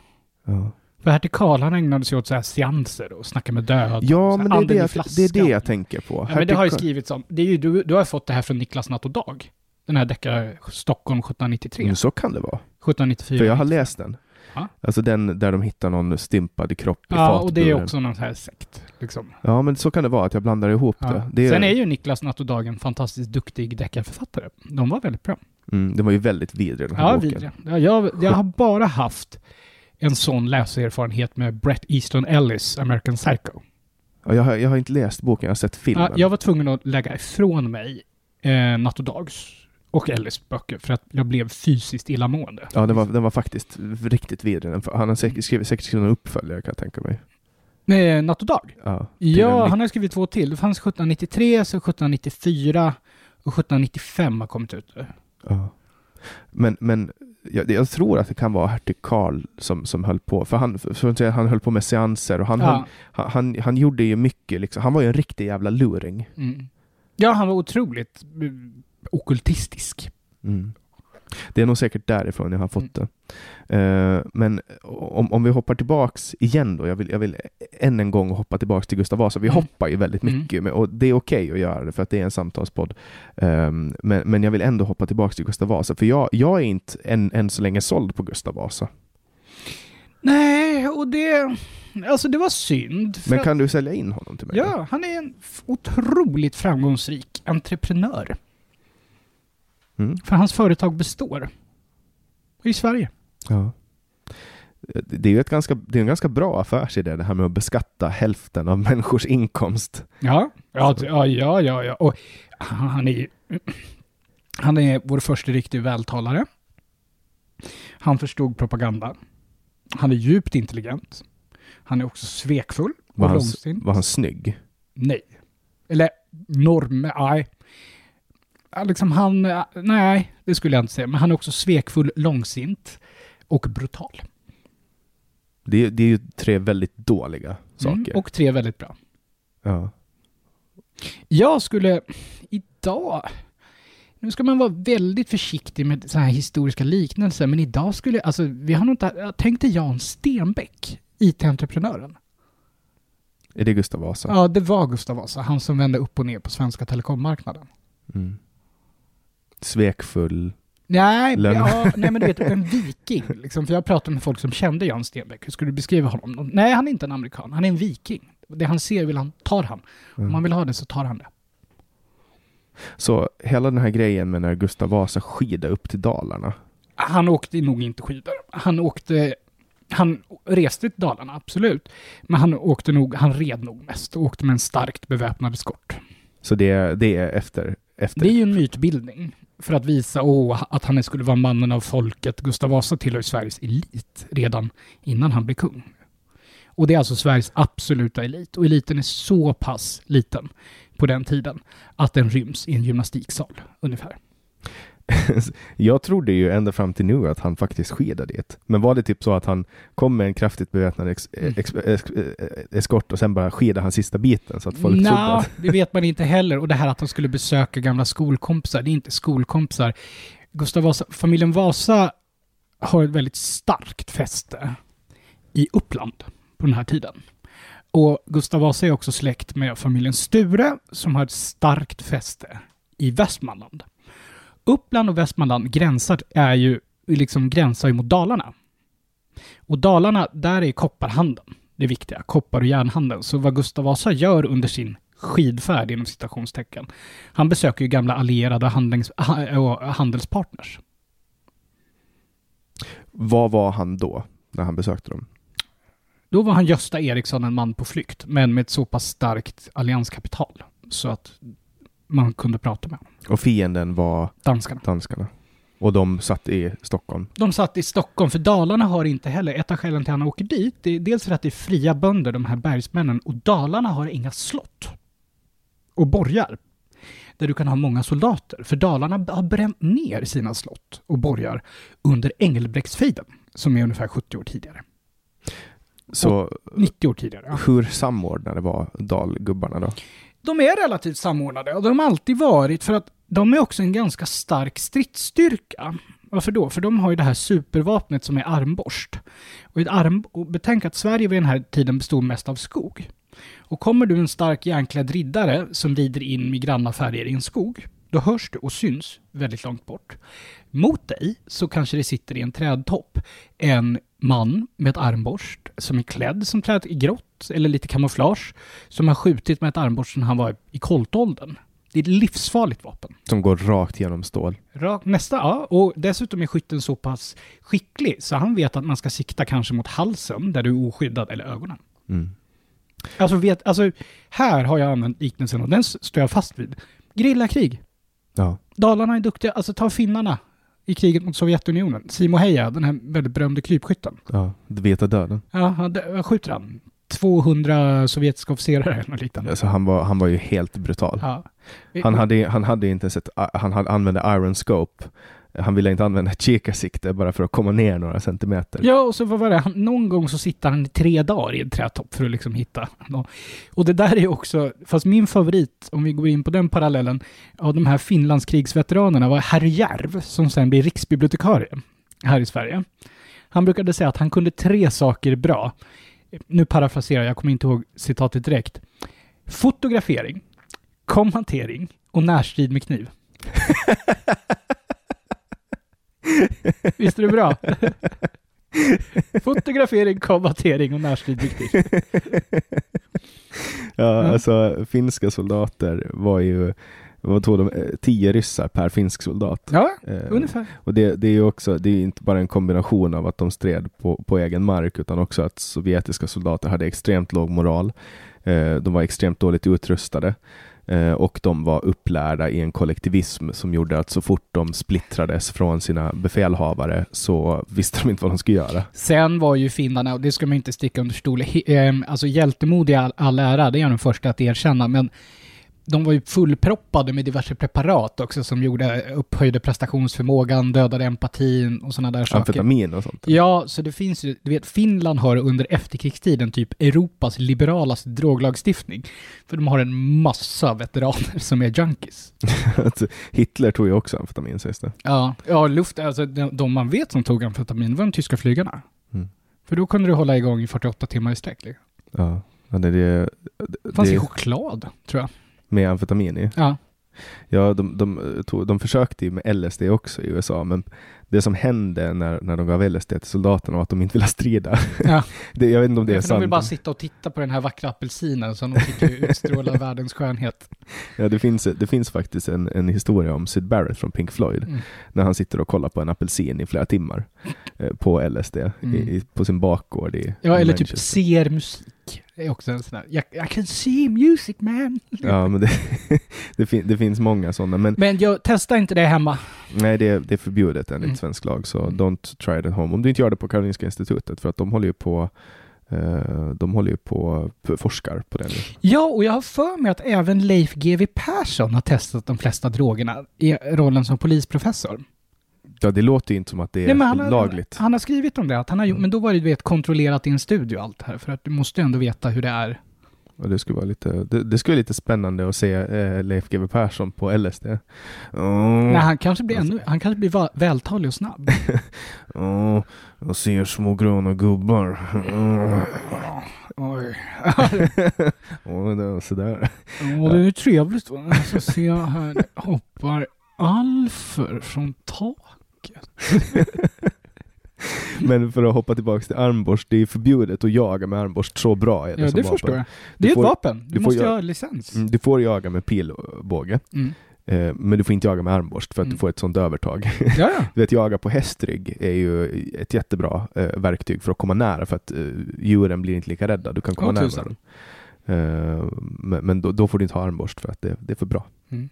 Ja,
För hertig Karl, han ägnade sig åt så här seanser och snacka med död.
ja men det är det, jag, det är det jag tänker på.
Ja, men det har ju skrivits om. Det är ju, du, du har fått det här från Niklas Natt och Dag. Den här deckare Stockholm 1793.
Mm, Så kan det vara.
1794.
För jag har läst den.
Ja.
Alltså den där de hittar någon stympad kropp i
Ja, och det är också någon här sekt. Liksom.
Ja, men så kan det vara att jag blandar ihop
Ja.
det. det
Sen är ju Niklas Natt och Dag en fantastiskt duktig deckarförfattare. De var väldigt bra.
mm, den var ju väldigt vidrig den här
Ja,
boken.
vidriga. Ja, jag, jag har bara haft en sån läserfarenhet med Brett Easton Ellis, American Psycho.
Ja, jag, har, jag har inte läst boken, jag har sett filmen.
Ja, jag var tvungen att lägga ifrån mig eh, Natt och Dags och Ellis böcker för att jag blev fysiskt illamående.
Ja, den var, den var faktiskt riktigt vidrig. Han har säkert skrivit, säkert skrivit en uppföljare kan jag tänka mig.
Nej, Natt och Dag?
Ja,
Ja, han har skrivit två till. Det fanns 1793, så 1794 och 1795 har kommit ut.
Ja. Men, men jag, jag tror att det kan vara hertig Karl som, som höll på, för han, för att säga, han höll på med seanser och han, höll,
Ja,
han, han, han gjorde ju mycket, liksom. han var ju en riktig jävla luring.
mm. ja, han var otroligt mm, okultistisk.
Mm. Det är nog säkert därifrån jag har fått det. Eh, men om, om vi hoppar tillbaks igen då, jag vill, jag vill än en gång hoppa tillbaks till Gustav Vasa. Vi
Mm.
hoppar ju väldigt
Mm.
mycket med, och det är okej att göra det för att det är en samtalspodd. Ehm, men, men jag vill ändå hoppa tillbaks till Gustav Vasa, för jag, jag är inte än, än så länge såld på Gustav Vasa.
Nej, och det... Alltså det var synd.
Men
att-
kan du sälja in honom till mig?
Ja, han är en otroligt framgångsrik entreprenör.
Mm.
För hans företag består. I Sverige.
Ja. Det är ju ett ganska, det är en ganska bra affärsidé det här med att beskatta hälften av människors inkomst.
Ja, ja, ja, ja, ja. ja. Och han är. Han är vår första riktig vältalare. Han förstod propaganda. Han är djupt intelligent. Han är också svekfull och
Var han,
långsint.
var han snygg?
Nej. Eller norm... Nej. Liksom han... Nej, det skulle jag inte säga. Men han är också svekfull, långsint och brutal.
Det, är- det är ju tre väldigt dåliga saker.
Mm, och tre väldigt bra.
ja.
Jag skulle idag... Nu ska man vara väldigt försiktig med så här historiska liknelser, men idag skulle... Alltså, vi har nog inte... Tänkte Jan Stenbeck, IT-entreprenören.
Är det Gustav Vasa?
Ja, det var Gustav Vasa, han som vände upp och ner på svenska telekommarknaden.
Mm. Svekfull.
Nej, ja, nej, men du vet, en viking. Liksom, för jag pratade med folk som kände Jan Stenbeck. Hur skulle du beskriva honom? Nej, han är inte en amerikan. Han är en viking. Det han ser vill han, tar han. Om
Mm.
man vill ha det så tar han det.
Så hela den här grejen med när Gustav Vasa skidade upp till Dalarna.
Han åkte nog inte skidor. Han åkte... Han reste till Dalarna, absolut. Men han åkte nog, han red nog mest och åkte med en starkt beväpnad eskort.
Så det, det är efter, efter.
Det är ju en mytbildning. För att visa oh, att han skulle vara mannen av folket. Gustav Vasa tillhör Sveriges elit redan innan han blev kung. Och det är alltså Sveriges absoluta elit. Och eliten är så pass liten på den tiden att den ryms i en gymnastiksal ungefär. [laughs]
Jag trodde ju ända fram till nu att han faktiskt skidade dit. Men var det typ så att han kom med en kraftigt beväpnad ex,
Mm.
ex, ex, eskort och sen bara skidade han sista biten så att folk trodde
Nja,
att...
det vet man inte heller. Och det här att han skulle besöka gamla skolkompisar, det är inte skolkompisar. Gustav Vasa, familjen Vasa har ett väldigt starkt fäste i Uppland på den här tiden. Och Gustav Vasa är också släkt med familjen Sture som har ett starkt fäste i Västmanland. Uppland och Västmanland gränsar, är ju, liksom gränsar ju mot Dalarna. Och Dalarna, där är kopparhandeln det viktiga, koppar och järnhandeln. Så vad Gustav Vasa gör under sin skidfärd inom citationstecken, han besöker ju gamla allierade handlings, ha, och handelspartners.
Vad var han då, när han besökte dem?
Då var han Gösta Eriksson en man på flykt, men med ett så pass starkt allianskapital så att man kunde prata med.
Och fienden var
Danskarna.
danskarna. Och de satt i Stockholm.
De satt i Stockholm, för Dalarna har inte heller, ett av skälen till att han åker dit, det är dels för att det är fria bönder, de här bergsmännen, och Dalarna har inga slott och borgar där du kan ha många soldater. För Dalarna har bränt ner sina slott och borgar under Engelbrektsfejden, som är ungefär 70 år tidigare.
Så
90 år tidigare. Ja.
hur samordnade var dalgubbarna då?
De är relativt samordnade och de har alltid varit för att de är också en ganska stark stridsstyrka. Varför då? För de har ju det här supervapnet som är armborst. Och, ett arm, och betänk att Sverige vid den här tiden bestod mest av skog. Och kommer du en stark järnklädd riddare som rider in med granna färger i en skog, då hörs du och syns väldigt långt bort. Mot dig så kanske det sitter i en trädtopp en man med ett armborst som är klädd som träd i grått eller lite kamouflage som har skjutit med ett armborst sedan han var i koltåldern. Det är ett livsfarligt vapen.
Som går rakt genom stål.
Rak, nästa, ja. Och dessutom är skytten så pass skicklig så han vet att man ska sikta kanske mot halsen där du är oskyddad eller ögonen.
Mm.
Alltså, vet, alltså här har jag använt liknelsen och den står jag fast vid. Grillakrig.
Ja.
Dalarna är duktiga, alltså ta finnarna i kriget mot Sovjetunionen. Simo Heija, den här väldigt berömde krypskytten.
ja. Vita döden.
Ja, han- skjuter han? 200 sovjetiska officerare eller något liknande.
Alltså han, var, han var ju helt brutal.
Ja.
Han hade, han hade inte ens ett, han hade, använde iron scope. Han ville inte använda kikarsikte bara för att komma ner några centimeter.
Ja, och så vad var det? Han, någon gång så sitter han i tre dagar i en trädtopp för att liksom hitta någon. Och det där är också, fast min favorit, om vi går in på den parallellen, av de här Finlandskrigsveteranerna var herr Järv, som sen blir riksbibliotekarie här i Sverige. Han brukade säga att han kunde tre saker bra. Nu parafraserar jag, jag kommer inte ihåg citatet direkt. Fotografering, kommentering och närstrid med kniv. [laughs] Visst är det bra? Fotografering, kommentering och närstrid med kniv.
Ja,
Ja.
alltså finska soldater var ju, vad tog de, Eh, tio ryssar per finsk soldat.
Ja,
Eh,
ungefär.
Och det, det är ju också, det är inte bara en kombination av att de stred på, på egen mark utan också att sovjetiska soldater hade extremt låg moral. Eh, de var extremt dåligt utrustade eh, och de var upplärda i en kollektivism som gjorde att så fort de splittrades från sina befälhavare så visste de inte vad de skulle göra.
Sen var ju finnarna, och det ska man inte sticka under stol, ehm, alltså hjältemod i all, all ära, det är jag den första att erkänna, men de var ju fullproppade med diverse preparat också som gjorde, upphöjde prestationsförmågan, dödade empatin och sådana där saker.
Amfetamin och sånt.
Ja, så det finns ju, du vet, Finland har under efterkrigstiden typ Europas liberalaste droglagstiftning. För de har en massa veteraner som är junkies.
Att [laughs] Hitler tog ju också amfetamin sägs det.
Ja, ja luft, alltså de, man vet som tog amfetamin var de tyska flygarna.
Mm.
För då kunde du hålla igång i 48 timmar i sträck. liksom.
Ja, ja det, det,
Det fanns i
det
choklad, tror jag.
Med amfetamin i.
Ja.
Ja, de, de, tog, de försökte ju med LSD också i USA, men det som hände när, när de gav LSD till soldaterna var att de inte ville strida.
Ja. [laughs]
det, jag vet inte om det är
För de vill
sant.
bara sitta och titta på den här vackra apelsinen som de tycker utstrålar [laughs] världens skönhet.
Ja, det, finns, det finns faktiskt en, en historia om Syd Barrett från Pink Floyd,
Mm.
när han sitter och kollar på en apelsin i flera timmar eh, på LSD,
Mm.
i, på sin bakgård i
Ja, eller typ ser musik. Det är också en sån där, jag, I can see music man.
Ja, men det, [laughs] det, fin, det finns många sådana, men
Men jag testar inte det hemma.
nej, det, det är förbjudet enligt
Mm.
svensk lag, så don't try it at home. Om du inte gör det på Karolinska institutet, för att de håller ju på eh, de håller ju på- forskar på det nu.
Ja, och jag har för mig att även Leif GW Persson har testat de flesta drogerna i rollen som polisprofessor.
Ja, det låter ju inte som att det är
Nej, men han, har,
lagligt.
han har skrivit om det, att han har gjort,
Mm.
men då var det vet, kontrollerat i en studio allt här, för att du måste ju ändå veta hur det är.
Och det skulle vara lite, det, det skulle vara lite spännande att se eh, Leif GW Persson på LSD. Mm.
Nej, han kanske blir ännu, han kanske blir va- vältalig och snabb.
Ja, [laughs] jag ser små gröna gubbar. Mm.
Oj. [laughs]
Och det är sådär.
Och det är ju trevligt? Så ser jag här, hoppar alfer från taket. [laughs]
Men för att hoppa tillbaka till armborst, det är förbjudet att jaga med armborst. Så bra är det
Ja,
som
det
vapen.
förstår jag. Det är
får-
ett vapen. Du,
du
måste ha licens.
Mm, Du får jaga med pilbåge,
Mm.
eh, men du får inte jaga med armborst för att
Mm.
du får ett sånt övertag.
Ja, ja. [laughs]
Du vet, jaga på hästrygg är ju ett jättebra eh, verktyg för att komma nära, för att eh, djuren blir inte lika rädda. Du kan komma
Åh,
närmare dem. Eh, men men då, då får du inte ha armborst för att det, det är för bra.
Mm.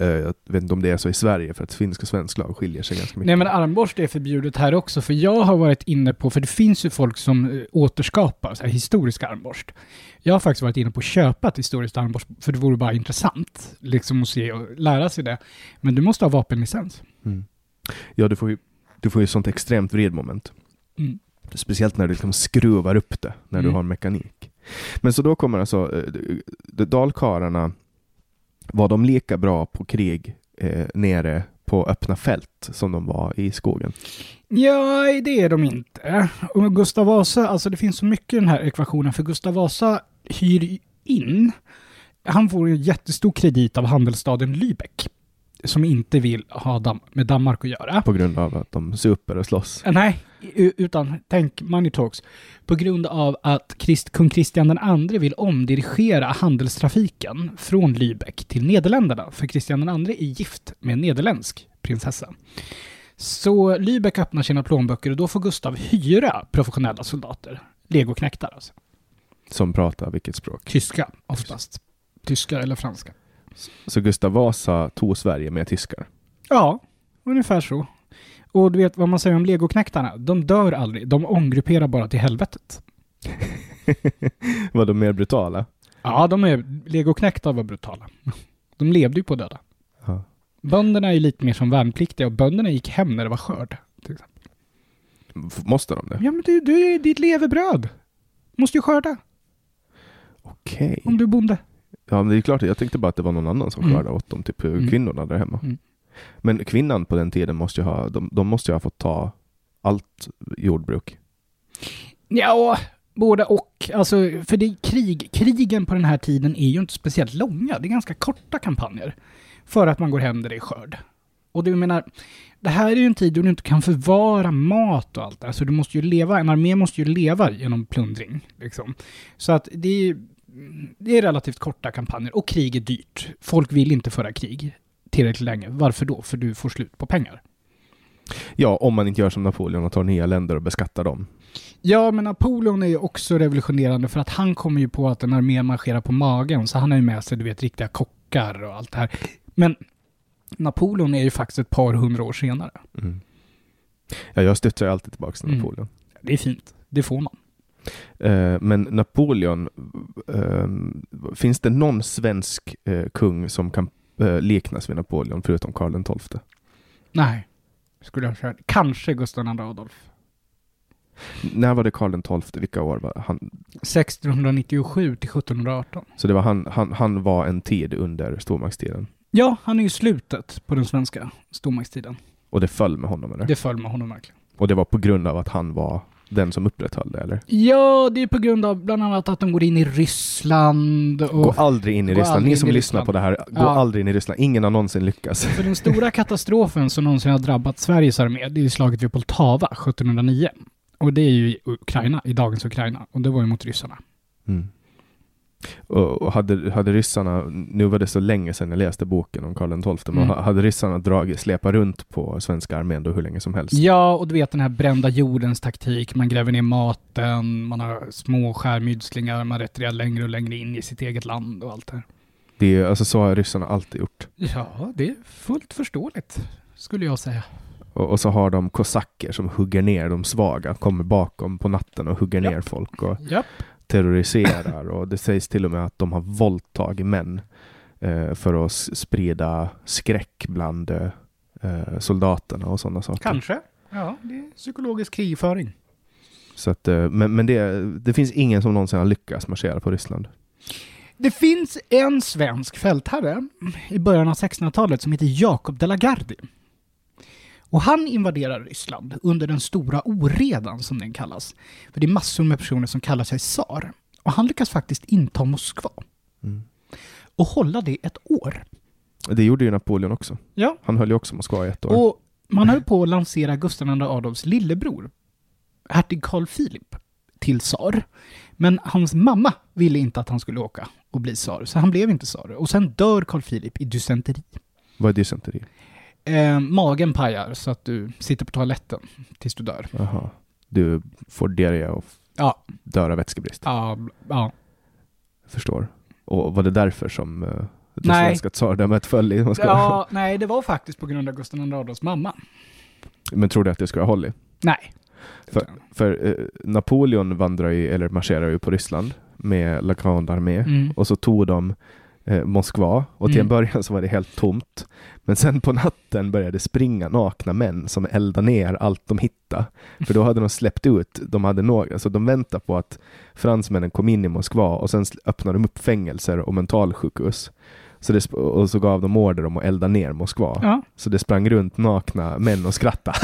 Eh, jag vet inte om det är så i Sverige, för att finsk och svensk lag skiljer sig ganska mycket.
Nej men armborst är förbjudet här också, för jag har varit inne på, för det finns ju folk som eh, återskapar så här, historiska armborst. Jag har faktiskt varit inne på att köpa ett historiskt armborst, för det vore bara intressant, liksom att se och lära sig det. Men du måste ha vapenlicens.
Mm. Ja, du får ju, du får ju sånt extremt vridmoment.
Mm.
Speciellt när du liksom skruvar upp det, när du
Mm.
har mekanik. Men så då kommer alltså, eh, dalkarlarna, var de lika bra på krig eh, nere på öppna fält som de var i skogen?
Ja, det är de inte. Och Gustav Vasa, alltså det finns så mycket i den här ekvationen, för Gustav Vasa hyr in, han får en jättestor kredit av handelsstaden Lübeck, som inte vill ha med Danmark att göra.
På grund av att de super och slåss.
Nej, utan tänk money talks. På grund av att Christ, kung Kristian andre vill omdirigera handelstrafiken från Lübeck till Nederländerna. För Kristian andre är gift med en nederländsk prinsessa. Så Lübeck öppnar sina plånböcker och då får Gustav hyra professionella soldater. Legoknektar alltså.
Som pratar vilket språk?
Tyska oftast. Tyska eller franska.
Så Gustav Vasa tog Sverige med tyskar.
Ja, ungefär så. Och du vet vad man säger om legoknektarna? De dör aldrig. De omgrupperar bara till helvetet. [laughs]
var de mer brutala?
Ja, de är, legoknektar var brutala. De levde ju på döda.
Ja.
Bönderna är ju lite mer som värnpliktiga och bönderna gick hem när det var skörd. till exempel.
Måste de det?
Ja, men du, du är ditt levebröd. Måste ju skörda
Okej.
om du är bonde.
Ja, men det är klart. Jag tänkte bara att det var någon annan som
Mm.
skördade åt dem, typ
Mm.
kvinnorna där hemma.
Mm.
Men kvinnan på den tiden måste ju ha, de, de måste ju ha fått ta allt jordbruk.
Ja, både och. Alltså, för det är krig. Krigen på den här tiden är ju inte speciellt långa. Det är ganska korta kampanjer. För att man går hem där det är skörd. Och du menar, det här är ju en tid då du inte kan förvara mat och allt det alltså, du måste ju leva, en armé måste ju leva genom plundring. Liksom. Så att det är, det är relativt korta kampanjer. Och krig är dyrt. Folk vill inte föra krig tillräckligt länge. Varför då? För du får slut på pengar.
Ja, om man inte gör som Napoleon och tar nya länder och beskattar dem.
Ja, men Napoleon är ju också revolutionerande för att han kommer ju på att en armé marscherar på magen, så han har ju med sig, du vet, riktiga kockar och allt det här. Men Napoleon är ju faktiskt ett par hundra år senare.
Mm. Ja, jag studsar ju alltid tillbaka till
Mm.
Napoleon.
Det är fint. Det får man.
Eh, men Napoleon, eh, finns det någon svensk eh, kung som kan eh, liknas vid Napoleon förutom Karl XII?
Nej, skulle jag säga. Kanske Gustav II Adolf.
När var det Karl XII? Vilka år var han?
1697 till 1718.
Så det var han, han, han var en tid under stormaktstiden.
Ja, han är ju slutet på den svenska stormaktstiden.
Och det föll med honom eller?
Det föll med honom verkligen.
Och det var på grund av att han var den som upprätthöll det eller?
Ja, det är på grund av bland annat att de går in i Ryssland och...
Gå aldrig in i Ryssland. Ni som lyssnar på det här, gå
Ja.
aldrig in i Ryssland. Ingen har någonsin lyckats. [laughs]
För den stora katastrofen som någonsin har drabbat Sveriges armé, det är slaget vid Poltava 1709. Och det är ju Ukraina, i dagens Ukraina. Och det var ju mot ryssarna.
Mm. Och, hade, hade ryssarna, nu var det så länge sedan jag läste boken om Karl XII, men
Mm.
hade ryssarna dragit, släpat runt på svenska armén då hur länge som helst?
Ja, och du vet den här brända jordens taktik. Man gräver ner maten, man har små skärmydslingar, man retirerar längre och längre in i sitt eget land och allt det här.
Det är, alltså, så har ryssarna alltid gjort.
Ja, det är fullt förståeligt, skulle jag säga.
Och, och så har de kosacker som hugger ner de svaga, kommer bakom på natten och hugger
Japp.
ner folk och
Japp.
Terroriserar. och det sägs till och med att de har våldtagit män eh, för att sprida skräck bland eh, eh, soldaterna och sådana saker.
Kanske. Ja, det är psykologisk krigföring.
Så att, eh, men men det, det finns ingen som någonsin har lyckats marschera på Ryssland.
Det finns en svensk fältherre i början av 1600-talet som heter Jakob de la Gardie. Och han invaderar Ryssland under den stora oredan som den kallas. För det är massor med personer som kallar sig tsar. Och han lyckas faktiskt inta Moskva.
Mm.
Och hålla det ett år.
Det gjorde ju Napoleon också.
Ja.
Han höll ju också Moskva i ett år.
Och man höll på att lansera Gustav II Adolfs lillebror, hertig Carl Philip, till tsar. Men hans mamma ville inte att han skulle åka och bli tsar, så han blev inte tsar. Och sen dör Carl Philip i dysenteri.
Vad är dysenteri?
Eh, magen pajar så att du sitter på toaletten tills du dör.
Jaha. Du får diarré och
Ja,
dör av vätskebrist.
ja, ja.
Förstår. Och var det därför som uh, det
Nej.
svenska tsardömet föll i Moskva?
ja. Nej, det var faktiskt på grund av Gustav II Adolfs mamma.
Men tror du att det skulle ha hållit?
Nej.
För, för eh, Napoleon vandrar ju, eller marscherar ju på Ryssland med La Grande Armée.
Mm.
Och så tog de eh, Moskva och till
Mm.
en början så var det helt tomt. Men sen på natten började springa nakna män som eldade ner allt de hittade. För då hade de släppt ut, de hade några, alltså de väntade på att fransmännen kom in i Moskva och sen öppnade de upp fängelser och mentalsjukhus. Så det, och så gav de order om att elda ner Moskva.
Ja.
Så det sprang runt nakna män och skrattade.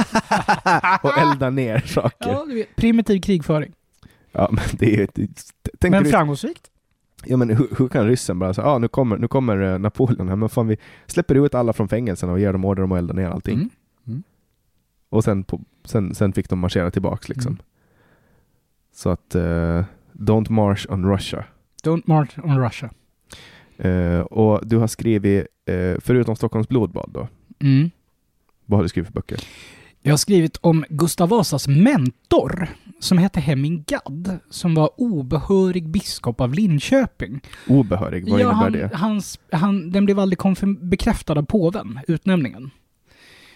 [laughs] och eldade ner saker.
ja, primitiv krigföring.
Ja, men det är ju... Tänk
Men framgångsrikt.
Ja men hur, hur kan ryssen bara säga ah, nu kommer, nu kommer eh, Napoleon här, men fan vi släpper ut alla från fängelserna och ger dem order om att elda ner allting.
Mm.
Och sen, på, sen, sen fick de marschera tillbaks liksom.
Mm.
Så att, eh, don't march on Russia.
Don't march on Russia.
Eh, och du har skrivit, eh, förutom Stockholms blodbad då,
Mm.
vad har du skrivit för böcker?
Jag har skrivit om Gustav Vasas mentor som hette Hemming Gadd, som var obehörig biskop av Linköping.
Obehörig, vad
Ja,
innebär
han,
det?
Hans, han, den blev aldrig bekräftad av påven, utnämningen.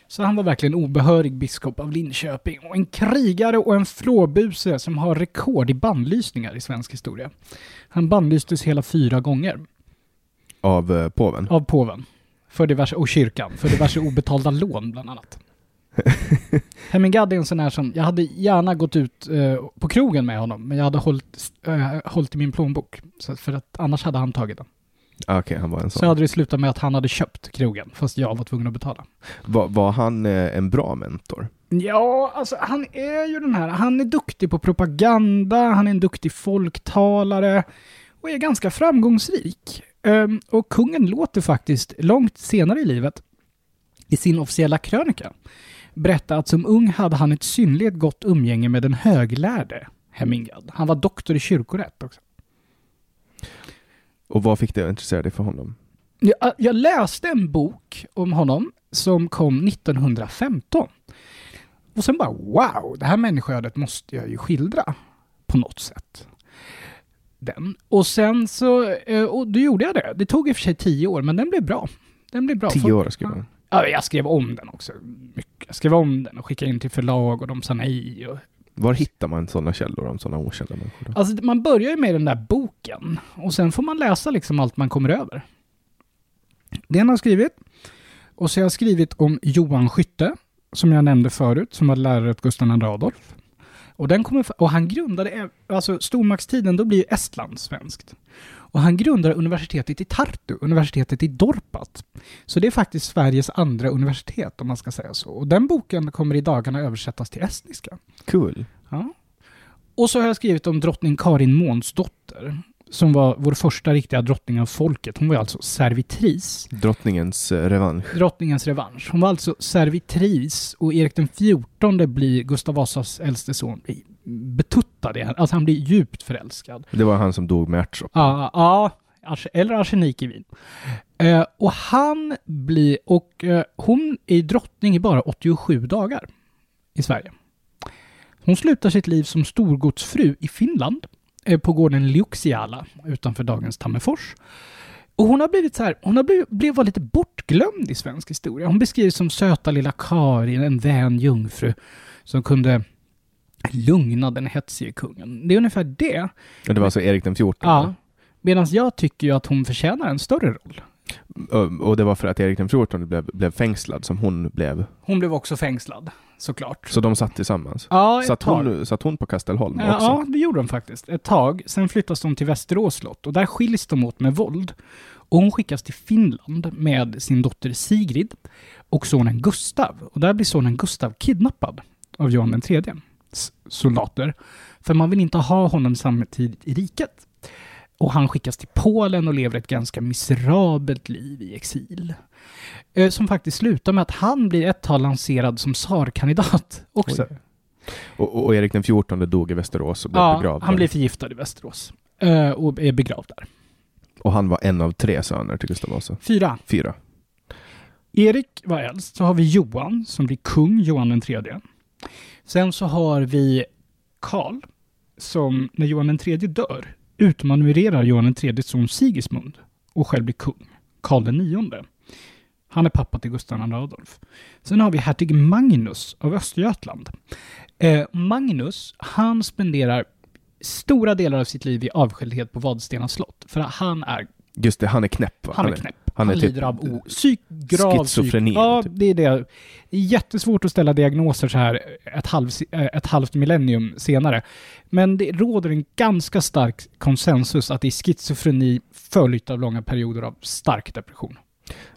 Så han var verkligen obehörig biskop av Linköping och en krigare och en flåbuse som har rekord i bannlysningar i svensk historia. Han bannlystes hela fyra gånger
Av eh, påven?
av påven. För diverse, och kyrkan, för diverse obetalda lån bland annat. Hemingad är en sån här som, jag hade gärna gått ut eh, på krogen med honom, men jag hade hållit, eh, hållit i min plånbok. Så för att annars hade han tagit den.
Ah, Okej, han var en
Så
sån.
hade det slutat med att han hade köpt krogen, fast jag var tvungen att betala.
Var, var han eh, en bra mentor?
Ja, alltså han är ju den här, han är duktig på propaganda, han är en duktig folktalare och är ganska framgångsrik. Ehm, och kungen låter faktiskt långt senare i livet, i sin officiella krönika, berätta att som ung hade han ett synnerligt gott umgänge med den höglärde Hemingad. Han var doktor i kyrkorätt också.
Och vad fick dig att intressera dig för honom?
Jag, jag läste en bok om honom som kom 1915. Och sen bara wow, det här människoödet måste jag ju skildra på något sätt. Den. Och sen så, eh, och då gjorde jag det. Det tog i och för sig tio år, men den blev bra. Den blev bra.
Tio år skrev
ja.
Han.
Ja, jag skrev om den också. Mycket. Jag skrev om den och skickade in till förlag och de sa nej. Och...
Var hittar man sådana källor om sådana okända människor? Då?
Alltså man börjar ju med den där boken och sen får man läsa liksom allt man kommer över. Den har jag skrivit. Och så har jag skrivit om Johan Skytte, som jag nämnde förut, som var lärare åt Gustav II Adolf. Och, den kommer, och han grundade, alltså stormaktstiden, då blir ju Estland svenskt. Och han grundade universitetet i Tartu, universitetet i Dorpat. Så det är faktiskt Sveriges andra universitet, om man ska säga så. Och den boken kommer i dagarna översättas till estniska.
Cool.
Ja. Och så har jag skrivit om drottning Karin Månsdotter, som var vår första riktiga drottning av folket. Hon var alltså servitris.
Drottningens eh, revansch.
Drottningens revansch. Hon var alltså servitris och Erik den XIV blir Gustav Vasas äldste son betuttad i henne. Alltså han blir djupt förälskad.
Det var han som dog med ärtsoppa.
Ja, ja, eller arsenik i vin. Eh, och han blir, och eh, hon är drottning i bara 87 dagar i Sverige. Hon slutar sitt liv som storgodsfru i Finland på gården Liuxiala utanför dagens Tammerfors. Och hon har blivit så här, hon har blivit, blivit var lite bortglömd i svensk historia. Hon beskrivs som söta lilla Karin, en vän jungfru som kunde lugna den hetsige kungen. Det är ungefär det.
Det var alltså Erik den XIV.
Ja. Medan jag tycker ju att hon förtjänar en större roll.
Och- det var för att Erik den XIV blev, blev fängslad som hon blev.
Hon blev också fängslad, såklart.
Så de satt tillsammans.
Ja,
Satt
tag.
hon, satt hon på Kastelholm
Ja,
också?
ja, det gjorde de faktiskt. Ett tag. Sen flyttas de till Västerås slott och där skiljs de åt med våld. Och hon skickas till Finland med sin dotter Sigrid och sonen Gustav. Och där blir sonen Gustav kidnappad av Johan den tredje soldater. För man vill inte ha honom samtidigt i riket. Och han skickas till Polen och lever ett ganska miserabelt liv i exil. Eh, Som faktiskt slutar med att han blir ett tag lanserad som tsarkandidat också.
Och, och Erik den XIV dog i Västerås och blev
Ja,
begravd
han blir förgiftad i Västerås. Eh, och är begravd där.
Och han var en av tre söner till Gustav Vasa.
Fyra.
Fyra.
Erik var äldst. Så har vi Johan som blir kung, Johan den tredje. Sen så har vi Karl som, när Johan den tredje dör, utmanövrerar Johan III son Sigismund och själv blir kung. Karl IX. Han är pappa till Gustav II Adolf. Sen har vi hertig Magnus av Östergötland. Eh, Magnus, han spenderar stora delar av sitt liv i avskildhet på Vadstena slott. För att han är
Just det, han är knäpp va?
han är knäpp.
han
Han,
är typ
lider av o- psyk, grav
schizofreni.
Ja,
typ.
det är det. Jättesvårt att ställa diagnoser så här ett, halv, ett halvt millennium senare. Men det råder en ganska stark konsensus att det är schizofreni följt av långa perioder av stark depression.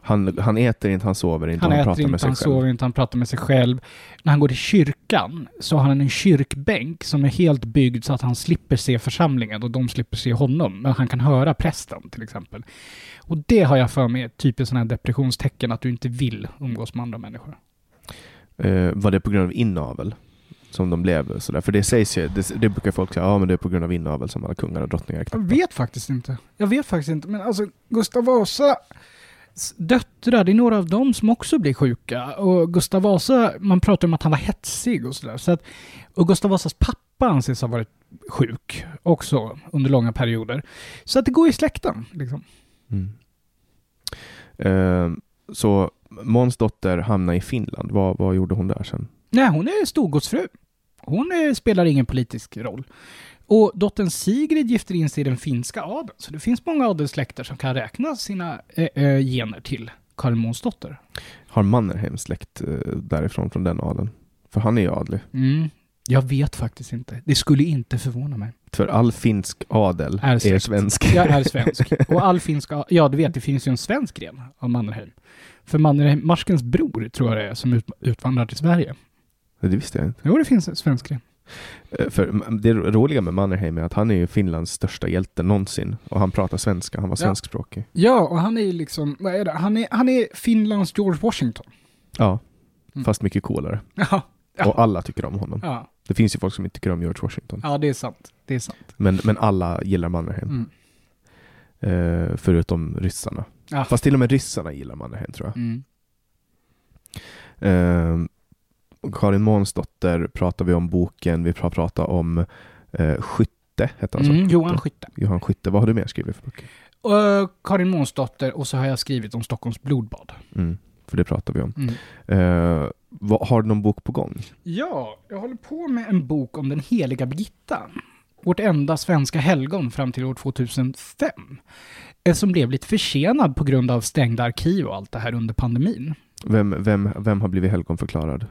Han, han äter inte, han sover inte,
Han,
han,
äter
pratar med
inte,
sig
han
själv.
sover inte, han pratar med sig själv. När han går till kyrkan så har han en kyrkbänk som är helt byggd så att han slipper se församlingen och de slipper se honom. Men han kan höra prästen till exempel. Och det har jag för mig är typiskt sådana här depressionstecken att du inte vill umgås med andra människor.
Eh, var det på grund av inavel? Som de blev sådär? För det sägs ju, det, det brukar folk säga, ja men det är på grund av inavel som alla kungar och drottningar är
Jag vet faktiskt inte. Jag vet faktiskt inte. Men alltså Gustav Vasa döttrar, det är några av dem som också blir sjuka. Och Gustav Vasa, man pratar om att han var hetsig och sådär. Så att, och Gustav Vasas pappa anses ha varit sjuk också under långa perioder. Så att det går i släkten. Liksom.
Mm. Eh, så Måns dotter hamnade i Finland. Vad, vad gjorde hon där sen?
Nej, hon är storgodsfru. Hon är, spelar ingen politisk roll. Och dottern Sigrid gifter in sig i den finska adeln. Så det finns många adelssläkter som kan räkna sina eh, eh, gener till Karin Månsdotter.
Har Mannerheim släkt eh, därifrån, från den adeln? För han är ju adlig.
Mm. Jag vet faktiskt inte. Det skulle inte förvåna mig.
För all finsk adel
Är
är, svensk.
Jag är [laughs] svensk. Och all finska... Ja, du vet, det finns ju en svensk gren av Mannerheim. För Mannerheim, Marskens bror tror jag det är, som ut, utvandrar till Sverige.
Det visste jag inte.
Jo, det finns en svensk gren.
Eh, För det roliga med Mannerheim är att han är ju Finlands största hjälte någonsin. Och han pratar svenska, han var
Ja.
svenskspråkig.
Ja, och han är ju liksom... Vad är det? Han är, han är Finlands George Washington.
Ja,
Mm.
fast mycket coolare. [laughs]
Ja. Ja.
Och alla tycker om honom.
Ja.
Det finns ju folk som inte tycker om George Washington.
ja, det är sant. Det är sant.
Men, men alla gillar Mannerheim.
Mm.
Eh, förutom ryssarna.
Ja.
Fast till och med ryssarna gillar Mannerheim tror jag.
Mm.
Eh, Karin Månsdotter pratar vi om boken, vi har pratat om eh, Skytte, hette han så?
Mm, Johan Skytte.
Johan Skytte. Vad har du mer skrivit för böcker?
Och Karin Månsdotter och så har jag skrivit om Stockholms blodbad.
Mm, för det pratar vi om.
Mm.
Eh, vad, har du någon bok på gång?
Ja, jag håller på med en bok om den heliga Birgitta. Vårt enda svenska helgon fram till år 2005. eh, Som blev lite försenad på grund av stängda arkiv och allt det här under pandemin.
Vem, vem, vem har blivit helgonförklarad?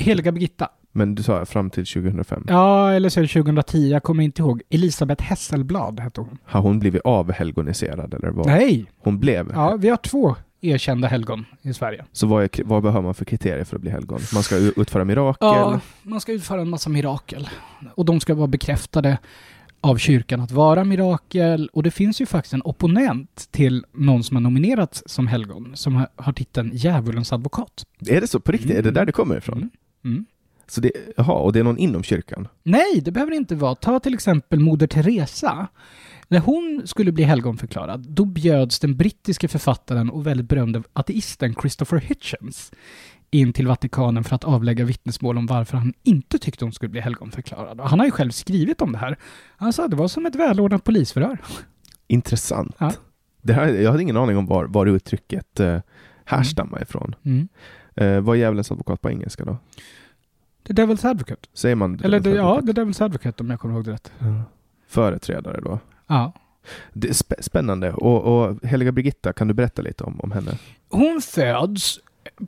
Heliga Birgitta.
Men du sa fram till 2005.
Ja, eller så är det 2010, jag kommer inte ihåg. Elisabeth Hesselblad hette hon.
Har hon blivit avhelgoniserad eller vad?
Nej!
Hon blev?
Ja, vi har två erkända helgon i Sverige.
Så vad, är, vad behöver man för kriterier för att bli helgon? Man ska utföra mirakel?
Ja, man ska utföra en massa mirakel. Och de ska vara bekräftade av kyrkan att vara mirakel. Och det finns ju faktiskt en opponent till någon som har nominerats som helgon, som har, titeln djävulens advokat.
Är det så på riktigt? Är det där det kommer ifrån?
Mm. Mm.
Så det, jaha, och det är någon inom kyrkan?
Nej, det behöver det inte vara. Ta till exempel Moder Teresa. När hon skulle bli helgonförklarad, då bjöds den brittiske författaren och väldigt berömde ateisten Christopher Hitchens in till Vatikanen för att avlägga vittnesmål om varför han inte tyckte hon skulle bli helgonförklarad. Och han har ju själv skrivit om det här. Han sa att det var som ett välordnat polisförhör.
Intressant.
Ja.
Det här, jag hade ingen aning om var, var uttrycket eh, härstammar ifrån.
Mm.
Eh, vad är djävulens advokat på engelska då?
The Devil's Advocate.
Säger man
Eller the, ja? The Devil's Advocate om jag kommer ihåg det rätt.
Ja. Företrädare då?
Ja.
Det är spä- spännande. Och, och Heliga Birgitta, kan du berätta lite om, om henne?
Hon föds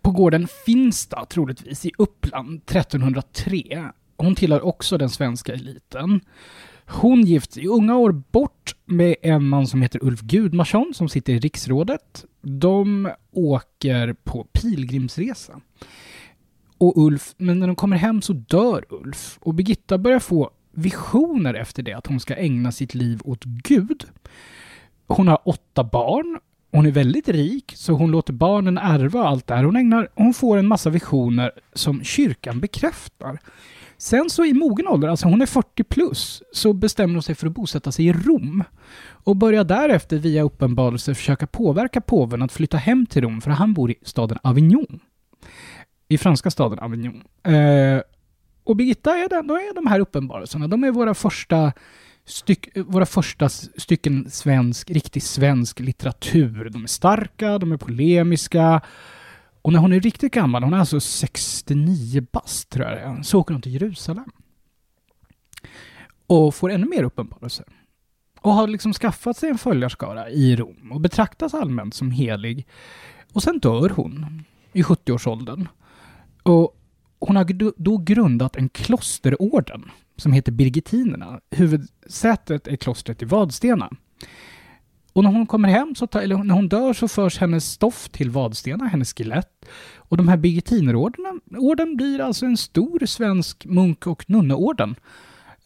på gården Finsta, troligtvis, i Uppland 1303. Hon tillhör också den svenska eliten. Hon gifts sig i unga år bort med en man som heter Ulf Gudmarsson som sitter i riksrådet. De åker på pilgrimsresa. Och Ulf, men när de kommer hem så dör Ulf. Och Birgitta börjar få visioner efter det, att hon ska ägna sitt liv åt Gud. Hon har åtta barn. Hon är väldigt rik, så hon låter barnen ärva allt det här. Hon, ägnar, hon får en massa visioner som kyrkan bekräftar. Sen så i mogen ålder, alltså hon är 40 plus, så bestämmer hon sig för att bosätta sig i Rom. Och börjar därefter via uppenbarelse försöka påverka påven att flytta hem till Rom, för han bor i staden Avignon. I franska staden Avignon. Eh, och Birgitta är, den, då är de här uppenbarelserna, de är våra första, styck, våra första stycken svensk, riktig svensk litteratur. De är starka, de är polemiska. Och när hon är riktigt gammal, hon är alltså 69 bast tror jag så åker hon till Jerusalem. Och får ännu mer uppenbarelser. Och har liksom skaffat sig en följarskara i Rom och betraktas allmänt som helig. Och sen dör hon i 70-årsåldern. Och hon har då grundat en klosterorden som heter Birgittinerna. Huvudsätet är klostret i Vadstena. Och när hon kommer hem, så tar, eller när hon dör, så förs hennes stoft till Vadstena, hennes skelett. Och de här Birgittinerorden orden blir alltså en stor svensk munk och nunneorden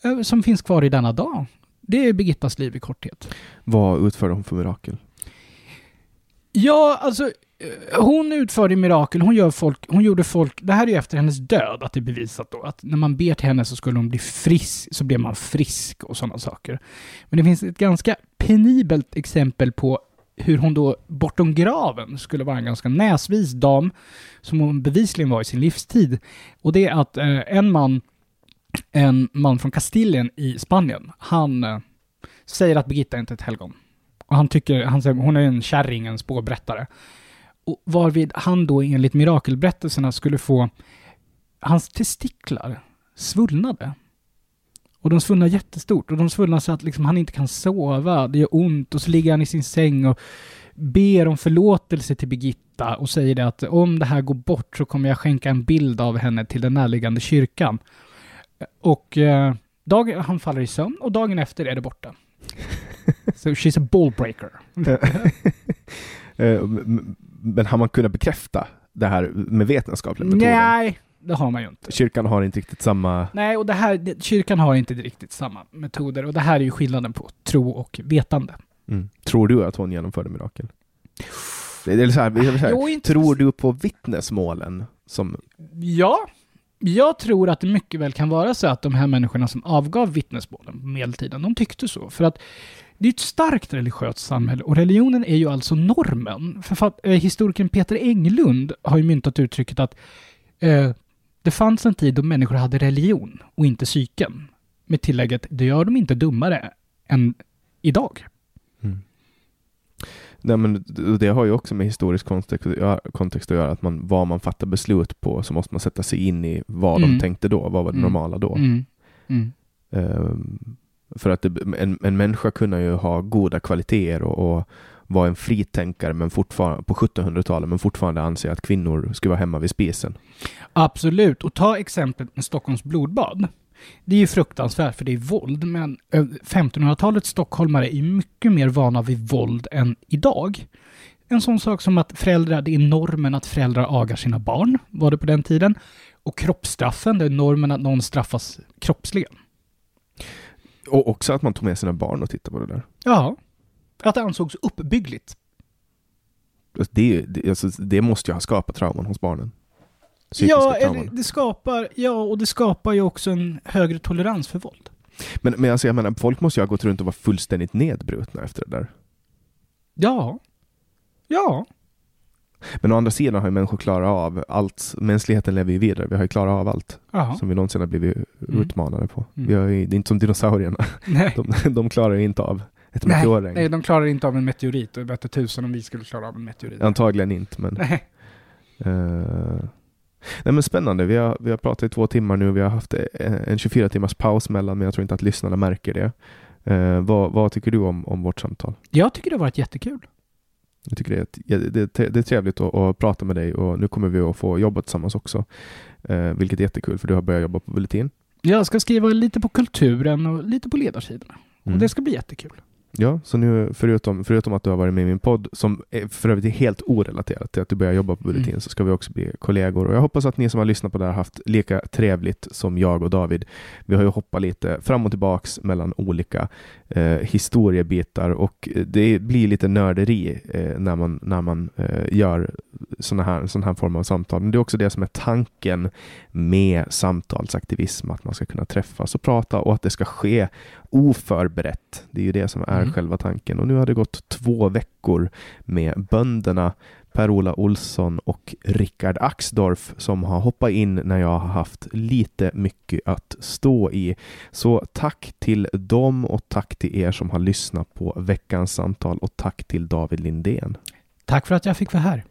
eh, som finns kvar i denna dag. Det är Birgittas liv i korthet.
Vad utförde hon för mirakel?
Ja, alltså eh, hon utförde mirakel, hon, gör folk, hon gjorde folk, det här är ju efter hennes död att det är bevisat då, att när man ber till henne så skulle hon bli frisk, så blev man frisk och sådana saker. Men det finns ett ganska penibelt exempel på hur hon då bortom graven skulle vara en ganska näsvis dam, som hon bevisligen var i sin livstid. Och det är att eh, en man, en man från Kastilien i Spanien, han eh, säger att Birgitta inte är ett helgon. Och han tycker, han säger, hon är en kärring, en spårberättare. Och varvid han då enligt mirakelberättelserna skulle få hans testiklar svullnade. Och de svullnar jättestort och de svullnar så att liksom han inte kan sova, det gör ont och så ligger han i sin säng och ber om förlåtelse till Birgitta och säger det att om det här går bort så kommer jag skänka en bild av henne till den närliggande kyrkan. Och eh, dagen, han faller i sömn och dagen efter är det borta. [laughs] So she's a ballbreaker. [laughs]
Eh, Men har man kunnat bekräfta det här med vetenskapliga metoder?
Nej, det har man ju inte.
Kyrkan har inte riktigt samma...
Nej, och det här, det, kyrkan har inte riktigt samma metoder och det här är ju skillnaden på tro och vetande.
Mm. Tror du att hon genomförde mirakel? Eller så här, så här,
Jo, inte-
tror du på vittnesmålen som...
Ja, jag tror att det mycket väl kan vara så att de här människorna som avgav vittnesmålen på medeltiden, de tyckte så. För att det är ett starkt religiöst samhälle och religionen är ju alltså normen. Författ, eh, historikern Peter Englund har ju myntat uttrycket att eh, det fanns en tid då människor hade religion och inte psyken. Med tillägget, det gör dem inte dummare än idag.
Nej, men det- har ju också med historisk kontext att göra, kontext att göra, att man, vad man fattar beslut på, så måste man sätta sig in i vad
Mm.
de tänkte då, vad var det
Mm.
normala då.
Mm. Mm.
Ehm, för att det, en, en människa kunde ju ha goda kvaliteter och, och vara en fritänkare men fortfarande, på 1700-talet, men fortfarande anse att kvinnor skulle vara hemma vid spisen.
Absolut. Och ta exemplet med Stockholms blodbad. Det är ju fruktansvärt för det är våld, men eh, 1500-talets stockholmare är mycket mer vana vid våld än idag. en sån sak som att föräldrar, det är normen att föräldrar agar sina barn, var det på den tiden. Och kroppsstraffen, det är normen att någon straffas kroppsligen.
Och också att man tog med sina barn och tittade på det där.
Ja. Att det ansågs uppbyggligt.
Alltså, Det, det, alltså, det måste ju ha skapat trauman hos barnen. Psykiska
Ja,
trauman.
det skapar, ja, och det skapar ju också en högre tolerans för våld.
Men, men alltså, jag menar, folk måste ju ha gått runt och vara fullständigt nedbrutna efter det där.
Ja. Ja.
Men å andra sidan har ju människor klarat av allt. Mänskligheten lever ju vidare. Vi har ju klarat av allt
Ja.
som vi någonsin har blivit utmanade på.
Mm.
Vi har ju, det är inte som dinosaurierna.
Nej. [laughs]
De, de klarar ju inte av ett
Nej,
meteorregn.
nej, de klarar inte av en meteorit och det bättre tusen om vi skulle klara av en meteorit.
Antagligen inte, men...
Nej.
eh, nej men spännande. Vi har, vi har pratat i två timmar nu. Vi har haft eh, en 24 timmars paus mellan, men jag tror inte att lyssnarna märker det. Eh, vad, vad tycker du om, om vårt samtal?
Jag tycker det har varit jättekul.
Jag tycker det är, det, det är trevligt att, att prata med dig och nu kommer vi att få jobba tillsammans också. Eh, vilket är jättekul för du har börjat jobba på Bulletin.
Jag ska skriva lite på kulturen och lite på ledarsidorna.
Mm.
Och det ska bli jättekul.
Ja, så nu förutom, förutom att du har varit med i min podd, som är för övrigt är helt orelaterat till att du börjar jobba på Bulletin,
Mm.
så ska vi också bli kollegor. Och jag hoppas att ni som har lyssnat på det här har haft lika trevligt som jag och David. Vi har ju hoppat lite fram och tillbaks mellan olika eh, historiebitar och det blir lite nörderi eh, när man, när man eh, gör såna här, sån här form av samtal. Men det är också det som är tanken med samtalsaktivism, att man ska kunna träffas och prata och att det ska ske oförberett. Det är ju det som är
Mm.
själva tanken. Och nu har det gått två veckor med bönderna Per-Ola Olsson och Rickard Axdorff som har hoppat in när jag har haft lite mycket att stå i. Så tack till dem och tack till er som har lyssnat på veckans samtal och tack till David Lindén.
Tack för att jag fick vara här.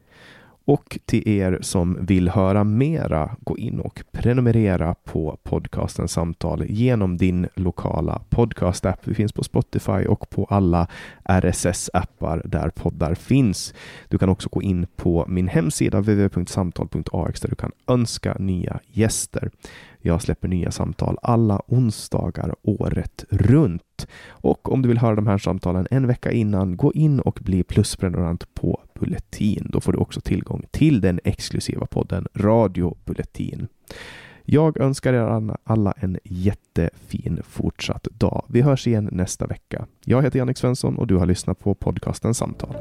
Och till er som vill höra mera, gå in och prenumerera på podcasten Samtal genom din lokala podcastapp. Vi finns på Spotify och på alla RSS-appar där poddar finns. Du kan också gå in på min hemsida www.samtal.ax där du kan önska nya gäster. Jag släpper nya samtal alla onsdagar året runt. Och om du vill höra de här samtalen en vecka innan, gå in och bli plusprenumerant på Bulletin. Då får du också tillgång till den exklusiva podden Radio Bulletin. Jag önskar er alla en jättefin fortsatt dag. Vi hörs igen nästa vecka. Jag heter Jannik Svensson och du har lyssnat på podcasten Samtal.